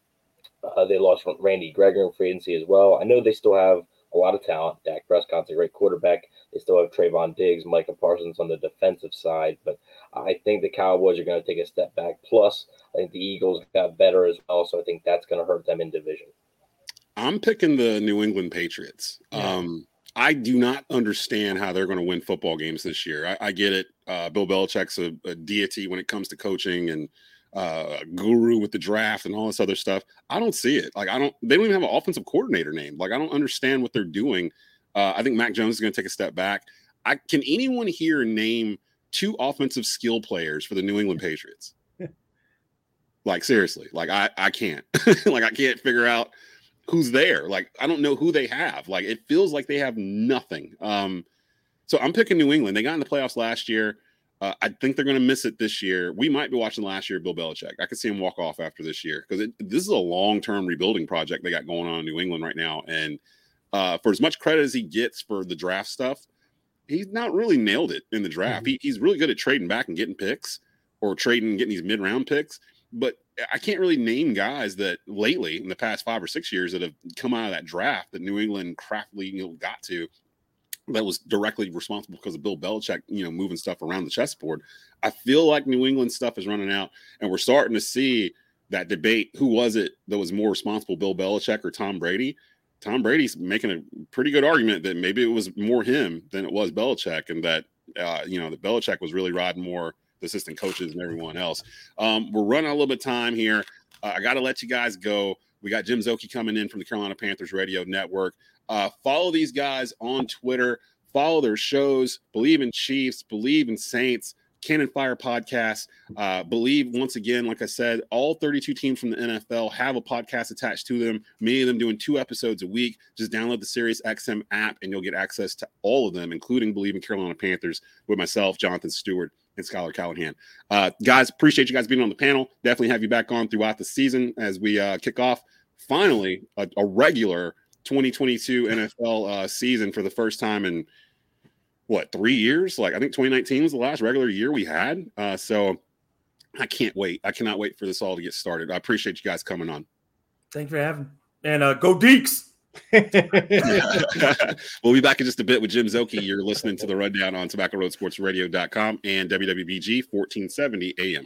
Speaker 31: Uh, they lost Randy Gregory in free agency as well. I know they still have a lot of talent. Dak Prescott's a great quarterback. They still have Trevon Diggs, Micah Parsons on the defensive side, but I think the Cowboys are going to take a step back. Plus, I think the Eagles got better as well, so I think that's going to hurt them in division.
Speaker 7: I'm picking the New England Patriots. Yeah. Um, I do not understand how they're going to win football games this year. I, I get it. Uh, Bill Belichick's a, a, deity when it comes to coaching and uh, guru with the draft and all this other stuff. I don't see it. Like I don't. They don't even have an offensive coordinator name. Like I don't understand what they're doing. Uh, I think Mac Jones is going to take a step back. I can anyone here name two offensive skill players for the New England Patriots? like seriously, like I I can't. like I can't figure out who's there. Like I don't know who they have. Like it feels like they have nothing. Um, so I'm picking New England. They got in the playoffs last year. Uh, I think they're going to miss it this year. We might be watching last year Bill Belichick. I could see him walk off after this year because this is a long term rebuilding project they got going on in New England right now. And uh, for as much credit as he gets for the draft stuff, he's not really nailed it in the draft. Mm-hmm. He, he's really good at trading back and getting picks or trading, and getting these mid round picks. But I can't really name guys that lately in the past five or six years that have come out of that draft that New England craftily you know, got to that was directly responsible because of Bill Belichick, you know, moving stuff around the chessboard. I feel like New England stuff is running out, and we're starting to see that debate. Who was it that was more responsible, Bill Belichick or Tom Brady? Tom Brady's making a pretty good argument that maybe it was more him than it was Belichick, and that uh, you know, the Belichick was really riding more the assistant coaches and everyone else. Um, we're running a little bit of time here. Uh, I got to let you guys go. We got Jim Szoke coming in from the Carolina Panthers Radio Network. Uh, follow these guys on Twitter. Follow their shows. Bleav in Chiefs. Bleav in Saints. Cannon Fire podcast. Uh, Bleav once again, like I said, all 32 teams from the NFL have a podcast attached to them. Many of them doing two episodes a week. Just download the Sirius XM app and you'll get access to all of them, including Bleav in Carolina Panthers with myself, Jonathan Stewart, and Schuyler Callihan. Uh, guys, appreciate you guys being on the panel. Definitely have you back on throughout the season as we uh, kick off finally a, a regular 2022 NFL uh, season for the first time in what three years? Like I think 2019 was the last regular year we had. Uh, so I can't wait. I cannot wait for this all to get started. I appreciate you guys coming on.
Speaker 32: Thanks for having. Me. And uh, go Deeks.
Speaker 7: we'll be back in just a bit with Jim Szoke. You're listening to the rundown on tobaccoroadsportsradio.com and WWBG 1470 AM.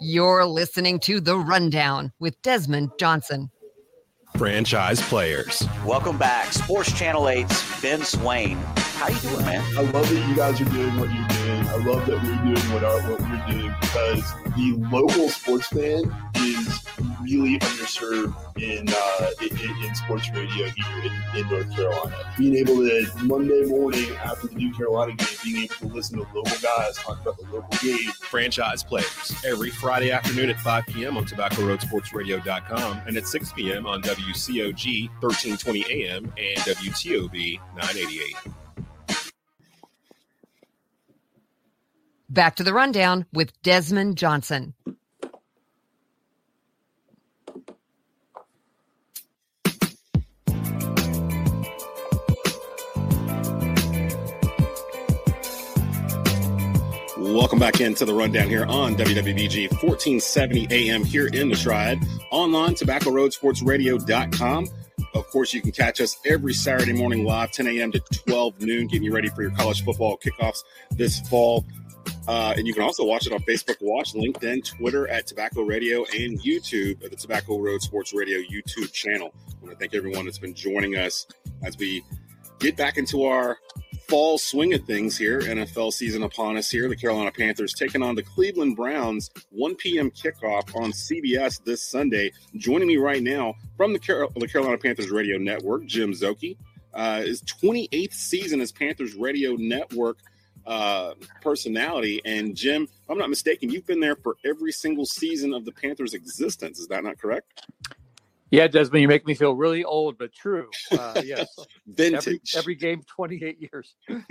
Speaker 19: You're listening to The Rundown with Desmond Johnson.
Speaker 7: franchise players.
Speaker 34: Welcome back. Sports Channel 8's Ben Swain. How you doing, man?
Speaker 35: I love that you guys are doing what you're doing. I love that we're doing what, our, what we're doing because the local sports fan is really underserved in, uh, in, in sports radio here in, in, North Carolina. Being able to Monday morning after the New Carolina game, being able to listen to local guys talk about the local game.
Speaker 7: Franchise players every Friday afternoon at 5 p.m. on TobaccoRoadSportsRadio.com and at 6 p.m. on WCOG 1320 AM and WTOB 988.
Speaker 19: Back to the rundown with Desmond Johnson.
Speaker 7: Welcome back into the rundown here on WWBG 1470 AM here in the Triad. Online, tobaccoroadsportsradio.com. Of course, you can catch us every Saturday morning live, 10 a.m. to 12 noon, getting you ready for your college football kickoffs this fall. Uh, and you can also watch it on Facebook Watch, LinkedIn, Twitter at Tobacco Radio, and YouTube at the Tobacco Road Sports Radio YouTube channel. I want to thank everyone that's been joining us as we get back into our fall swing of things here. NFL season upon us here. The Carolina Panthers taking on the Cleveland Browns. 1 p.m. kickoff on CBS this Sunday. Joining me right now from the, Car- the Carolina Panthers Radio Network, Jim Szoke. Uh, his 28th season as Panthers Radio Network uh, personality. And Jim, if I'm not mistaken, you've been there for every single season of the Panthers' existence. Is that not correct?
Speaker 20: Yeah, Desmond, you make me feel really old, but true. Uh, yes,
Speaker 7: vintage.
Speaker 20: Every, every game, 28 years.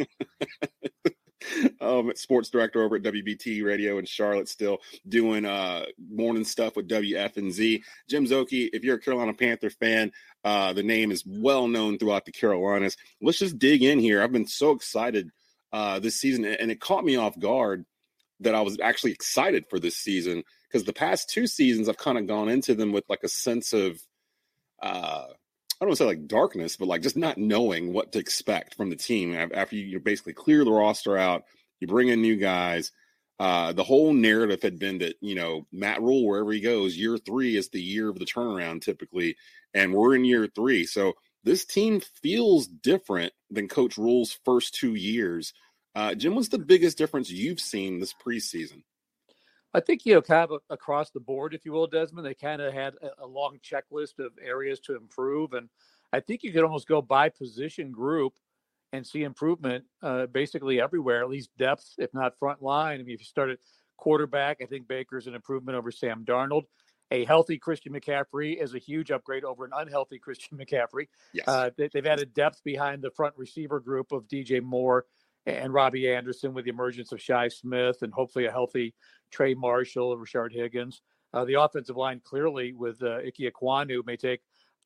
Speaker 7: um, sports director over at WBT Radio in Charlotte, still doing uh, morning stuff with WFNZ. Jim Szoke, if you're a Carolina Panther fan, uh, the name is well known throughout the Carolinas. Let's just dig in here. I've been so excited uh, this season, and it caught me off guard that I was actually excited for this season because the past two seasons I've kind of gone into them with like a sense of uh, I don't want to say like darkness, but like just not knowing what to expect from the team after you, you basically clear the roster out, you bring in new guys. Uh, the whole narrative had been that you know Matt Rhule wherever he goes, year three is the year of the turnaround typically, and we're in year three, so this team feels different than Coach Rhule's first two years. Uh, Jim, what's the biggest difference you've seen this preseason?
Speaker 20: I think you know, kind of across the board, if you will, Desmond. They kind of had a, long checklist of areas to improve, and I think you could almost go by position group and see improvement uh, basically everywhere, at least depth, if not front line. I mean, if you start at quarterback, I think Baker's an improvement over Sam Darnold. A healthy Christian McCaffrey is a huge upgrade over an unhealthy Christian McCaffrey.
Speaker 7: Yes.
Speaker 20: Uh, they, have added depth behind the front receiver group of DJ Moore and Robbie Anderson with the emergence of Shi Smith and hopefully a healthy Trey Marshall, Rashard Higgins. Uh, the offensive line clearly with uh, Ike Ekwonu may take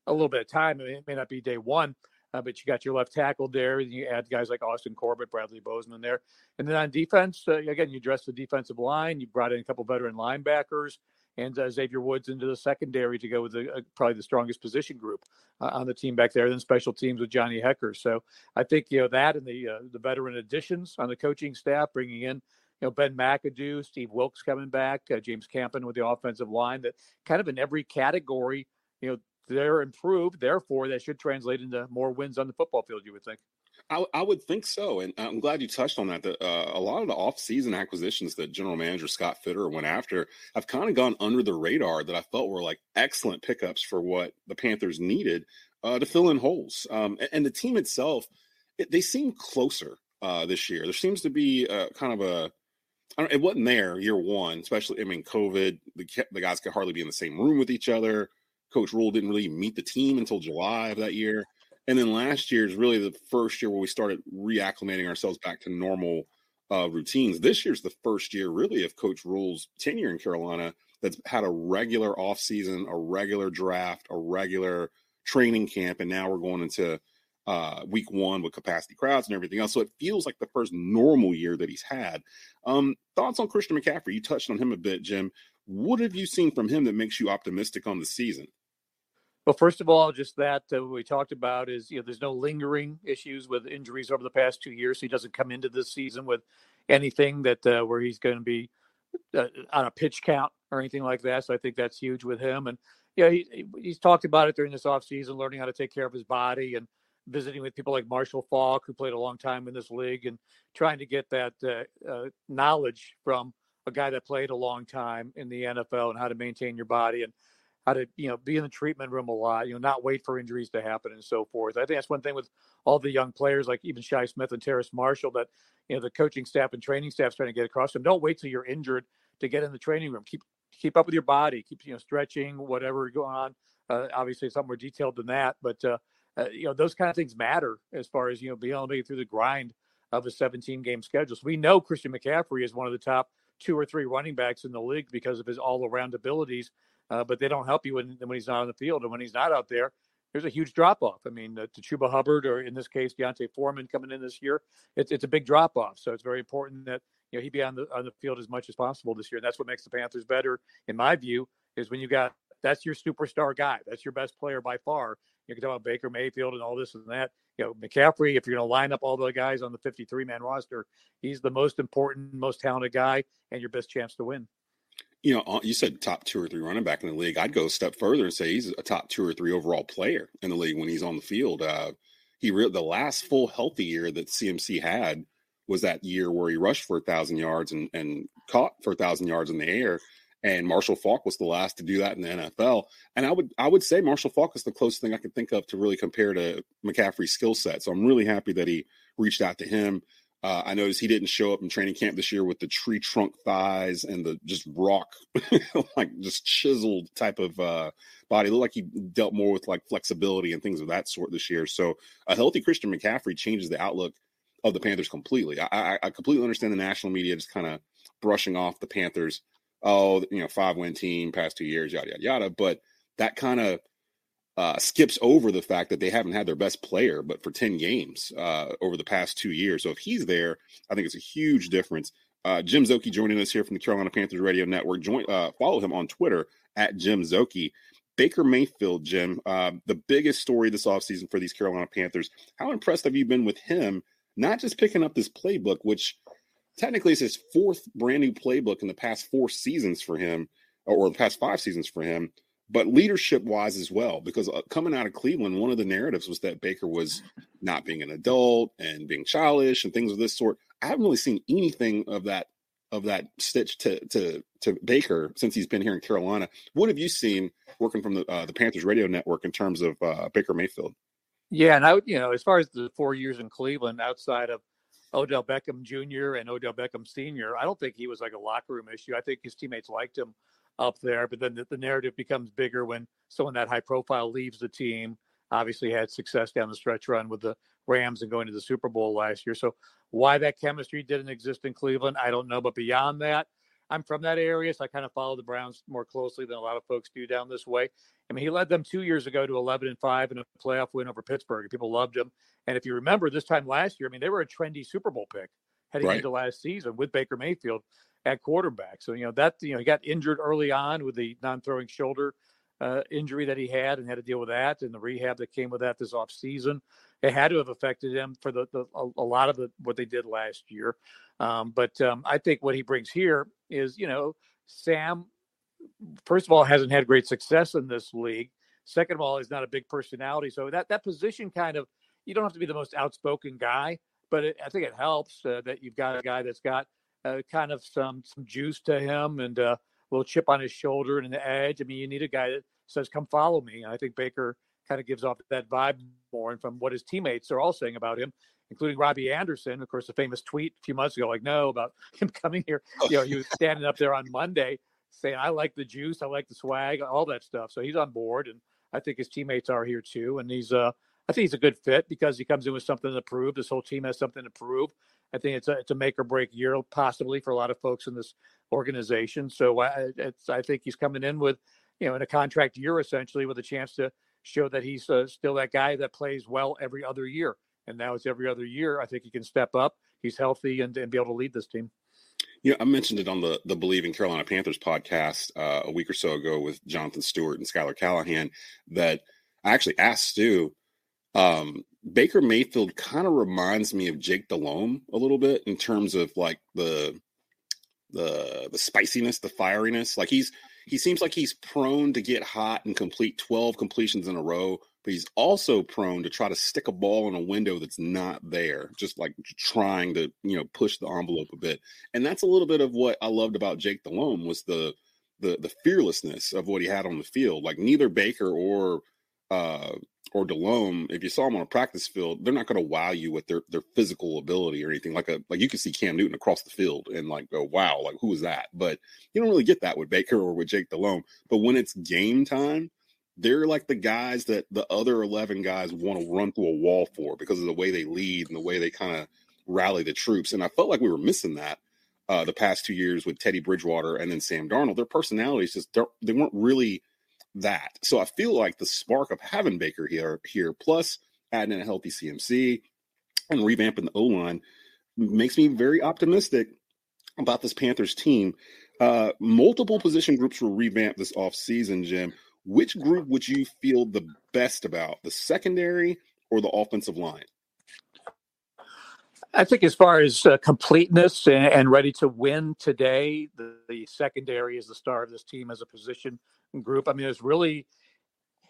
Speaker 20: a little bit of time. It may not be day one, uh, but you got your left tackle there. And you add guys like Austin Corbett, Bradley Bozeman there. And then on defense, uh, again, you address the defensive line. You brought in a couple veteran linebackers and uh, Xavier Woods into the secondary to go with the, uh, probably the strongest position group uh, on the team back there. Then special teams with Johnny Hekker. So I think you know that and the uh, the veteran additions on the coaching staff, bringing in you know Ben McAdoo, Steve Wilks coming back, uh, James Campen with the offensive line. That kind of in every category, you know, they're improved. Therefore, that should translate into more wins on the football field. You would think.
Speaker 7: I, I, would think so, and I'm glad you touched on that. Uh, a lot of the off-season acquisitions that General Manager Scott Fitterer went after have kind of gone under the radar. That I felt were like excellent pickups for what the Panthers needed uh, to fill in holes. Um, and, and, the team itself, it, they seem closer uh, this year. There seems to be a, kind of a it wasn't there year one, especially I mean COVID. The the guys could hardly be in the same room with each other. Coach Rhule didn't really meet the team until July of that year. And then last year is really the first year where we started reacclimating ourselves back to normal uh, routines. This year's the first year, really, of Coach Rhule's tenure in Carolina that's had a regular offseason, a regular draft, a regular training camp, and now we're going into uh, week one with capacity crowds and everything else. So it feels like the first normal year that he's had. Um, thoughts on Christian McCaffrey? You touched on him a bit, Jim. What have you seen from him that makes you optimistic on the season?
Speaker 20: Well, first of all, just that uh, we talked about is you know there's no lingering issues with injuries over the past two years. He doesn't come into this season with anything that uh, where he's going to be uh, on a pitch count or anything like that. So I think that's huge with him. And know, he, he's talked about it during this offseason, learning how to take care of his body and visiting with people like Marshall Faulk, who played a long time in this league, and trying to get that uh, uh, knowledge from a guy that played a long time in the NFL and how to maintain your body and how to you know be in the treatment room a lot, you know, not wait for injuries to happen and so forth. I think that's one thing with all the young players like even Shi Smith and Terrace Marshall that you know the coaching staff and training staff's trying to get across them. Don't wait till you're injured to get in the training room. Keep keep up with your body. Keep you know stretching, whatever going on. Uh, obviously, something more detailed than that, but uh, uh, you know those kind of things matter as far as you know being able to it through the grind of a 17 game schedule. So we know Christian McCaffrey is one of the top two or three running backs in the league because of his all around abilities uh, but they don't help you when, when he's not on the field. And when he's not out there, there's a huge drop off. I mean, uh, to Chuba Hubbard, or in this case, D'Onta Foreman coming in this year, it's, it's a big drop off. So it's very important that you know he be on the on the field as much as possible this year. And that's what makes the Panthers better, in my view, is when you got that's your superstar guy, that's your best player by far. You can talk about Baker Mayfield and all this and that. You know, McCaffrey, if you're going to line up all the guys on the 53 man roster, he's the most important, most talented guy, and your best chance to win
Speaker 7: you know, uh, you said top two or three running back in the league. I'd go a step further and say he's a top two or three overall player in the league when he's on the field. Uh, he re- the last full healthy year that CMC had was that year where he rushed for a thousand yards and, and caught for a thousand yards in the air. And Marshall Faulk was the last to do that in the NFL. And I would I would say Marshall Faulk is the closest thing I could think of to really compare to McCaffrey's skill set. So I'm really happy that he reached out to him. Uh, I noticed he didn't show up in training camp this year with the tree trunk thighs and the just rock, like just chiseled type of uh, body. It looked like he dealt more with like flexibility and things of that sort this year. So a healthy Christian McCaffrey changes the outlook of the Panthers completely. I, I, I completely understand the national media just kind of brushing off the Panthers. Oh, you know, five win team past two years, yada yada yada. But that kind of uh, skips over the fact that they haven't had their best player, but for 10 games uh, over the past two years. So if he's there, I think it's a huge difference. Uh, Jim Szoke joining us here from the Carolina Panthers Radio Network. Join, uh, follow him on Twitter at Jim Szoke. Baker Mayfield, Jim, uh, the biggest story this offseason for these Carolina Panthers. How impressed have you been with him? Not just picking up this playbook, which technically is his fourth brand new playbook in the past four seasons for him, or the past five seasons for him but leadership wise as well, because uh, coming out of Cleveland, one of the narratives was that Baker was not being an adult and being childish and things of this sort. I haven't really seen anything of that of that stitch to to to Baker since he's been here in Carolina. What have you seen working from the uh, the Panthers radio network in terms of uh, Baker Mayfield?
Speaker 20: Yeah, and I you know as far as the four years in Cleveland, outside of Odell Beckham Jr. and Odell Beckham Sr., I don't think he was like a locker room issue. I think his teammates liked him up there. But then the, the narrative becomes bigger when someone that high profile leaves the team. Obviously, had success down the stretch run with the Rams and going to the Super Bowl last year. So, why that chemistry didn't exist in Cleveland, I don't know. But beyond that, I'm from that area, so I kind of follow the Browns more closely than a lot of folks do down this way. I mean, he led them two years ago to 11 and five in a playoff win over Pittsburgh. People loved him, and if you remember, this time last year, I mean, they were a trendy Super Bowl pick heading right. into last season with Baker Mayfield at quarterback. So, you know, that, you know, he got injured early on with the non throwing shoulder uh, injury that he had and had to deal with that and the rehab that came with that this off season. It had to have affected him for the, the a, a, lot of the, what they did last year. Um, but um, I think what he brings here is, you know, Sam, first of all, hasn't had great success in this league. Second of all, he's not a big personality. So that, that position kind of, you don't have to be the most outspoken guy, but it, I think it helps uh, that you've got a guy that's got uh, kind of some some juice to him and uh, a little chip on his shoulder and an edge. I mean, you need a guy that says, "Come follow me." And I think Baker kind of gives off that vibe more, and from what his teammates are all saying about him, including Robbie Anderson, of course, the famous tweet a few months ago, like, "No," about him coming here. You know, he was standing up there on Monday saying, "I like the juice, I like the swag, all that stuff." So he's on board, and I think his teammates are here too, and he's uh. I think he's a good fit because he comes in with something to prove. This whole team has something to prove. I think it's a it's a make or break year possibly for a lot of folks in this organization. So I it's I think he's coming in with you know in a contract year essentially with a chance to show that he's uh, still that guy that plays well every other year. And now it's every other year. I think he can step up. He's healthy and, and be able to lead this team.
Speaker 7: Yeah, I mentioned it on the the Bleav in Carolina Panthers podcast uh, a week or so ago with Jonathan Stewart and Schuyler Callihan that I actually asked Stu um, Baker Mayfield kind of reminds me of Jake Delhomme a little bit in terms of like the the the spiciness, the fieriness. Like he's he seems like he's prone to get hot and complete 12 completions in a row, but he's also prone to try to stick a ball in a window that's not there, just like trying to, you know, push the envelope a bit. And that's a little bit of what I loved about Jake Delhomme was the the the fearlessness of what he had on the field. Like neither Baker or uh or Delhomme, if you saw them on a practice field, they're not going to wow you with their their physical ability or anything. Like a like you can see Cam Newton across the field and like go, wow, like who is that? But you don't really get that with Baker or with Jake Delhomme. But when it's game time, they're like the guys that the other eleven guys want to run through a wall for because of the way they lead and the way they kind of rally the troops. And I felt like we were missing that uh, the past two years with Teddy Bridgewater and then Sam Darnold. Their personalities just they weren't really that. So I feel like the spark of having Baker here, here plus adding in a healthy CMC and revamping the O line makes me very optimistic about this Panthers team. Uh, multiple position groups were revamped this offseason, Jim. Which group would you feel the best about, the secondary or the offensive line?
Speaker 20: I think as far as uh, completeness and, and, ready to win today, the, the, secondary is the star of this team as a position group. I mean, it's really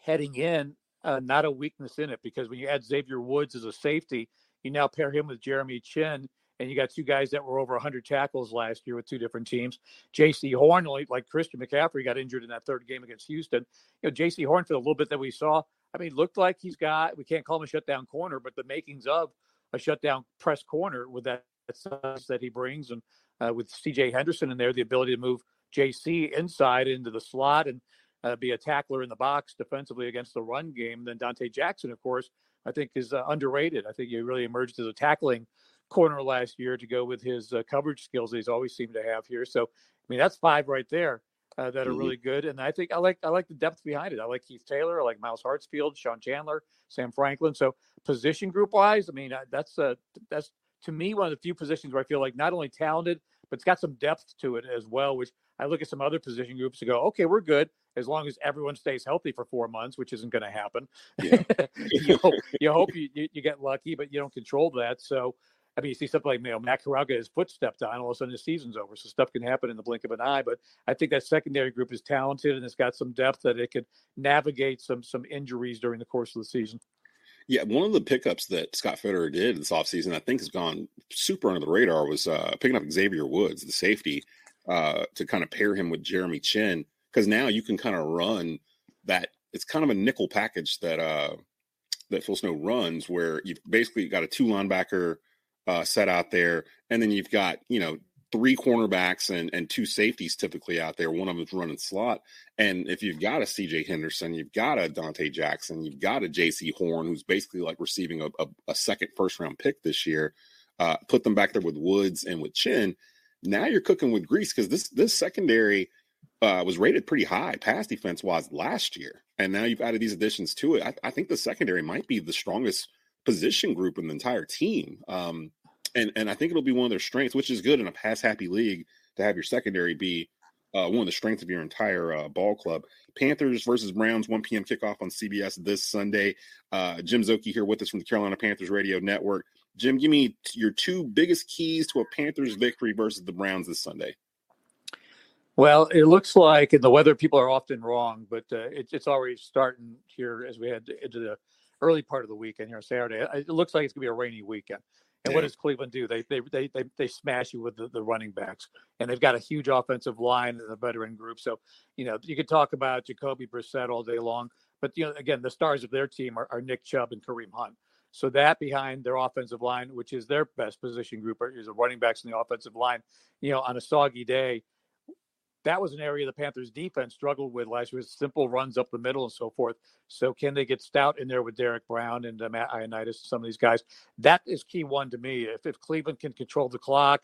Speaker 20: heading in, uh, not a weakness in it, because when you add Xavier Woods as a safety, you now pair him with Jeremy Chinn, and you got two guys that were over 100 tackles last year with two different teams. Jaycee Horn, like Christian McCaffrey, got injured in that third game against Houston. You know, Jaycee Horn, for the little bit that we saw, I mean, looked like he's got, we can't call him a shutdown corner, but the makings of a shutdown press corner with that size that he brings, and uh, with C.J. Henderson in there, the ability to move Jaycee inside into the slot and uh, be a tackler in the box defensively against the run game. Then Donte Jackson, of course, I think is uh, underrated. I think he really emerged as a tackling corner last year to go with his uh, coverage skills that he's always seemed to have here. So, I mean, that's five right there. Uh, that are mm-hmm. really good. And I think I like I like the depth behind it. I like Keith Taylor, I like Myles Hartsfield, Sean Chandler, Sam Franklin. So position group wise, I mean that's uh, that's to me one of the few positions where I feel like not only talented but it's got some depth to it as well. Which I look at some other position groups and go, okay, we're good as long as everyone stays healthy for four months, which isn't going to happen. Yeah. you, hope, you hope you, you, get lucky, but you don't control that. So I mean, you see something like you know Matt Corral get his foot stepped on, all of a sudden the season's over. So stuff can happen in the blink of an eye. But I think that secondary group is talented and it's got some depth that it could navigate some some injuries during the course of the season.
Speaker 7: Yeah, one of the pickups that Scott Fitterer did this offseason, I think has gone super under the radar, was uh, picking up Xavier Woods, the safety, uh, to kind of pair him with Jeremy Chinn Because now you can kind of run that. It's kind of a nickel package that uh, that Phil Snow runs, where you've basically got a two linebacker uh, set out there, and then you've got you know three cornerbacks and and two safeties typically out there. One of them's running slot, and if you've got a C.J. Henderson, you've got a Donte Jackson, you've got a Jaycee Horn, who's basically like receiving a, a, a second first round pick this year. Uh, put them back there with Woods and with Chinn. Now you're cooking with grease because this this secondary uh, was rated pretty high pass defense wise last year, and now you've added these additions to it. I, I think the secondary might be the strongest position group in the entire team. Um, and and I think it'll be one of their strengths, which is good in a pass happy league to have your secondary be uh, one of the strengths of your entire uh, ball club. Panthers versus Browns, 1 p.m. kickoff on CBS this Sunday. Uh, Jim Szoke here with us from the Carolina Panthers Radio Network. Jim, give me your two biggest keys to a Panthers victory versus the Browns this Sunday.
Speaker 20: Well, it looks like, and the weather people are often wrong, but uh, it, it's already starting here as we head into the early part of the weekend here on Saturday. It looks like it's going to be a rainy weekend. And what does Cleveland do? They they they they, they smash you with the, the running backs, and they've got a huge offensive line and a veteran group. So you know you could talk about Jacoby Brissett all day long, but you know again the stars of their team are, are Nick Chubb and Kareem Hunt. So that behind their offensive line, which is their best position group, is the running backs in the offensive line. You know, on a soggy day, that was an area the Panthers defense struggled with last year, simple runs up the middle and so forth. So can they get stout in there with Derrick Brown and uh, Matt Ioannidis, some of these guys? That is key one to me. If, if Cleveland can control the clock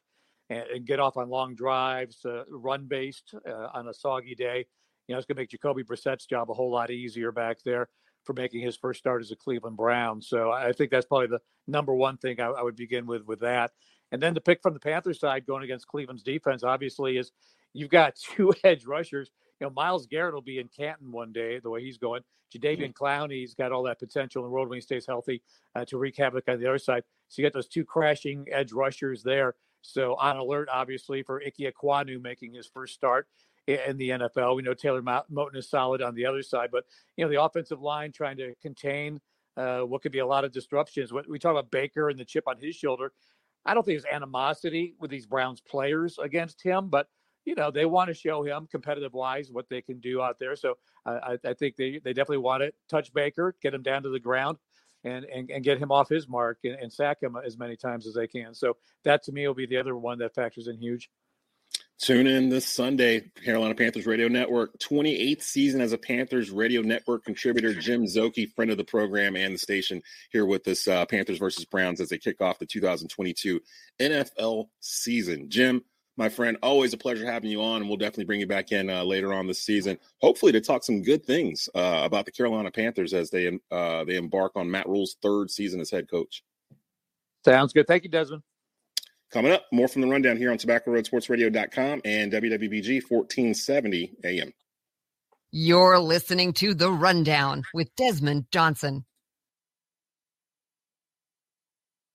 Speaker 20: and, and get off on long drives, uh, run based uh, on a soggy day, you know, it's going to make Jacoby Brissett's job a whole lot easier back there for making his first start as a Cleveland Brown. So I think that's probably the number one thing I, I would begin with with that. And then the pick from the Panthers side going against Cleveland's defense, obviously, is You've got two edge rushers. You know, Myles Garrett will be in Canton one day, the way he's going. Jadeveon mm-hmm. Clowney's got all that potential in the world when he stays healthy uh, to wreak havoc on the other side. So you got those two crashing edge rushers there. So on alert, obviously, for Ike Ekwonu making his first start. In the NFL. We know Taylor Moton is solid on the other side, but you know the offensive line trying to contain uh, what could be a lot of disruptions. What we talk about Baker and the chip on his shoulder. I don't think there's animosity with these Browns players against him, but you know they want to show him competitive wise what they can do out there. So I, I think they, they definitely want to touch Baker, get him down to the ground, and and, and get him off his mark and, and sack him as many times as they can. So that to me will be the other one that factors in huge.
Speaker 7: Tune in this Sunday, Carolina Panthers Radio Network, 28th season as a Panthers Radio Network contributor. Jim Szoke, friend of the program and the station, here with us, uh, Panthers versus Browns as they kick off the 2022 NFL season. Jim, my friend, always a pleasure having you on, and we'll definitely bring you back in uh, later on this season, hopefully to talk some good things uh, about the Carolina Panthers as they uh, they embark on Matt Rhule's third season as head coach.
Speaker 20: Sounds good. Thank you, Desmond.
Speaker 7: Coming up, more from the rundown here on tobaccoroadsportsradio.com and WWBG 1470 AM.
Speaker 19: You're listening to The Rundown with Desmond Johnson.